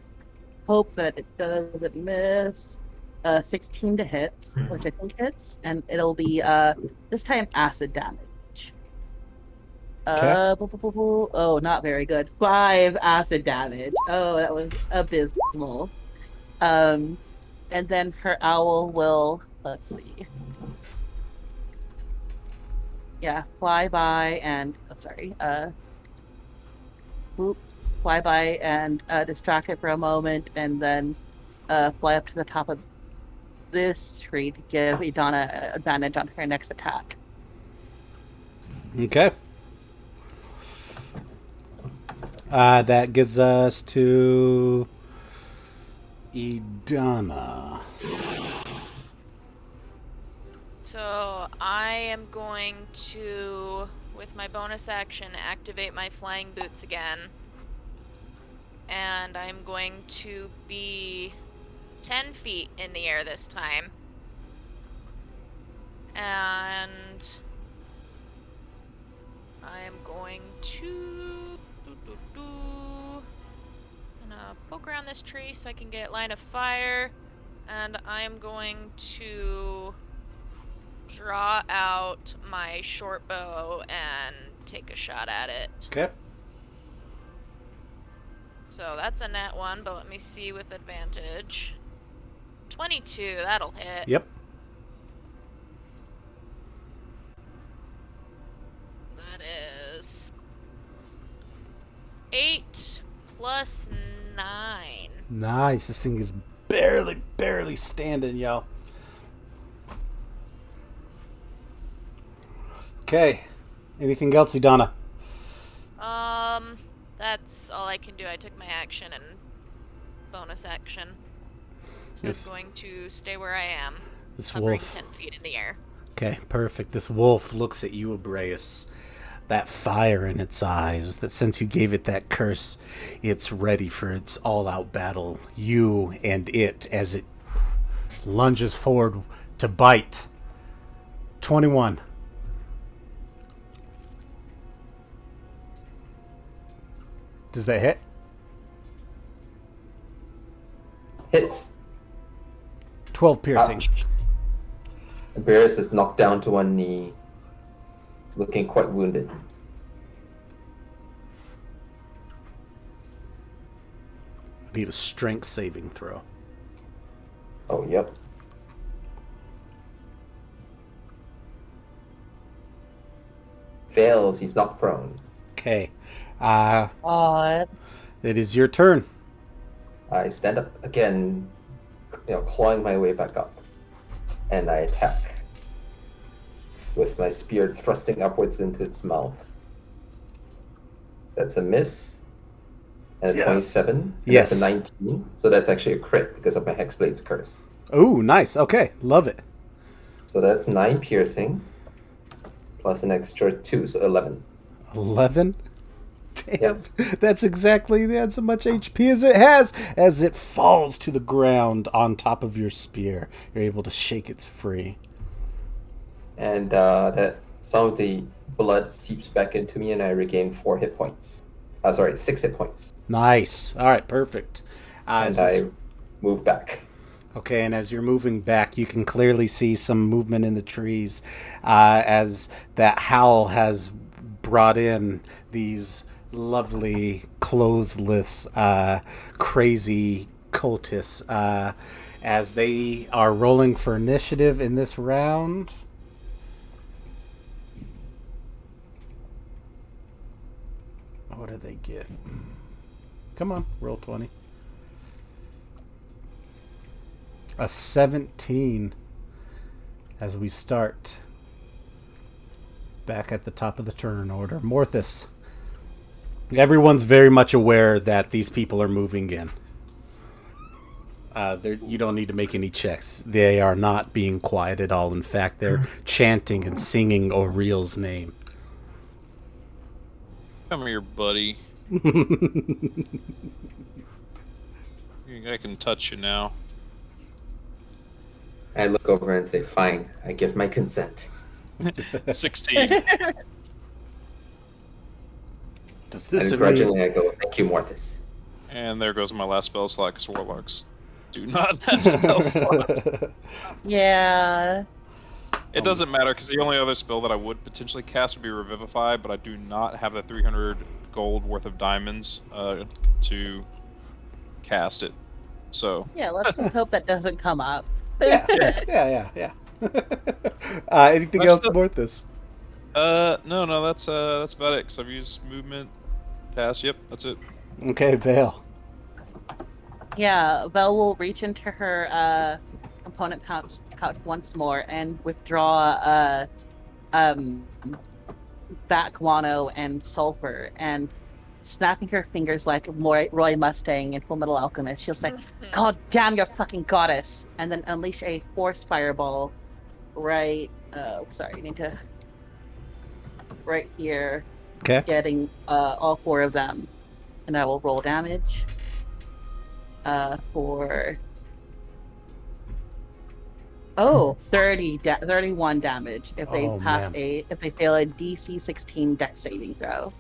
S2: hope that it doesn't miss. Uh, 16 to hit, which I think hits, and it'll be, uh, this time acid damage. Uh, oh, not very good. Five acid damage. Oh, that was abysmal. Um, and then her owl will let's see yeah, fly by and oh, sorry, uh, whoop, fly by and uh, distract it for a moment, and then uh, fly up to the top of this tree to give Idana advantage on her next attack.
S1: Okay. Uh, that gives us to Idana.
S4: So I am going to, with my bonus action, activate my flying boots again. And I'm going to be 10 feet in the air this time. And I am going to do, do, do, gonna poke around this tree so I can get line of fire, and I am going to draw out my short bow and take a shot at it.
S1: Okay.
S4: So that's a net one, but let me see with advantage. 22, that'll hit.
S1: Yep.
S4: That is 8 plus 9.
S1: Nice. This thing is barely, barely standing, y'all. Okay. Anything else, Idana?
S4: Um, that's all I can do. I took my action and bonus action. So
S1: Yes.
S4: I'm going to stay where I am,
S1: This
S4: hovering
S1: wolf.
S4: 10 feet in the air.
S1: Okay, perfect. This wolf looks at you, Abraeus. That fire in its eyes, that since you gave it that curse, it's ready for its all out battle. You and it as it lunges forward to bite. 21. Does that hit?
S5: Hits.
S1: 12 piercing.
S5: Ouch. Barris is knocked down to one knee. He's looking quite wounded.
S1: Need a strength saving throw.
S5: Oh, yep. Fails. He's not prone.
S1: Okay. Uh,
S2: Odd.
S1: it is your turn.
S5: I stand up again, you know, clawing my way back up, and I attack with my spear thrusting upwards into its mouth. That's a miss, and a
S1: Yes.
S5: twenty-seven. and
S1: Yes.
S5: that's a nineteen. So that's actually a crit because of my hexblade's curse.
S1: Oh, nice. Okay, love it.
S5: So that's nine piercing, plus an extra two, so eleven.
S1: 11 damn. That's exactly that's as much hp as it has. As it falls to the ground on top of your spear you're able to shake its free.
S5: And uh, that some of the blood seeps back into me, and I regain four hit points. Uh, sorry, six hit points,
S1: nice. All right perfect. Uh,
S5: and I move back.
S1: Okay, and as you're moving back, you can clearly see some movement in the trees uh, as that howl has brought in these lovely, clothesless, uh, crazy cultists uh, as they are rolling for initiative in this round. What do they get? Come on, roll 20. a 17 as we start back at the top of the turn order. Morthus. Everyone's very much aware that these people are moving in. Uh, you don't need to make any checks. They are not being quiet at all. In fact, they're chanting and singing Auril's name.
S3: Come here, buddy. I can touch you now.
S5: I look over and say, "Fine, I give my consent." [LAUGHS]
S3: 16. [LAUGHS]
S1: Does
S5: And
S1: this mean
S5: I go, "Thank you, Morthus."
S3: and there goes my last spell slot because warlocks do [LAUGHS] not have spell slots.
S2: Yeah.
S3: It doesn't matter because the only other spell that I would potentially cast would be Revivify, but I do not have the 300 gold worth of diamonds uh, to cast it. So
S2: Yeah, let's just hope that doesn't come up. [LAUGHS]
S1: yeah, yeah, yeah, yeah. [LAUGHS] uh, anything
S3: That's
S1: else,
S3: the-
S1: Morthus?
S3: Uh, no, no, that's uh, that's about it. Cause I've used movement, pass. Yep, that's it.
S1: Okay, Vale.
S2: Yeah, Vel will reach into her uh, component pouch, pouch once more and withdraw uh, um, bat guano and sulfur. And snapping her fingers like Roy, Roy Mustang in Fullmetal Alchemist, she'll say, "God damn your fucking goddess!" and then unleash a force fireball. Right. Uh, sorry, I need to. Right here,
S1: Okay.
S2: getting uh, all four of them, and I will roll damage uh, for oh 30 da- 31 damage if they
S1: Oh,
S2: pass
S1: man.
S2: a if they fail a DC 16 dex saving throw.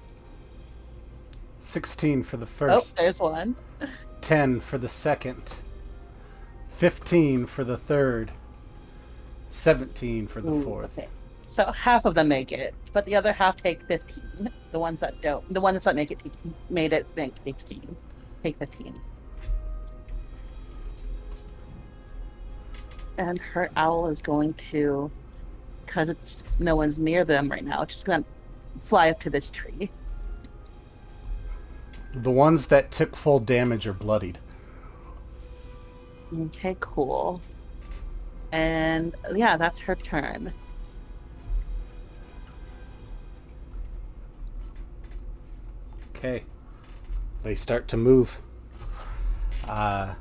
S1: 16 for the first,
S2: Oh,
S1: first.
S2: there's one.
S1: 10 for the second. 15 for the third. 17 for the
S2: Ooh,
S1: fourth.
S2: okay. So half of them make it, but the other half take 15. The ones that don't, the ones that make it take, made it make 15. Take 15. And her owl is going to, because it's no one's near them right now, just gonna fly up to this tree.
S1: The ones that took full damage are bloodied.
S2: Okay, cool. And yeah, that's her turn.
S1: Okay. They start to move. Uh,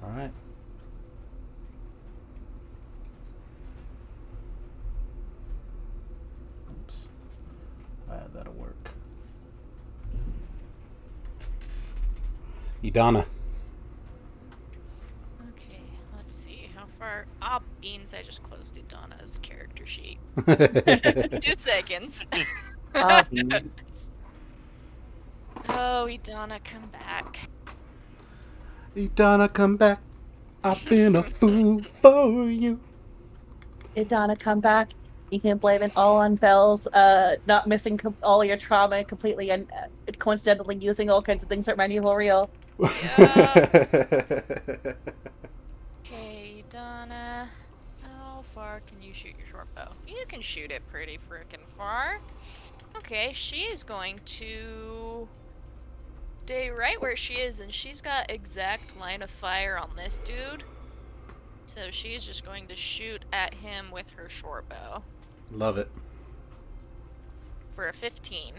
S1: all right. Oops. Uh, that'll work. Idana.
S4: Okay, let's see how far. Ah, beans! I just closed Idana's character sheet. [LAUGHS] Two seconds. [LAUGHS]
S2: Ah,
S4: Oh, Idana, come back.
S1: Idana, come back. I've been a fool [LAUGHS] for you.
S2: Idana, come back. You can blame it all on Vel's uh, not missing com- all your trauma completely and uh, coincidentally using all kinds of things that remind you of real.
S4: Okay, Donna. Far can you shoot your short bow? You can shoot it pretty frickin' far. Okay, she is going to stay right where she is, and she's got exact line of fire on this dude. So she is just going to shoot at him with her short bow
S1: Love it.
S4: for a 15.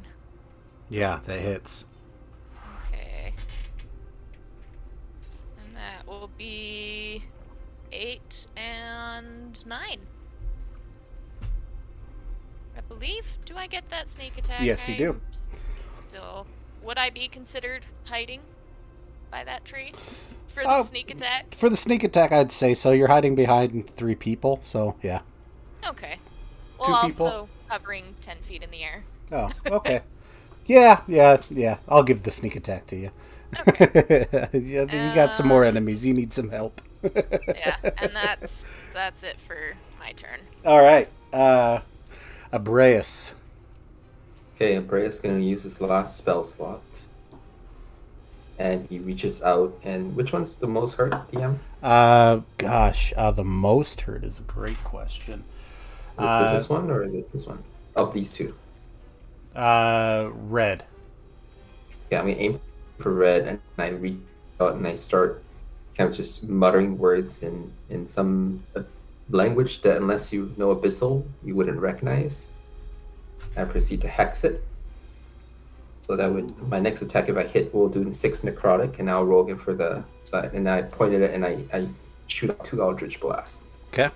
S1: Yeah, that hits.
S4: Okay. And that will be 8 and 9. I believe. Do I get that sneak attack?
S1: Yes, you do.
S4: Still, would I be considered hiding by that tree for the
S1: Oh.
S4: sneak attack?
S1: For the sneak attack, I'd say so. You're hiding behind three people, so yeah.
S4: Okay. Well,
S1: Two
S4: also
S1: people.
S4: hovering 10 feet in the air.
S1: Oh, [LAUGHS] okay. yeah, yeah, yeah. I'll give the sneak attack to you. [LAUGHS] yeah, you got some more
S4: Um,
S1: enemies. You need some help.
S4: Yeah, and that's that's it for my turn.
S1: All right. Uh, Abreus.
S5: Okay, Abreus gonna use his last spell slot. And he reaches out and which one's the most hurt, DM?
S1: Uh, gosh, uh, the most hurt is a great question.
S5: Is
S1: Uh,
S5: this one or is it this one? Of these two.
S1: Uh, red.
S5: Yeah, I'm gonna aim for red and I reach out and I start kind of just muttering words in in some uh, language that unless you know abyssal you wouldn't recognize. I proceed to hex it. So that would my next attack if I hit will do six necrotic and I'll roll again for the side and I pointed it and I, I shoot out two Eldritch Blast.
S1: Okay.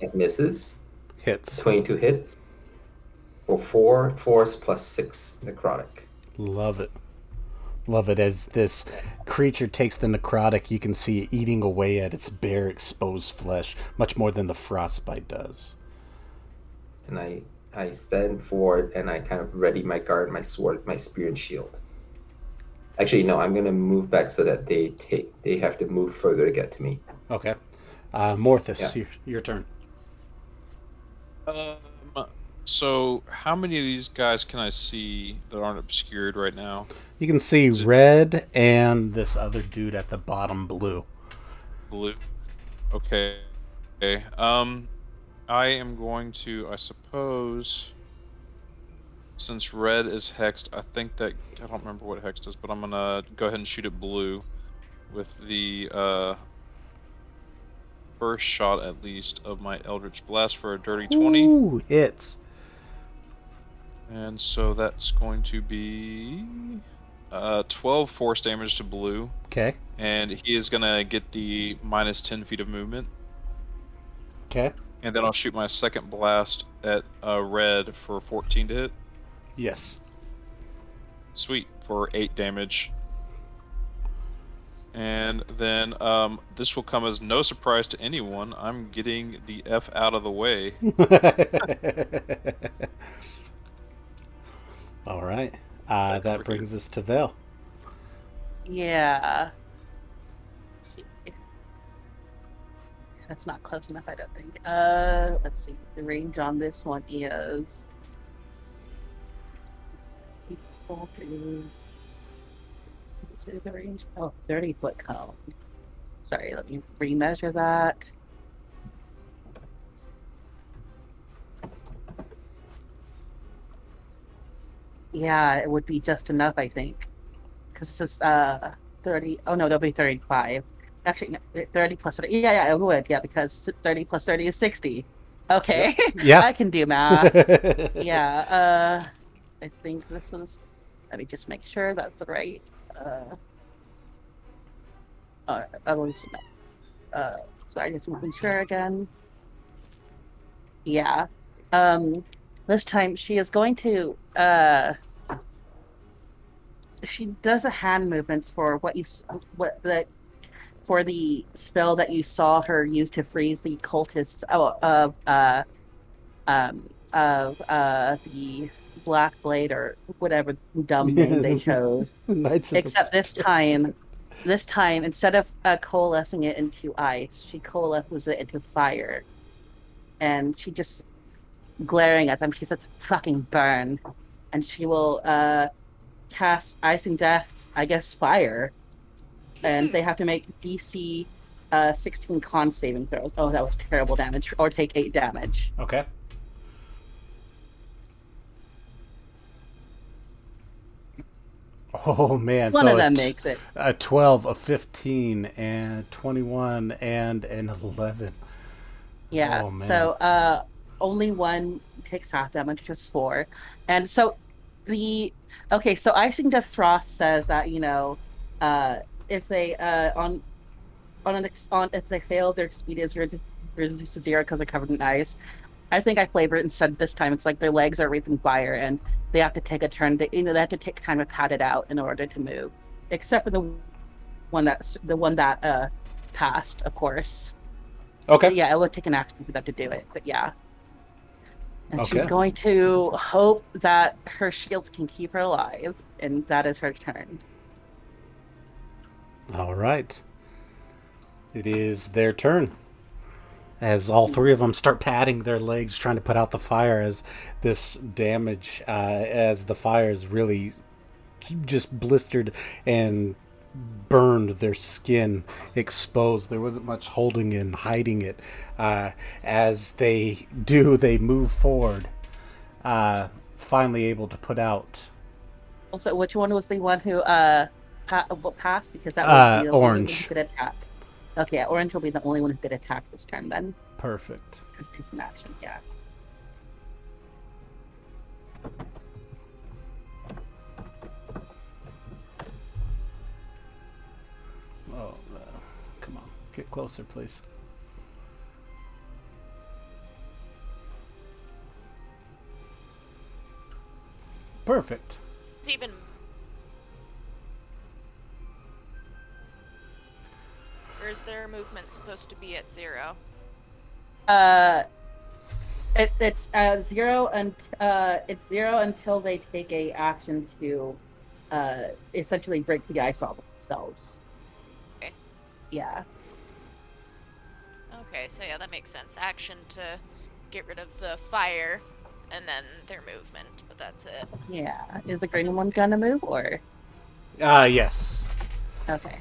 S5: It misses.
S1: Hits.
S5: 22 hits. For four force plus six necrotic.
S1: Love it. Love it. As this creature takes the necrotic, you can see it eating away at its bare, exposed flesh, much more than the frostbite does.
S5: and I I stand forward and I kind of ready my guard, my sword, my spear and shield. Actually, no, I'm gonna move back so that they take they have to move further to get to me.
S1: Okay. Uh, Morthus,
S5: Yeah.
S1: your, your turn.
S3: Um, So, how many of these guys can I see that aren't obscured right now?
S1: You can see
S3: it-
S1: red and this other dude at the bottom, blue.
S3: Blue. Okay. Okay. Um, I am going to, I suppose, since red is hexed, I think that I don't remember what hexed is, but I'm gonna go ahead and shoot at blue with the uh, first shot, at least, of my Eldritch Blast for a dirty twenty.
S1: Ooh, hits.
S3: And so that's going to be uh, 12 force damage to blue.
S1: Okay.
S3: And he is going to get the minus 10 feet of movement.
S1: Okay.
S3: And then I'll shoot my second blast at uh, red for 14 to hit.
S1: Yes.
S3: Sweet. For 8 damage. And then um, this will come as no surprise to anyone. I'm getting the F out of the way. [LAUGHS] [LAUGHS]
S1: All right. Uh, that brings us to Vel.
S2: Yeah. Let's see. That's not close enough, I don't think. Uh, let's see. The range on this one is. Let's see, small trees. Let's see the range. Oh, 30 foot cone. Sorry, let me remeasure that. Yeah, it would be just enough, I think. Because it's just uh, 30. Oh, no, that'll be 35. Actually, no, 30 plus 30. Yeah, yeah, it would. Yeah, because 30 plus 30 is 60. Okay. [LAUGHS]
S1: Yeah.
S2: I can do math. [LAUGHS] yeah. Uh, I think this is. Let me just make sure that's right. Uh, uh, at least, uh, sorry, just making sure again. Yeah. Um, this time she is going to. Uh, she does a hand movements for what you what the for the spell that you saw her use to freeze the cultists oh, of uh um of uh the black blade or whatever dumb [LAUGHS] name they chose
S1: of the
S2: except this time this time instead of uh, coalescing it into ice she coalesces it into fire and she just glaring at them she says fucking burn and she will uh cast icing deaths i guess fire and they have to make dc uh 16 con saving throws oh that was terrible damage or take 8 damage
S1: Okay. Oh man!
S2: one
S1: so
S2: of them
S1: a t-
S2: makes it
S1: a twelve, a fifteen, and twenty-one, and an eleven.
S2: Yeah.
S1: Oh, man.
S2: so uh, only one takes half damage, just four, and so the okay. So icing death frost says that you know uh, if they uh, on on an ex- on if they fail, their speed is reduced reduced to zero because they're covered in ice. I think I flavor it instead this time. It's like their legs are breathing fire, and they have to take a turn. To, you know, they have to take time to pat it out in order to move. Except for the one that's the one that uh, passed, of course.
S1: Okay.
S2: Yeah, it would take an action for them to do it, but yeah. And she's going to hope that her shield can keep her alive, and that is her turn.
S1: All right. It is their turn. As all three of them start patting their legs, trying to put out the fire, as this damage, uh, as the fire is really just blistered and burned their skin exposed. There wasn't much holding and hiding it. Uh, as they do, they move forward, uh, finally able to put out
S2: Also, which one was the one who uh pa- passed? Because that was
S1: Uh,
S2: the
S1: orange.
S2: who could attack. Okay, yeah, orange will be the only one who could attack this turn then,
S1: perfect.
S2: because it takes an action. Yeah.
S1: Get closer, please. Perfect.
S4: It's even. Or is their movement supposed to be at zero?
S2: Uh, it, it's uh, zero and uh, it's zero until they take a action to uh, essentially break the ice off themselves.
S4: Okay.
S2: Yeah.
S4: Okay, so yeah, that makes sense. Action to get rid of the fire, and then their movement, but that's it.
S2: Yeah. Is the green one gonna move or?
S1: Uh, yes.
S2: Okay.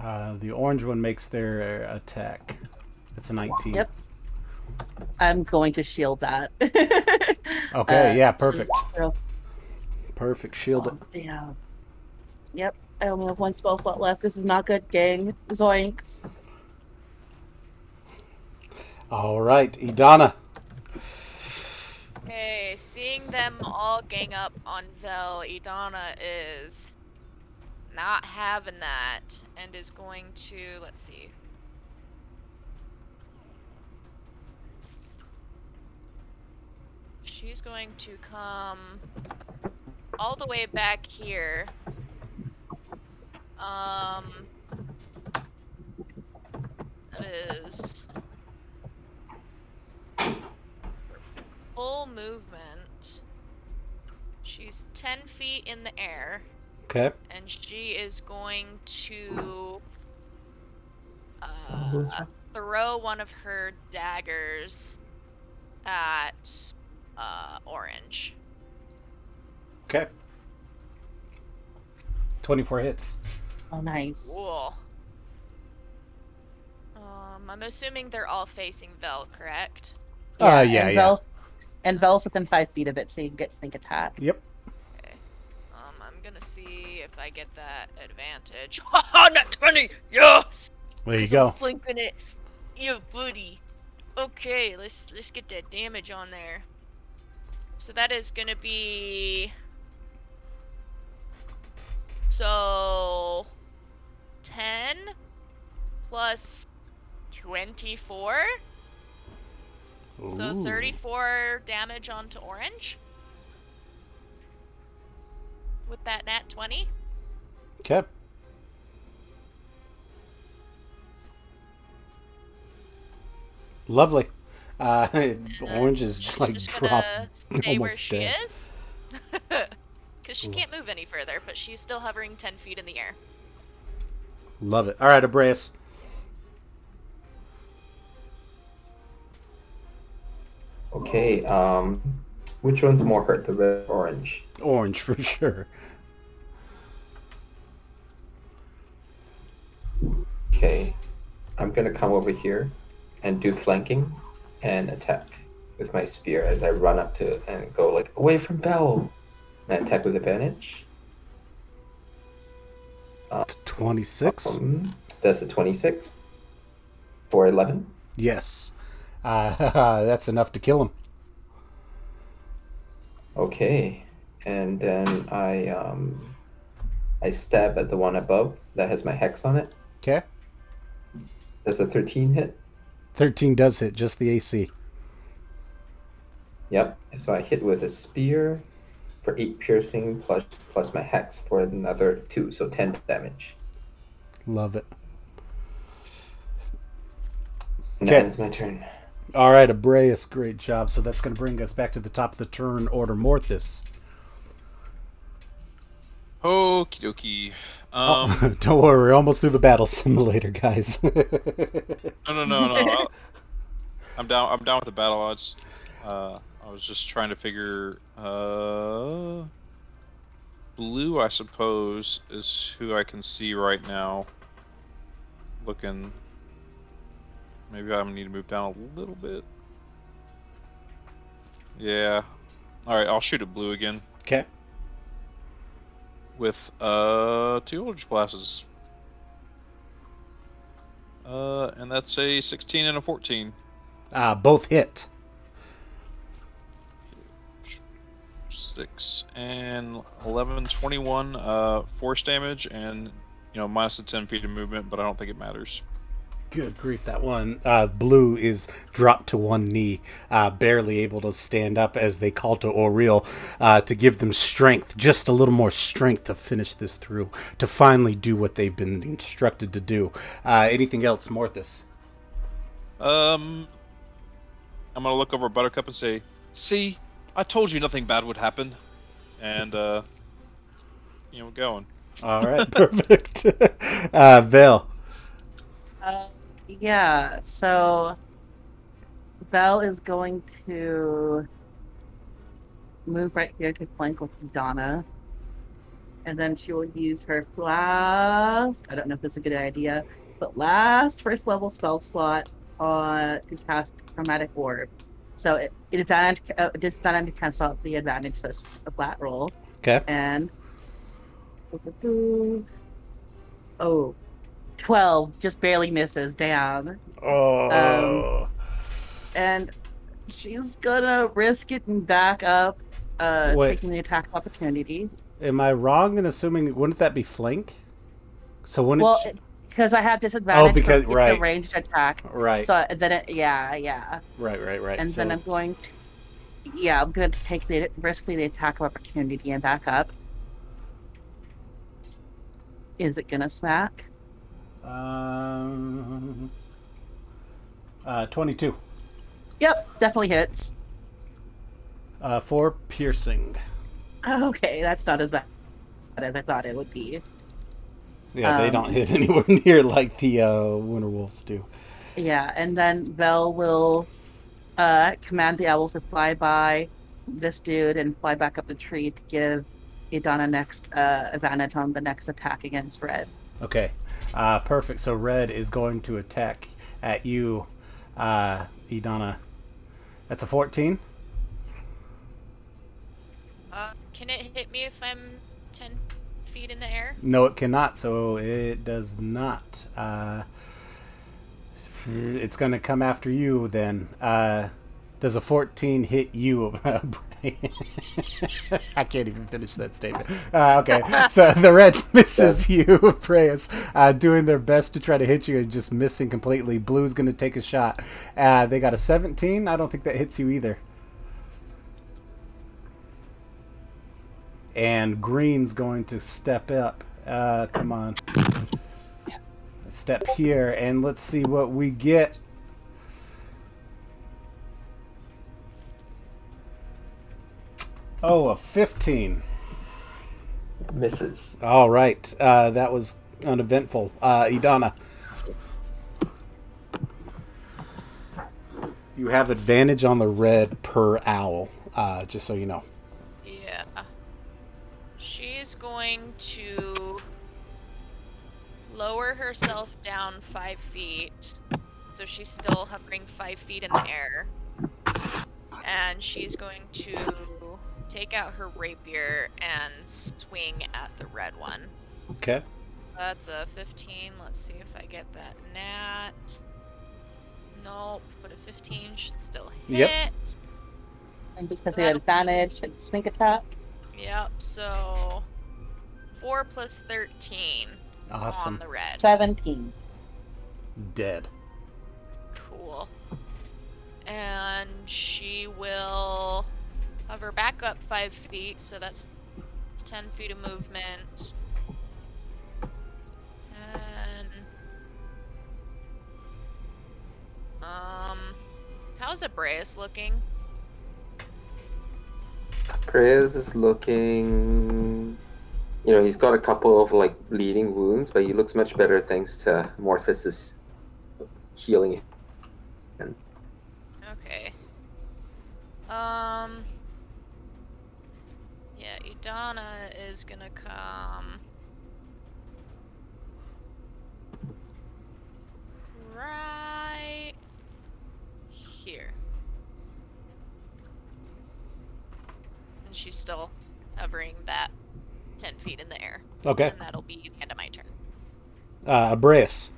S1: Uh, the orange one makes their attack. It's a 19.
S2: Yep. I'm going to shield that. [LAUGHS]
S1: Okay,
S2: Uh,
S1: yeah, perfect. Perfect. Shield it.
S2: Oh, damn. Yep. I only have one spell slot left. This is not good, gang. Zoinks.
S1: All right, Idana.
S4: Okay, seeing them all gang up on Vel, Idana is not having that and is going to let's see. She's going to come all the way back here. Um that is full movement. She's 10 feet in the air,
S1: Okay.
S4: and she is going to uh, throw one of her daggers at uh, Orange.
S1: Okay. 24 hits.
S2: Oh, nice.
S4: Cool. Um, I'm assuming they're all facing Vel, correct?
S1: Uh, yeah,
S2: and
S1: yeah.
S2: Vel's, and Vel's within five feet of it, so you can get sneak attack.
S1: Yep. Okay.
S4: Um, I'm gonna see if I get that advantage. Haha, not 20! Yes!
S1: There you go.
S4: I'm flanking it. You buddy. Okay, let's let's get that damage on there. So that is gonna be so ten plus twenty-four. So 34 damage onto orange. With that nat 20.
S1: Okay. Lovely. Uh, [LAUGHS] orange is like
S4: just
S1: dropped
S4: stay [LAUGHS] where
S1: almost
S4: she
S1: dead.
S4: is. [LAUGHS] Because she can't move any further, but she's still hovering 10 feet in the air.
S1: Love it. All right, Abreus.
S5: Okay, um, which one's more hurt, the red or orange?
S1: Orange for sure.
S5: Okay, I'm gonna come over here and do flanking and attack with my spear as I run up to it and go like away from Vel. And I attack with advantage.
S1: 26.
S5: Um, that's a 26 for 11.
S1: Yes. Uh, [LAUGHS] that's enough to kill him.
S5: Okay, and then I um, I stab at the one above that has my hex on it.
S1: Okay.
S5: That's a 13 hit.
S1: 13 does hit, just the AC.
S5: Yep. So I hit with a spear for eight piercing plus plus my hex for another two, so 10 damage.
S1: Love it.
S5: And
S1: Okay.
S5: that ends my turn.
S1: All right, Abreus, great job. So that's going to bring us back to the top of the turn order. Morthus.
S3: Okie dokie. Um, [LAUGHS]
S1: Don't worry, we're almost through the battle [LAUGHS] simulator, guys. [LAUGHS]
S3: no, no, no, no. I'll- I'm down. I'm down with the battle odds. Uh, I was just trying to figure. Uh, blue, I suppose, is who I can see right now. Looking. Maybe I need to move down a little bit. Yeah. All right. I'll shoot at blue again
S1: okay.
S3: with uh two Eldritch Blasts. Uh, and that's a 16 and a 14.
S1: Uh, both hit.
S3: Six and 11 21 uh force damage and you know minus the 10 feet of movement but i don't think it matters
S1: Good grief, that one. Uh, blue is dropped to one knee, uh, barely able to stand up as they call to Auril uh, to give them strength, just a little more strength to finish this through, to finally do what they've been instructed to do. Uh, anything else, Morthus?
S3: um i'm gonna look over buttercup and say see i told you nothing bad would happen and uh you know we're going
S1: All right, [LAUGHS] perfect. [LAUGHS] uh, Vel.
S2: Uh, yeah, so Vel is going to move right here to flank with Donna. And then she will use her last. I don't know if this is a good idea, but last first level spell slot uh, to cast Chromatic Orb. So it, it advantage, uh, disadvantage to cancel out the advantage, so it's a flat roll.
S1: Okay.
S2: And. Oh, 12 just barely misses. Damn.
S1: Oh.
S2: and she's gonna risk it and back up, uh,
S1: Wait.
S2: taking the attack opportunity.
S1: Am I wrong in assuming wouldn't that be flank? So wouldn't
S2: Well,
S1: it,
S2: because I have disadvantage.
S1: Oh, because-
S2: from
S1: right.
S2: ranged attack.
S1: right,
S2: So then, it, yeah, yeah,
S1: right, right, right.
S2: and
S1: so,
S2: then I'm going to, yeah, I'm gonna take the risk the attack of opportunity and back up. Is it gonna smack?
S1: um, uh, twenty-two.
S2: Yep, definitely hits.
S1: Uh, for piercing.
S2: Okay, that's not as bad as I thought it would be.
S1: Yeah, they
S2: Um,
S1: don't hit [LAUGHS] anywhere near like the uh, winter wolves do.
S2: Yeah, and then Vel will uh, command the owl to fly by this dude and fly back up the tree to give Idana next uh, advantage on the next attack against Red.
S1: Okay, uh, perfect. So red is going to attack at you, uh, Idana. That's a fourteen.
S4: Uh, can it hit me if I'm 10 feet in the air?
S1: No, it cannot. So it does not. Uh, it's going to come after you then. Uh, does a 14 hit you? [LAUGHS] I can't even finish that statement. Uh, okay, [LAUGHS] so the red [LAUGHS] misses you, Preyas, uh, doing their best to try to hit you and just missing completely. Blue's going to take a shot. Uh, they got a 17. I don't think that hits you either. And green's going to step up. Uh, come on. Step here, and let's see what we get. Oh, a 15.
S5: Misses.
S1: All right. Uh, that was uneventful. Uh, Idana. You have advantage on the red per owl, uh, just so you know.
S4: Yeah. She's going to lower herself down five feet. So she's still hovering five feet in the air. And she's going to take out her rapier and swing at the red one.
S1: Okay.
S4: That's a 15. Let's see if I get that nat. Nope, but a 15 should still hit.
S1: Yep.
S2: And because they had advantage and sneak attack.
S4: Yep, so 4 plus 13
S1: Awesome.
S4: on the red.
S2: 17.
S1: Dead.
S4: Cool. And she will hover back up 5 feet, so that's 10 feet of movement. And. Um. How's Abreus looking?
S5: Preyas is looking. You know, he's got a couple of like bleeding wounds, but he looks much better thanks to Morthus's healing.
S4: Okay. Um. Yeah, Idana is gonna come. Right here. And she's still hovering that 10 feet in the air.
S1: Okay.
S4: And that'll be the end of my turn.
S1: Uh, Abreus.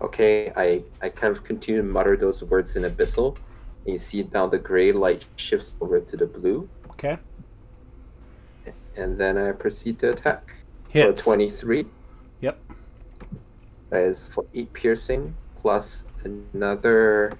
S5: Okay, I, I kind of continue to mutter those words in Abyssal. And you see now the gray light shifts over to the blue,
S1: Okay.
S5: and then I proceed to attack.
S1: Hits.
S5: For 23.
S1: Yep.
S5: That is for 8 piercing, plus another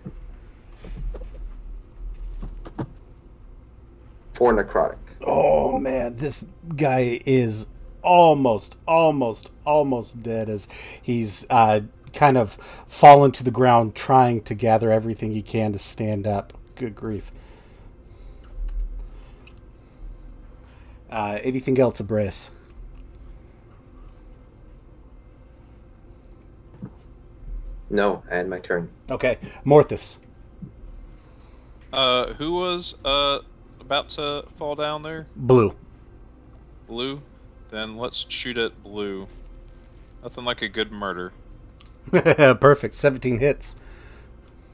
S5: 4 necrotic.
S1: Oh man, this guy is almost, almost, almost dead as he's uh, kind of fallen to the ground trying to gather everything he can to stand up. Good grief. Uh, anything else, Abreus?
S5: No, and my turn.
S1: Okay, Morthus.
S3: Uh, who was uh about to fall down there?
S1: Blue.
S3: Blue. Then let's shoot at blue. Nothing like a good murder. [LAUGHS]
S1: Perfect. 17 hits.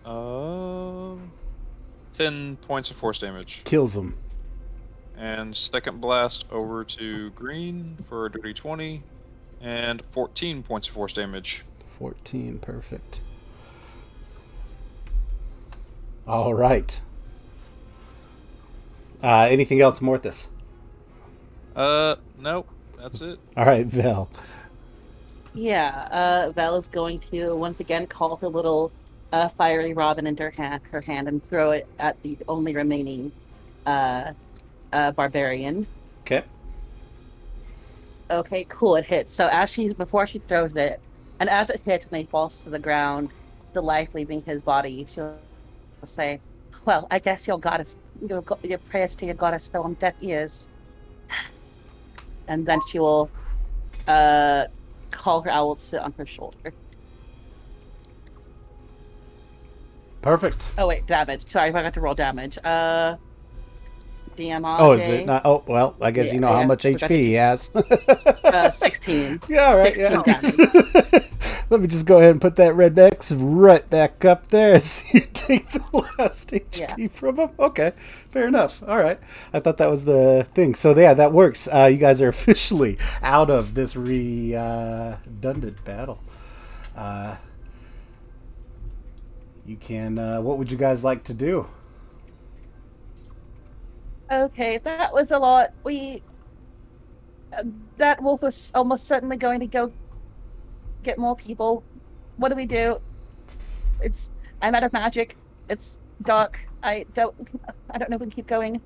S3: Um, ten points of force damage.
S1: Kills him.
S3: And second blast over to green for a dirty 20. And 14 points of force damage.
S1: 14. Perfect. All right. Uh, anything else, Morthus?
S3: Uh, nope. That's it. [LAUGHS]
S1: All right, Val.
S2: Yeah, uh, Val is going to once again call her little uh, fiery robin into her hand, her hand and throw it at the only remaining uh, uh, barbarian.
S1: Okay.
S2: Okay, cool. It hits. So as she's before she throws it, and as it hits and he falls to the ground, the life leaving his body, she'll say, "Well, I guess your goddess, your, your prayers to your goddess fell on deaf ears." And then she will uh, call her owl to sit on her shoulder.
S1: Perfect.
S2: Oh wait, damage. Sorry, I forgot to roll damage. Uh, DMR.
S1: Oh, is it not? Oh, well, I guess you know how much HP he has. [LAUGHS]
S2: Uh, Sixteen.
S1: yeah, all right.
S2: 16
S1: Yeah. [LAUGHS] Let me just go ahead and put that red X right back up there as [LAUGHS] you take the last HP
S2: Yeah.
S1: from him. Okay, fair enough. All right. I thought that was the thing. So, yeah, that works. Uh, you guys are officially out of this redundant battle. Uh, you can. Uh, what would you guys like to do?
S2: Okay, that was a lot. We. Uh, that wolf was almost certainly going to go get more people. What do we do? It's. I'm out of magic. It's dark. I don't. I don't know if we can keep going.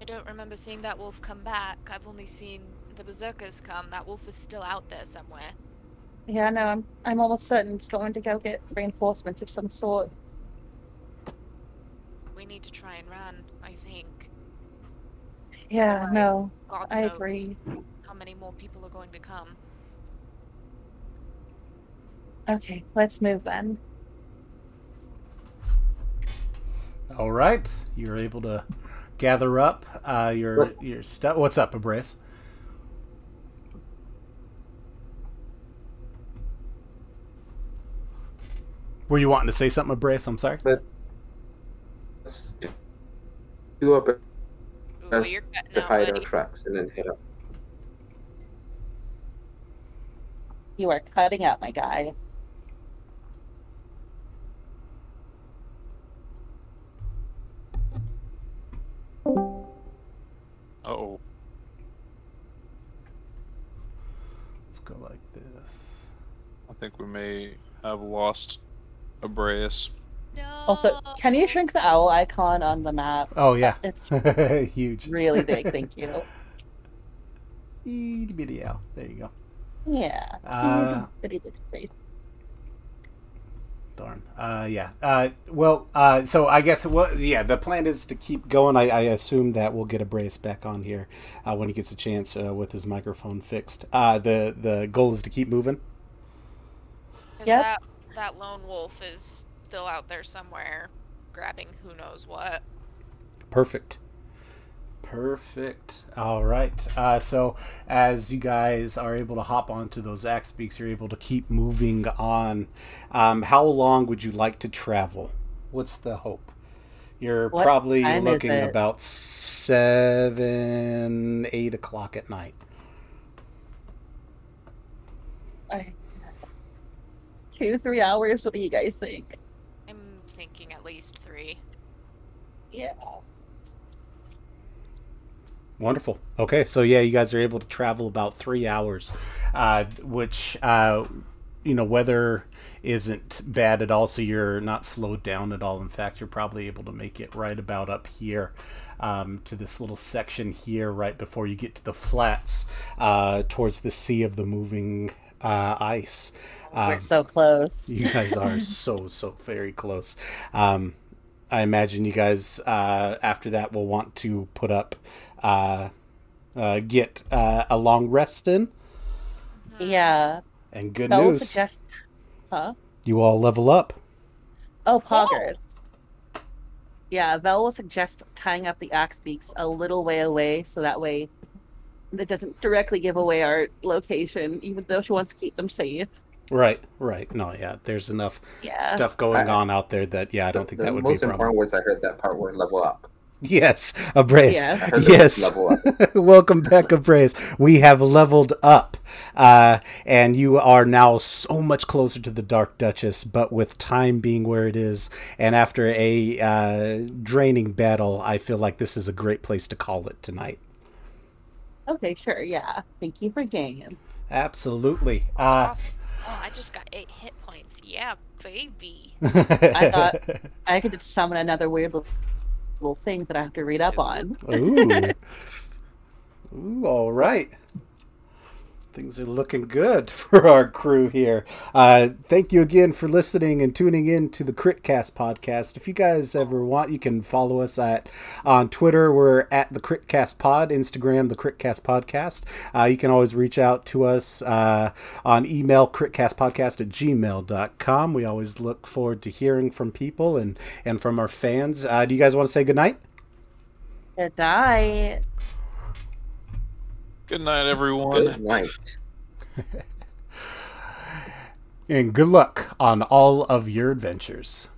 S4: I don't remember seeing that wolf come back. I've only seen the berserkers come. That wolf is still out there somewhere.
S2: Yeah, no, I'm. I'm almost certain it's going to go get reinforcements of some sort.
S4: We need to try and run, I think.
S2: Yeah,
S4: Otherwise,
S2: no,
S4: God
S2: I agree.
S4: How many more people are going to come?
S2: Okay, let's move then.
S1: All right, you're able to gather up uh, your your stuff. What's up, Abreus? Were you wanting to say something, Abreus? I'm sorry.
S5: Let's do our
S4: Ooh,
S5: best
S4: you're cutting
S5: to
S4: out,
S5: hide our tracks and then head up.
S2: You are cutting out, my guy.
S3: Uh-oh.
S1: Let's go like this.
S3: I think we may have lost Abreus.
S4: No.
S2: Also, can you shrink the owl icon on the map?
S1: Oh yeah,
S2: It's [LAUGHS]
S1: huge.
S2: really big. Thank you.
S1: Itty bitty owl. There you go.
S2: Yeah.
S1: Uh,
S2: Pretty big space.
S1: Darn. Uh, yeah. Uh, well, uh, so I guess well, yeah. The plan is to keep going. I, I assume that we'll get a brace back on here uh, when he gets a chance uh, with his microphone fixed. Uh, the the goal is to keep moving.
S2: Yeah.
S4: that, that lone wolf is still out there somewhere, grabbing who knows what.
S1: Perfect. Perfect. All right. Uh, so as you guys are able to hop onto those axe beaks, you're able to keep moving on. Um, how long would you like to travel? What's the hope? You're
S2: What
S1: probably looking about seven, eight o'clock at night.
S2: I... Two, three hours. What do you guys think?
S4: I'm thinking at least three.
S2: Yeah.
S1: Wonderful. Okay, so yeah, you guys are able to travel about three hours, uh, which uh, you know weather isn't bad at all. So you're not slowed down at all. In fact, you're probably able to make it right about up here um, to this little section here, right before you get to the flats, uh, towards the sea of the moving uh, ice.
S2: We're
S1: Um,
S2: so close.
S1: you guys are [LAUGHS] so so very close. Um, I imagine you guys uh, after that will want to put up, uh, uh, get uh, a long rest in.
S2: Yeah.
S1: And good
S2: Vel
S1: news.
S2: suggest Huh?
S1: You all level up.
S2: Oh, poggers. Yeah, Vel will suggest tying up the axe beaks a little way away so that way it doesn't directly give away our location, even though she wants to keep them safe.
S1: Right, right. No, yeah, there's enough
S2: Yeah.
S1: stuff going
S5: I-
S1: on out there that yeah, I don't think that would be
S5: most
S1: a problem.
S5: important words I heard that part were level up.
S1: Yes, Abreus.
S2: Yeah.
S5: I heard the
S1: Yes.
S5: level up. [LAUGHS]
S1: Welcome back, Abreus. We have leveled up, uh, and you are now so much closer to the Dark Duchess. But with time being where it is, and after a uh, draining battle, I feel like this is a great place to call it tonight.
S2: Okay, sure, yeah. Thank you for game.
S1: Absolutely. Uh,
S4: awesome. Oh, I just got eight hit points. Yeah, baby.
S2: I thought [LAUGHS] I could summon another weird little, little thing that I have to read up on.
S1: Ooh. [LAUGHS] Ooh, all right. Things are looking good [LAUGHS] for our crew here. Uh, thank you again for listening and tuning in to the Critcast podcast. If you guys ever want, you can follow us at on Twitter. We're at the Critcast Pod, Instagram, the Critcast Podcast. Uh, you can always reach out to us uh, on email, critcastpodcast at gmail.com. We always look forward to hearing from people and, and from our fans. Uh, do you guys want to say goodnight?
S2: Good night.
S3: Good night, everyone.
S5: Good night. [LAUGHS]
S1: And good luck on all of your adventures.